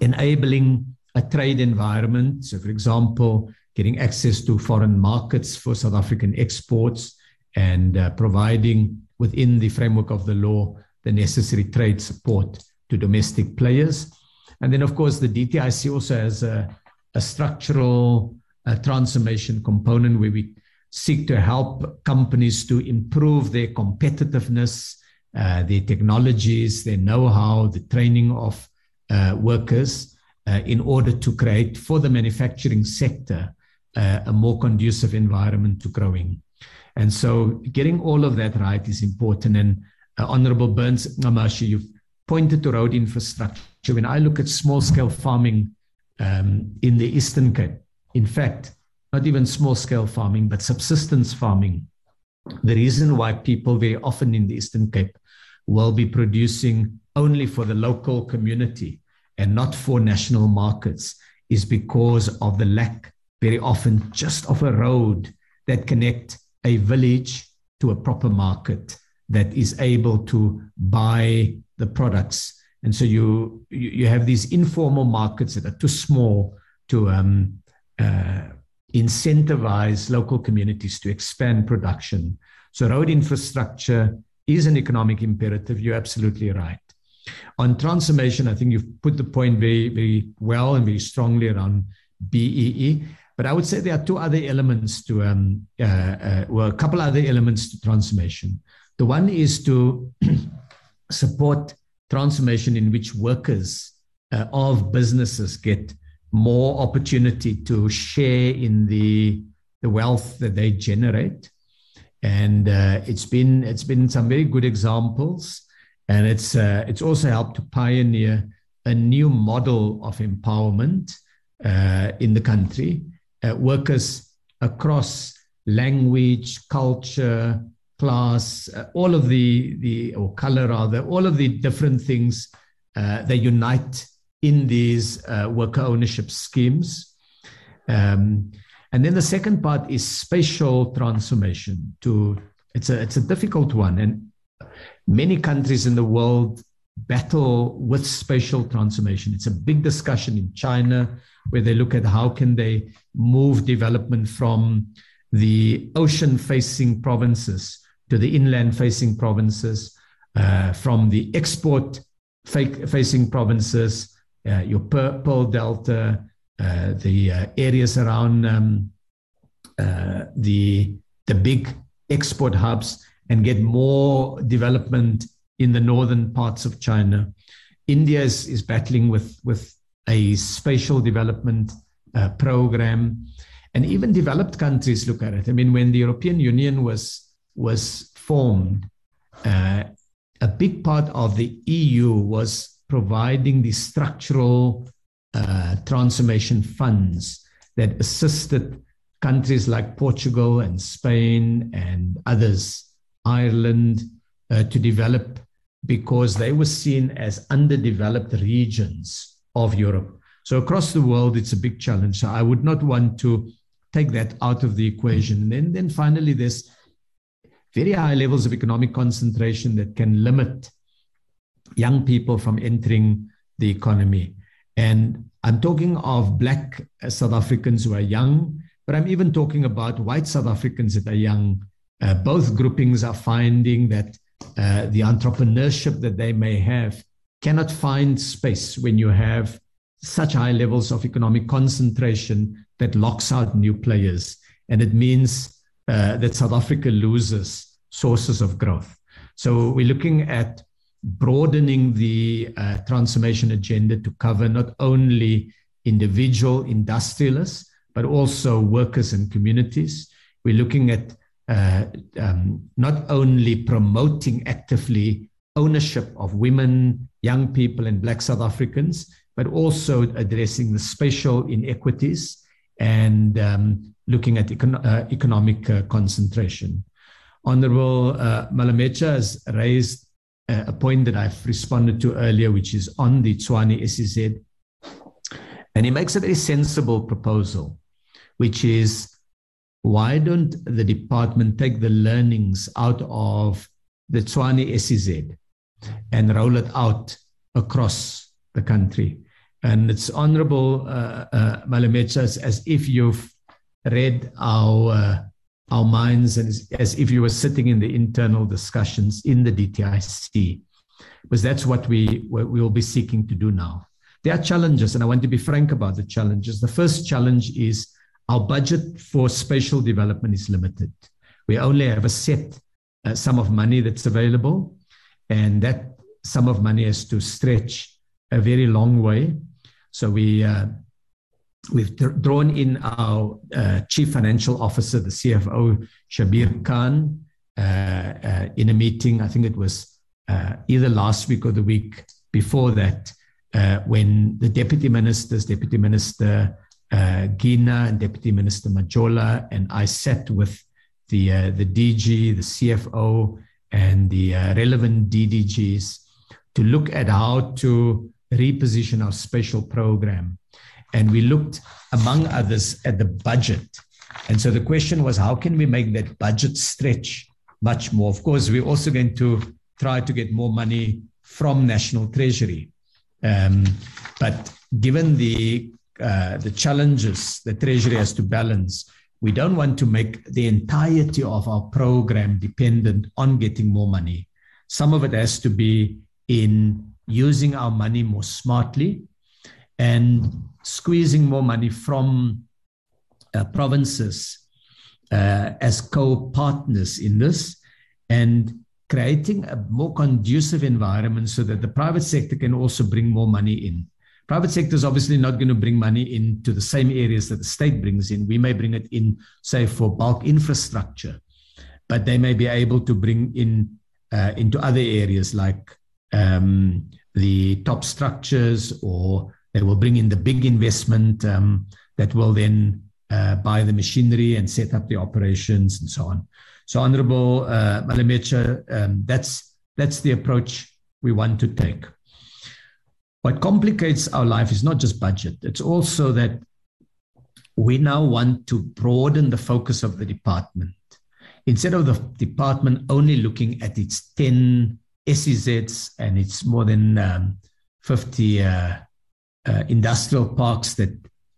enabling a trade environment. So, for example, getting access to foreign markets for South African exports and uh, providing within the framework of the law the necessary trade support to domestic players. And then, of course, the DTIC also has a, a structural transformation component where we seek to help companies to improve their competitiveness, uh, their technologies, their know how, the training of uh, workers uh, in order to create for the manufacturing sector uh, a more conducive environment to growing. And so getting all of that right is important. And uh, Honorable Burns Ncamashe, you've pointed to road infrastructure. When I look at small scale farming um, in the Eastern Cape, in fact, not even small scale farming, but subsistence farming, the reason why people very often in the Eastern Cape will be producing only for the local community and not for national markets is because of the lack very often just of a road that connect a village to a proper market that is able to buy the products and so you you, have these informal markets that are too small to um, uh, incentivize local communities to expand production so road infrastructure is an economic imperative you're absolutely right on transformation, I think you've put the point very, very well and very strongly around BEE. But I would say there are two other elements to, um, uh, uh, well, a couple other elements to transformation. The one is to support transformation in which workers uh, of businesses get more opportunity to share in the, the wealth that they generate. And uh, it's been it's been some very good examples and it's uh, it's also helped to pioneer a new model of empowerment uh, in the country. Uh, workers across language, culture, class, uh, all of the the or color rather, all of the different things uh, that unite in these uh, worker ownership schemes. Um, and then the second part is spatial transformation. To it's a it's a difficult one, and many countries in the world battle with spatial transformation. It's a big discussion in China where they look at how can they move development from the ocean facing provinces to the inland facing provinces, uh, from the export facing provinces, uh, your Pearl Delta, uh, the uh, areas around um, uh, the, the big export hubs, and get more development in the northern parts of China. India is, is battling with, with a spatial development uh, program. And even developed countries look at it. I mean, when the European Union was, was formed, uh, a big part of the EU was providing the structural uh, transformation funds that assisted countries like Portugal and Spain and others, Ireland, uh, to develop because they were seen as underdeveloped regions of Europe. So across the world, it's a big challenge. So I would not want to take that out of the equation. And then, then finally, there's very high levels of economic concentration that can limit young people from entering the economy. And I'm talking of Black South Africans who are young, but I'm even talking about white South Africans that are young. Uh, both groupings are finding that uh, the entrepreneurship that they may have cannot find space when you have such high levels of economic concentration that locks out new players. And it means uh, that South Africa loses sources of growth. So we're looking at broadening the uh, transformation agenda to cover not only individual industrialists, but also workers and communities. We're looking at uh, um, not only promoting actively ownership of women, young people, and Black South Africans, but also addressing the spatial inequities and um, looking at econ- uh, economic uh, concentration. Honorable uh, Malametsha has raised uh, a point that I've responded to earlier, which is on the Tshwane SEZ. And he makes a very sensible proposal, which is why don't the department take the learnings out of the Tshwane SEZ and roll it out across the country? And it's honorable, uh, uh, as if you've read our uh, our minds as, as if you were sitting in the internal discussions in the DTIC, because that's what we we will be seeking to do now. There are challenges, and I want to be frank about the challenges. The first challenge is our budget for spatial development is limited. We only have a set uh, sum of money that's available, and that sum of money has to stretch a very long way. So we uh, we've drawn in our uh, chief financial officer, the CFO, Shabir Khan, uh, uh, in a meeting. I think it was uh, either last week or the week before that, uh, when the deputy ministers, Deputy Minister uh, Gina and Deputy Minister Majola, and I sat with the the DG, the CFO, and the relevant DDGs to look at how to reposition our special program and we looked, among others, at the budget. And so the question was, how can we make that budget stretch much more? Of course, we're also going to try to get more money from National Treasury. Um, but given the uh, the challenges the Treasury has to balance, we don't want to make the entirety of our program dependent on getting more money. Some of it has to be in using our money more smartly and squeezing more money from uh, provinces uh, as co partners in this and creating a more conducive environment so that the private sector can also bring more money in. Private sector is obviously not going to bring money into the same areas that the state brings in. We may bring it in, say, for bulk infrastructure, but they may be able to bring in uh, into other areas like um, the top structures or they will bring in the big investment um, that will then uh, buy the machinery and set up the operations and so on. So, Honorable uh, Malametsha, um, that's, that's the approach we want to take. What complicates our life is not just budget, it's also that we now want to broaden the focus of the department instead of the department only looking at its 10 SEZs and its more than um, 50 uh, uh, industrial parks that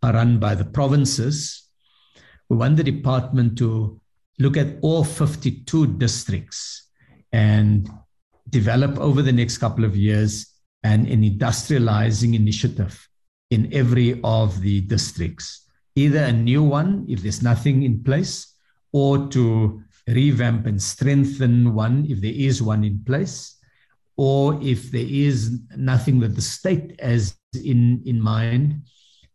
are run by the provinces, we want the department to look at all 52 districts and develop over the next couple of years an, an industrializing initiative in every of the districts, either a new one if there's nothing in place, or to revamp and strengthen one if there is one in place, or if there is nothing that the state has in, in mind,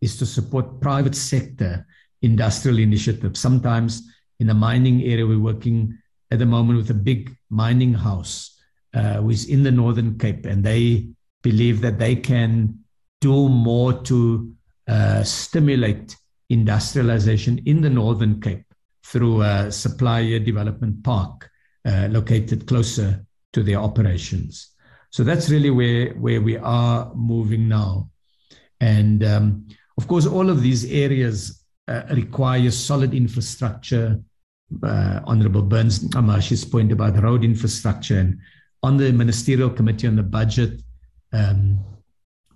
is to support private sector industrial initiatives. Sometimes in the mining area, we're working at the moment with a big mining house uh, who is in the Northern Cape, and they believe that they can do more to uh, stimulate industrialization in the Northern Cape through a supplier development park uh, located closer to their operations. So that's really where, where we are moving now. And um, of course, all of these areas uh, require solid infrastructure. Uh, Honorable Burns Ncamashe's point about road infrastructure. And on the Ministerial Committee on the Budget, um,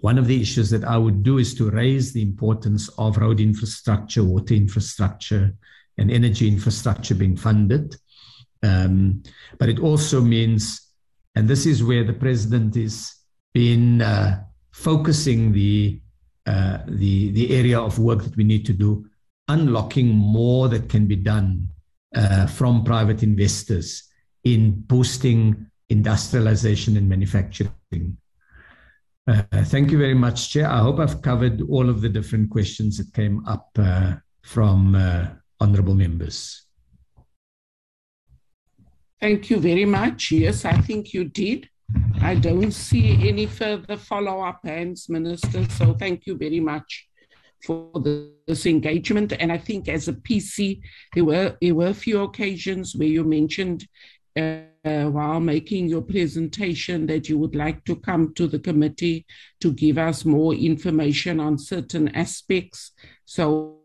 one of the issues that I would do is to raise the importance of road infrastructure, water infrastructure, and energy infrastructure being funded. Um, but it also means, and this is where the president is been uh, focusing the, uh, the, the area of work that we need to do, unlocking more that can be done uh, from private investors in boosting industrialization and manufacturing. Uh, thank you very much, Chair. I hope I've covered all of the different questions that came up uh, from uh, honorable members. Thank you very much. Yes, I think you did. I don't see any further follow-up hands, Minister, so thank you very much for the, this engagement. And I think as a PC, there were, there were a few occasions where you mentioned uh, while making your presentation that you would like to come to the committee to give us more information on certain aspects. So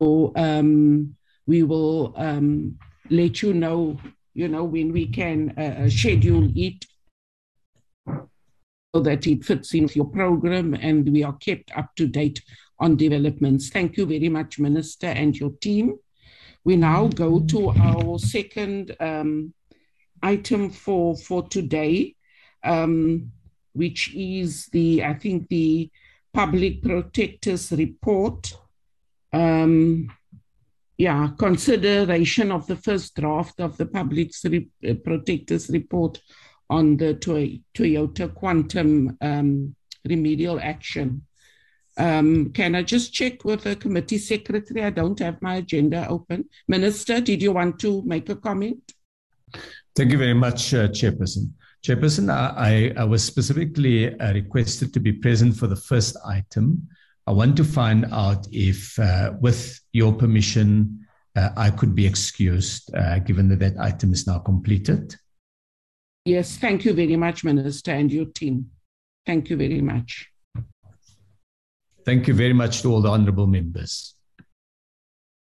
um, we will um, let you know, you know, when we can uh, uh schedule it so that it fits into your program and we are kept up to date on developments. Thank you very much, Minister, and your team. We now go to our second um, item for for today, um, which is the I think the public protector's report. Um, yeah, consideration of the first draft of the public uh, protector's report on the Toyota quantum um, remedial action. Um, can I just check with the committee secretary? I don't have my agenda open. Minister, did you want to make a comment? Thank you very much, uh, Chairperson. Chairperson, I, I, was specifically uh, requested to be present for the first item. I want to find out if, uh, with your permission, uh, I could be excused, uh, given that that item is now completed. Yes, thank you very much, Minister, and your team. Thank you very much. Thank you very much to all the honorable members.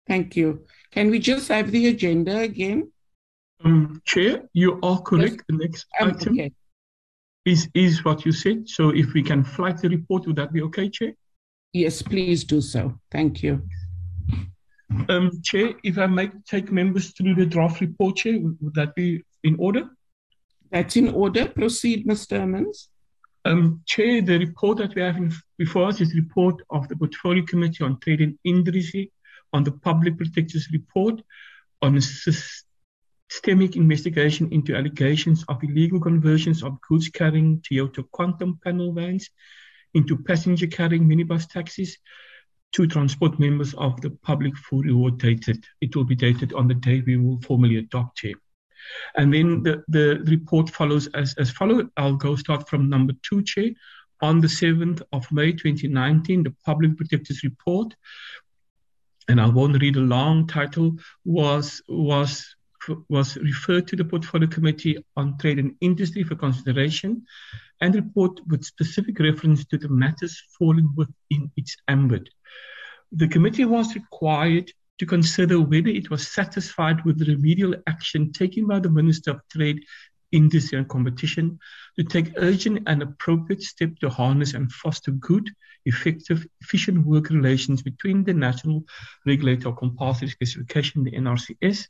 Thank you. Can we just have the agenda again? Um, Chair, you are correct. Yes. The next um, item okay. is, is what you said. So if we can flag the report, would that be okay, Chair? Yes, please do so. Thank you. Um, Chair, if I may take members through the draft report, Chair, would, would that be in order? That's in order. Proceed, Mr. Hermans. Um, Chair, the report that we have in, before us is the report of the Portfolio Committee on Trade and Industry on the Public Protector's Report on a systemic investigation into allegations of illegal conversions of goods carrying Toyota Quantum panel vans into passenger carrying minibus taxis to transport members of the public for reward dated. It will be dated on the day we will formally adopt it. And then the, the report follows as, as follows. I'll go start from number two, Chair. On the 7th of May 2019, the Public Protector's Report, and I won't read a long title, was, was was referred to the Portfolio Committee on Trade and Industry for consideration and report with specific reference to the matters falling within its ambit. The committee was required to consider whether it was satisfied with the remedial action taken by the Minister of Trade, Industry and Competition to take urgent and appropriate steps to harness and foster good, effective, efficient work relations between the National Regulator of Compulsory Specification, the NRCS,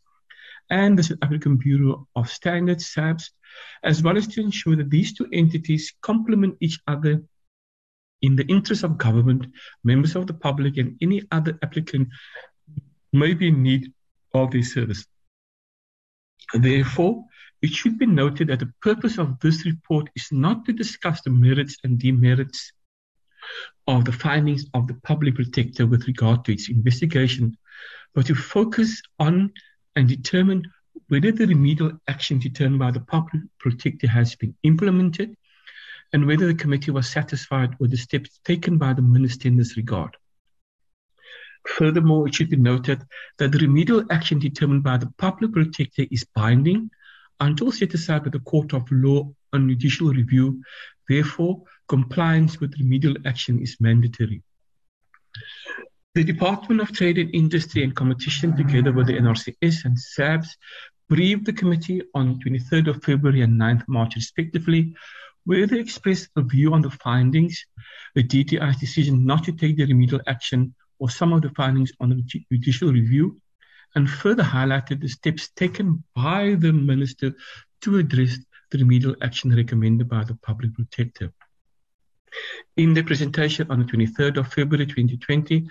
and the South African Bureau of Standards, SABS, as well as to ensure that these two entities complement each other in the interest of government, members of the public, and any other applicant may be in need of this service. Therefore, it should be noted that the purpose of this report is not to discuss the merits and demerits of the findings of the public protector with regard to its investigation, but to focus on and determine whether the remedial action determined by the public protector has been implemented and whether the committee was satisfied with the steps taken by the minister in this regard. Furthermore, it should be noted that the remedial action determined by the public protector is binding until set aside by the Court of Law on judicial review. Therefore, compliance with remedial action is mandatory. The Department of Trade and Industry and Competition, together with the NRCS and SABS, briefed the committee on 23rd of February and 9th March, respectively, where they expressed a view on the findings, the DTI's decision not to take the remedial action or some of the findings on the judicial review, and further highlighted the steps taken by the minister to address the remedial action recommended by the public protector. In the presentation on the 23rd of February 2020,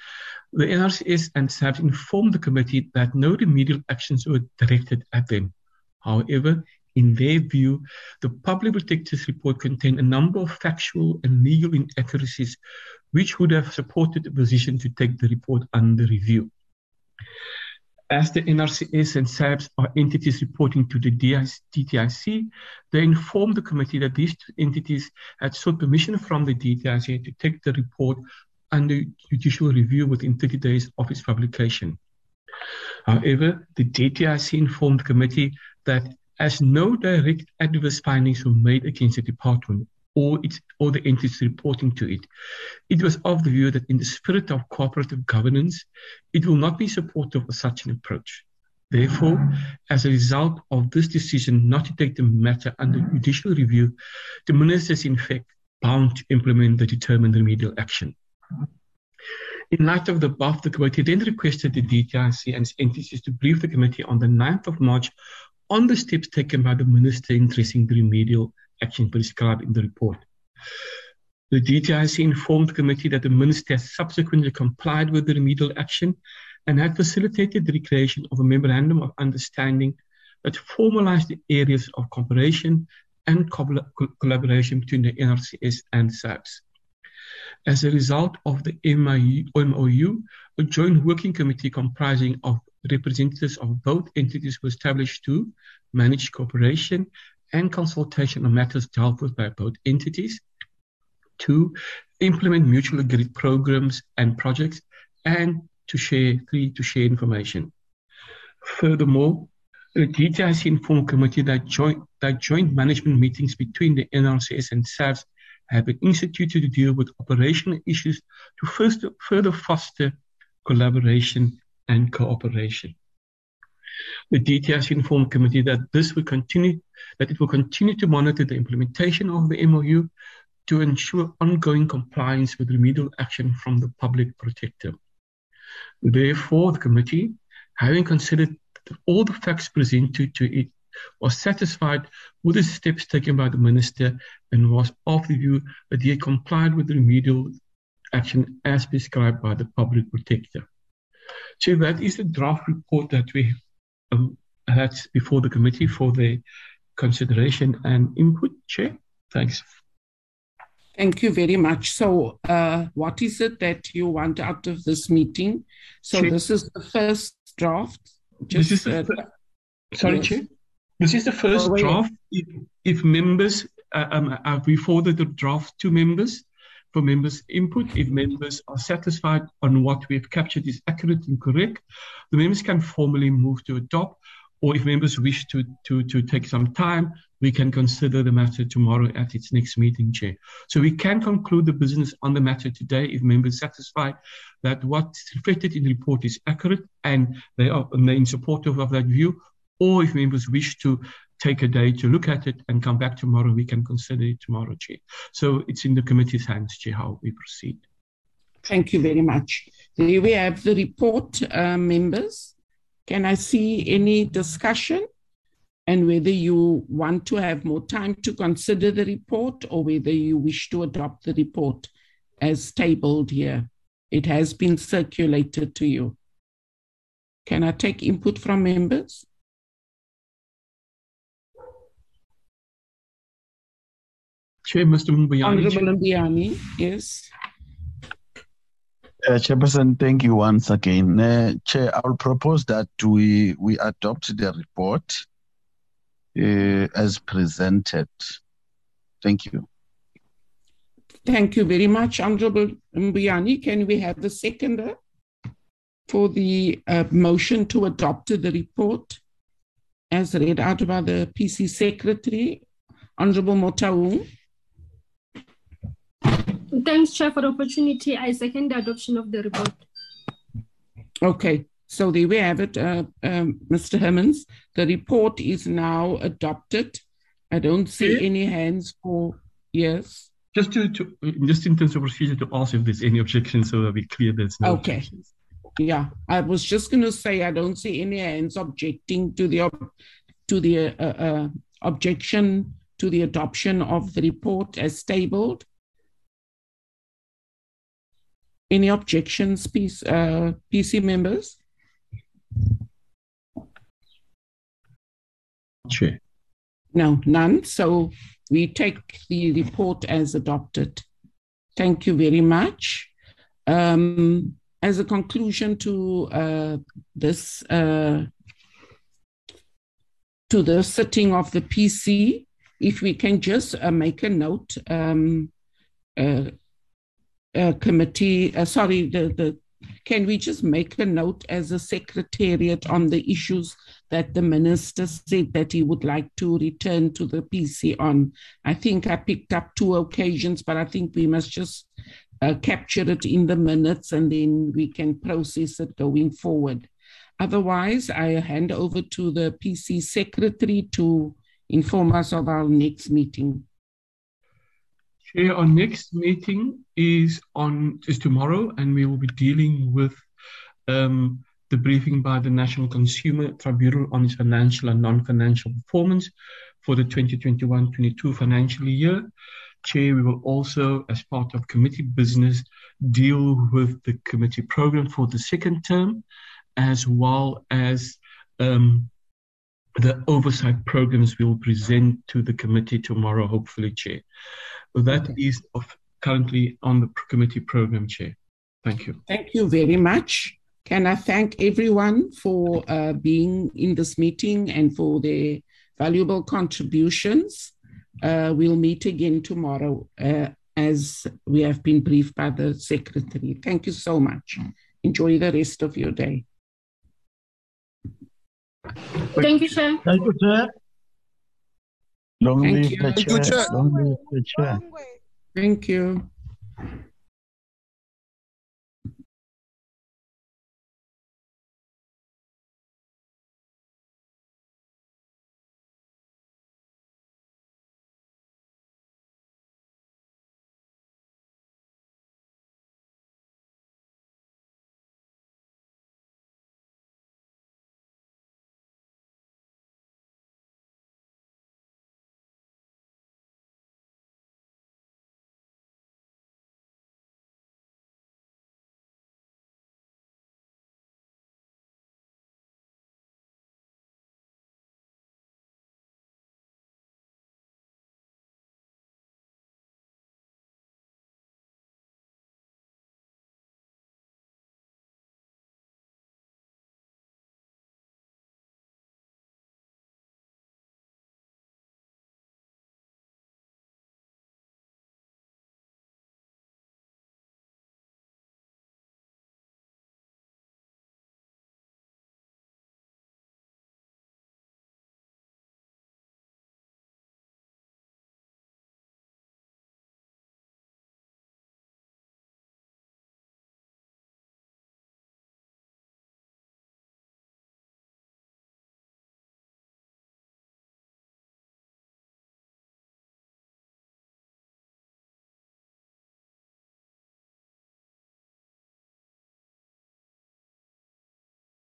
the NRCS and SABS informed the committee that no remedial actions were directed at them. However, in their view, the public protector's report contained a number of factual and legal inaccuracies which would have supported the position to take the report under review. As the NRCS and SABS are entities reporting to the DTIC, they informed the committee that these two entities had sought permission from the DTIC to take the report under judicial review within 30 days of its publication. However, the DTIC informed the committee that as no direct adverse findings were made against the department or its entities reporting to it. It was of the view that in the spirit of cooperative governance, it will not be supportive of such an approach. Therefore, as a result of this decision not to take the matter under judicial review, the minister is in fact bound to implement the determined remedial action. In light of the above, the committee then requested the DTIC and its entities to brief the committee on the 9th of March on the steps taken by the minister in addressing the remedial action prescribed in the report. The DTIC informed the committee that the minister subsequently complied with the remedial action and had facilitated the creation of a memorandum of understanding that formalized the areas of cooperation and co- collaboration between the NRCS and SABS. As a result of the MOU, a joint working committee comprising of representatives of both entities was established to manage cooperation and consultation on matters dealt with by both entities. Two, implement mutually agreed programs and projects. And to share, three, to share information. Furthermore, the DTIC informed committee that joint, that joint management meetings between the NRCS and SABS have been instituted to deal with operational issues to first, further foster collaboration and cooperation. The DTIC informed committee that this will continue, that it will continue to monitor the implementation of the MOU to ensure ongoing compliance with remedial action from the public protector. Therefore, the committee, having considered all the facts presented to it, was satisfied with the steps taken by the minister and was of the view that he had complied with the remedial action as prescribed by the public protector. So that is the draft report that we um, had before the committee for the consideration and input. Chair, thanks. Thank you very much. So, uh, what is it that you want out of this meeting? So, Chair. this is the first draft. Just, this is the, uh, sorry, yes. Chair. This is the first oh, draft. If, if members, uh, um, uh, we forwarded the draft to members for members' input. If members are satisfied on what we have captured is accurate and correct, the members can formally move to adopt. Or if members wish to, to, to take some time we can consider the matter tomorrow at its next meeting, Chair. So we can conclude the business on the matter today if members satisfied that what's reflected in the report is accurate and they are in support of that view, or if members wish to take a day to look at it and come back tomorrow, we can consider it tomorrow, Chair. So it's in the committee's hands, Chair, how we proceed. Thank you very much. Here we have the report, uh, members. Can I see any discussion? And whether you want to have more time to consider the report or whether you wish to adopt the report as tabled here. It has been circulated to you. Can I take input from members? Chair, Mr. Mbuyane. Honorable Mbuyane, yes. Uh, Chairperson, thank you once again. Uh, Chair, I will propose that we, we adopt the report uh, as presented. Thank you. Thank you very much, Honorable Mbuyane. Can we have the seconder for the uh, motion to adopt the report as read out by the PC Secretary, Honorable Motaung? Thanks, Chair, for the opportunity. I second the adoption of the report. Okay, so there we have it, uh, um, Mr. Hermans. The report is now adopted. I don't see any hands for yes. Just to, to just in terms of procedure to ask if there's any objections so that we clear there's no okay. Objections. Yeah, I was just going to say I don't see any hands objecting to the to the uh, uh, objection to the adoption of the report as tabled. Any objections, PC, uh, PC members? Sure. No, none. So we take the report as adopted. Thank you very much. Um, as a conclusion to uh, this, uh, to the sitting of the PC, if we can just uh, make a note, um, uh, committee, uh, sorry, the, the can we just make a note as a secretariat on the issues that the minister said that he would like to return to the PC on? I think I picked up two occasions, but I think we must just uh, capture it in the minutes and then we can process it going forward. Otherwise, I hand over to the PC secretary to inform us of our next meeting. Chair, our next meeting is on is tomorrow, and we will be dealing with um, the briefing by the National Consumer Tribunal on its financial and non-financial performance for the 2021-22 financial year. Chair, we will also, as part of committee business, deal with the committee program for the second term, as well as um, the oversight programs we will present to the committee tomorrow, hopefully, Chair. That is of currently on the committee program, Chair. Thank you. Thank you very much. Can I thank everyone for uh, being in this meeting and for their valuable contributions? Uh, we'll meet again tomorrow uh, as we have been briefed by the Secretary. Thank you so much. Enjoy the rest of your day. Thank you, Chair. Thank you, Chair. Long Thank live you. the Thank you, chair. Chair. Long live the chair. Thank you.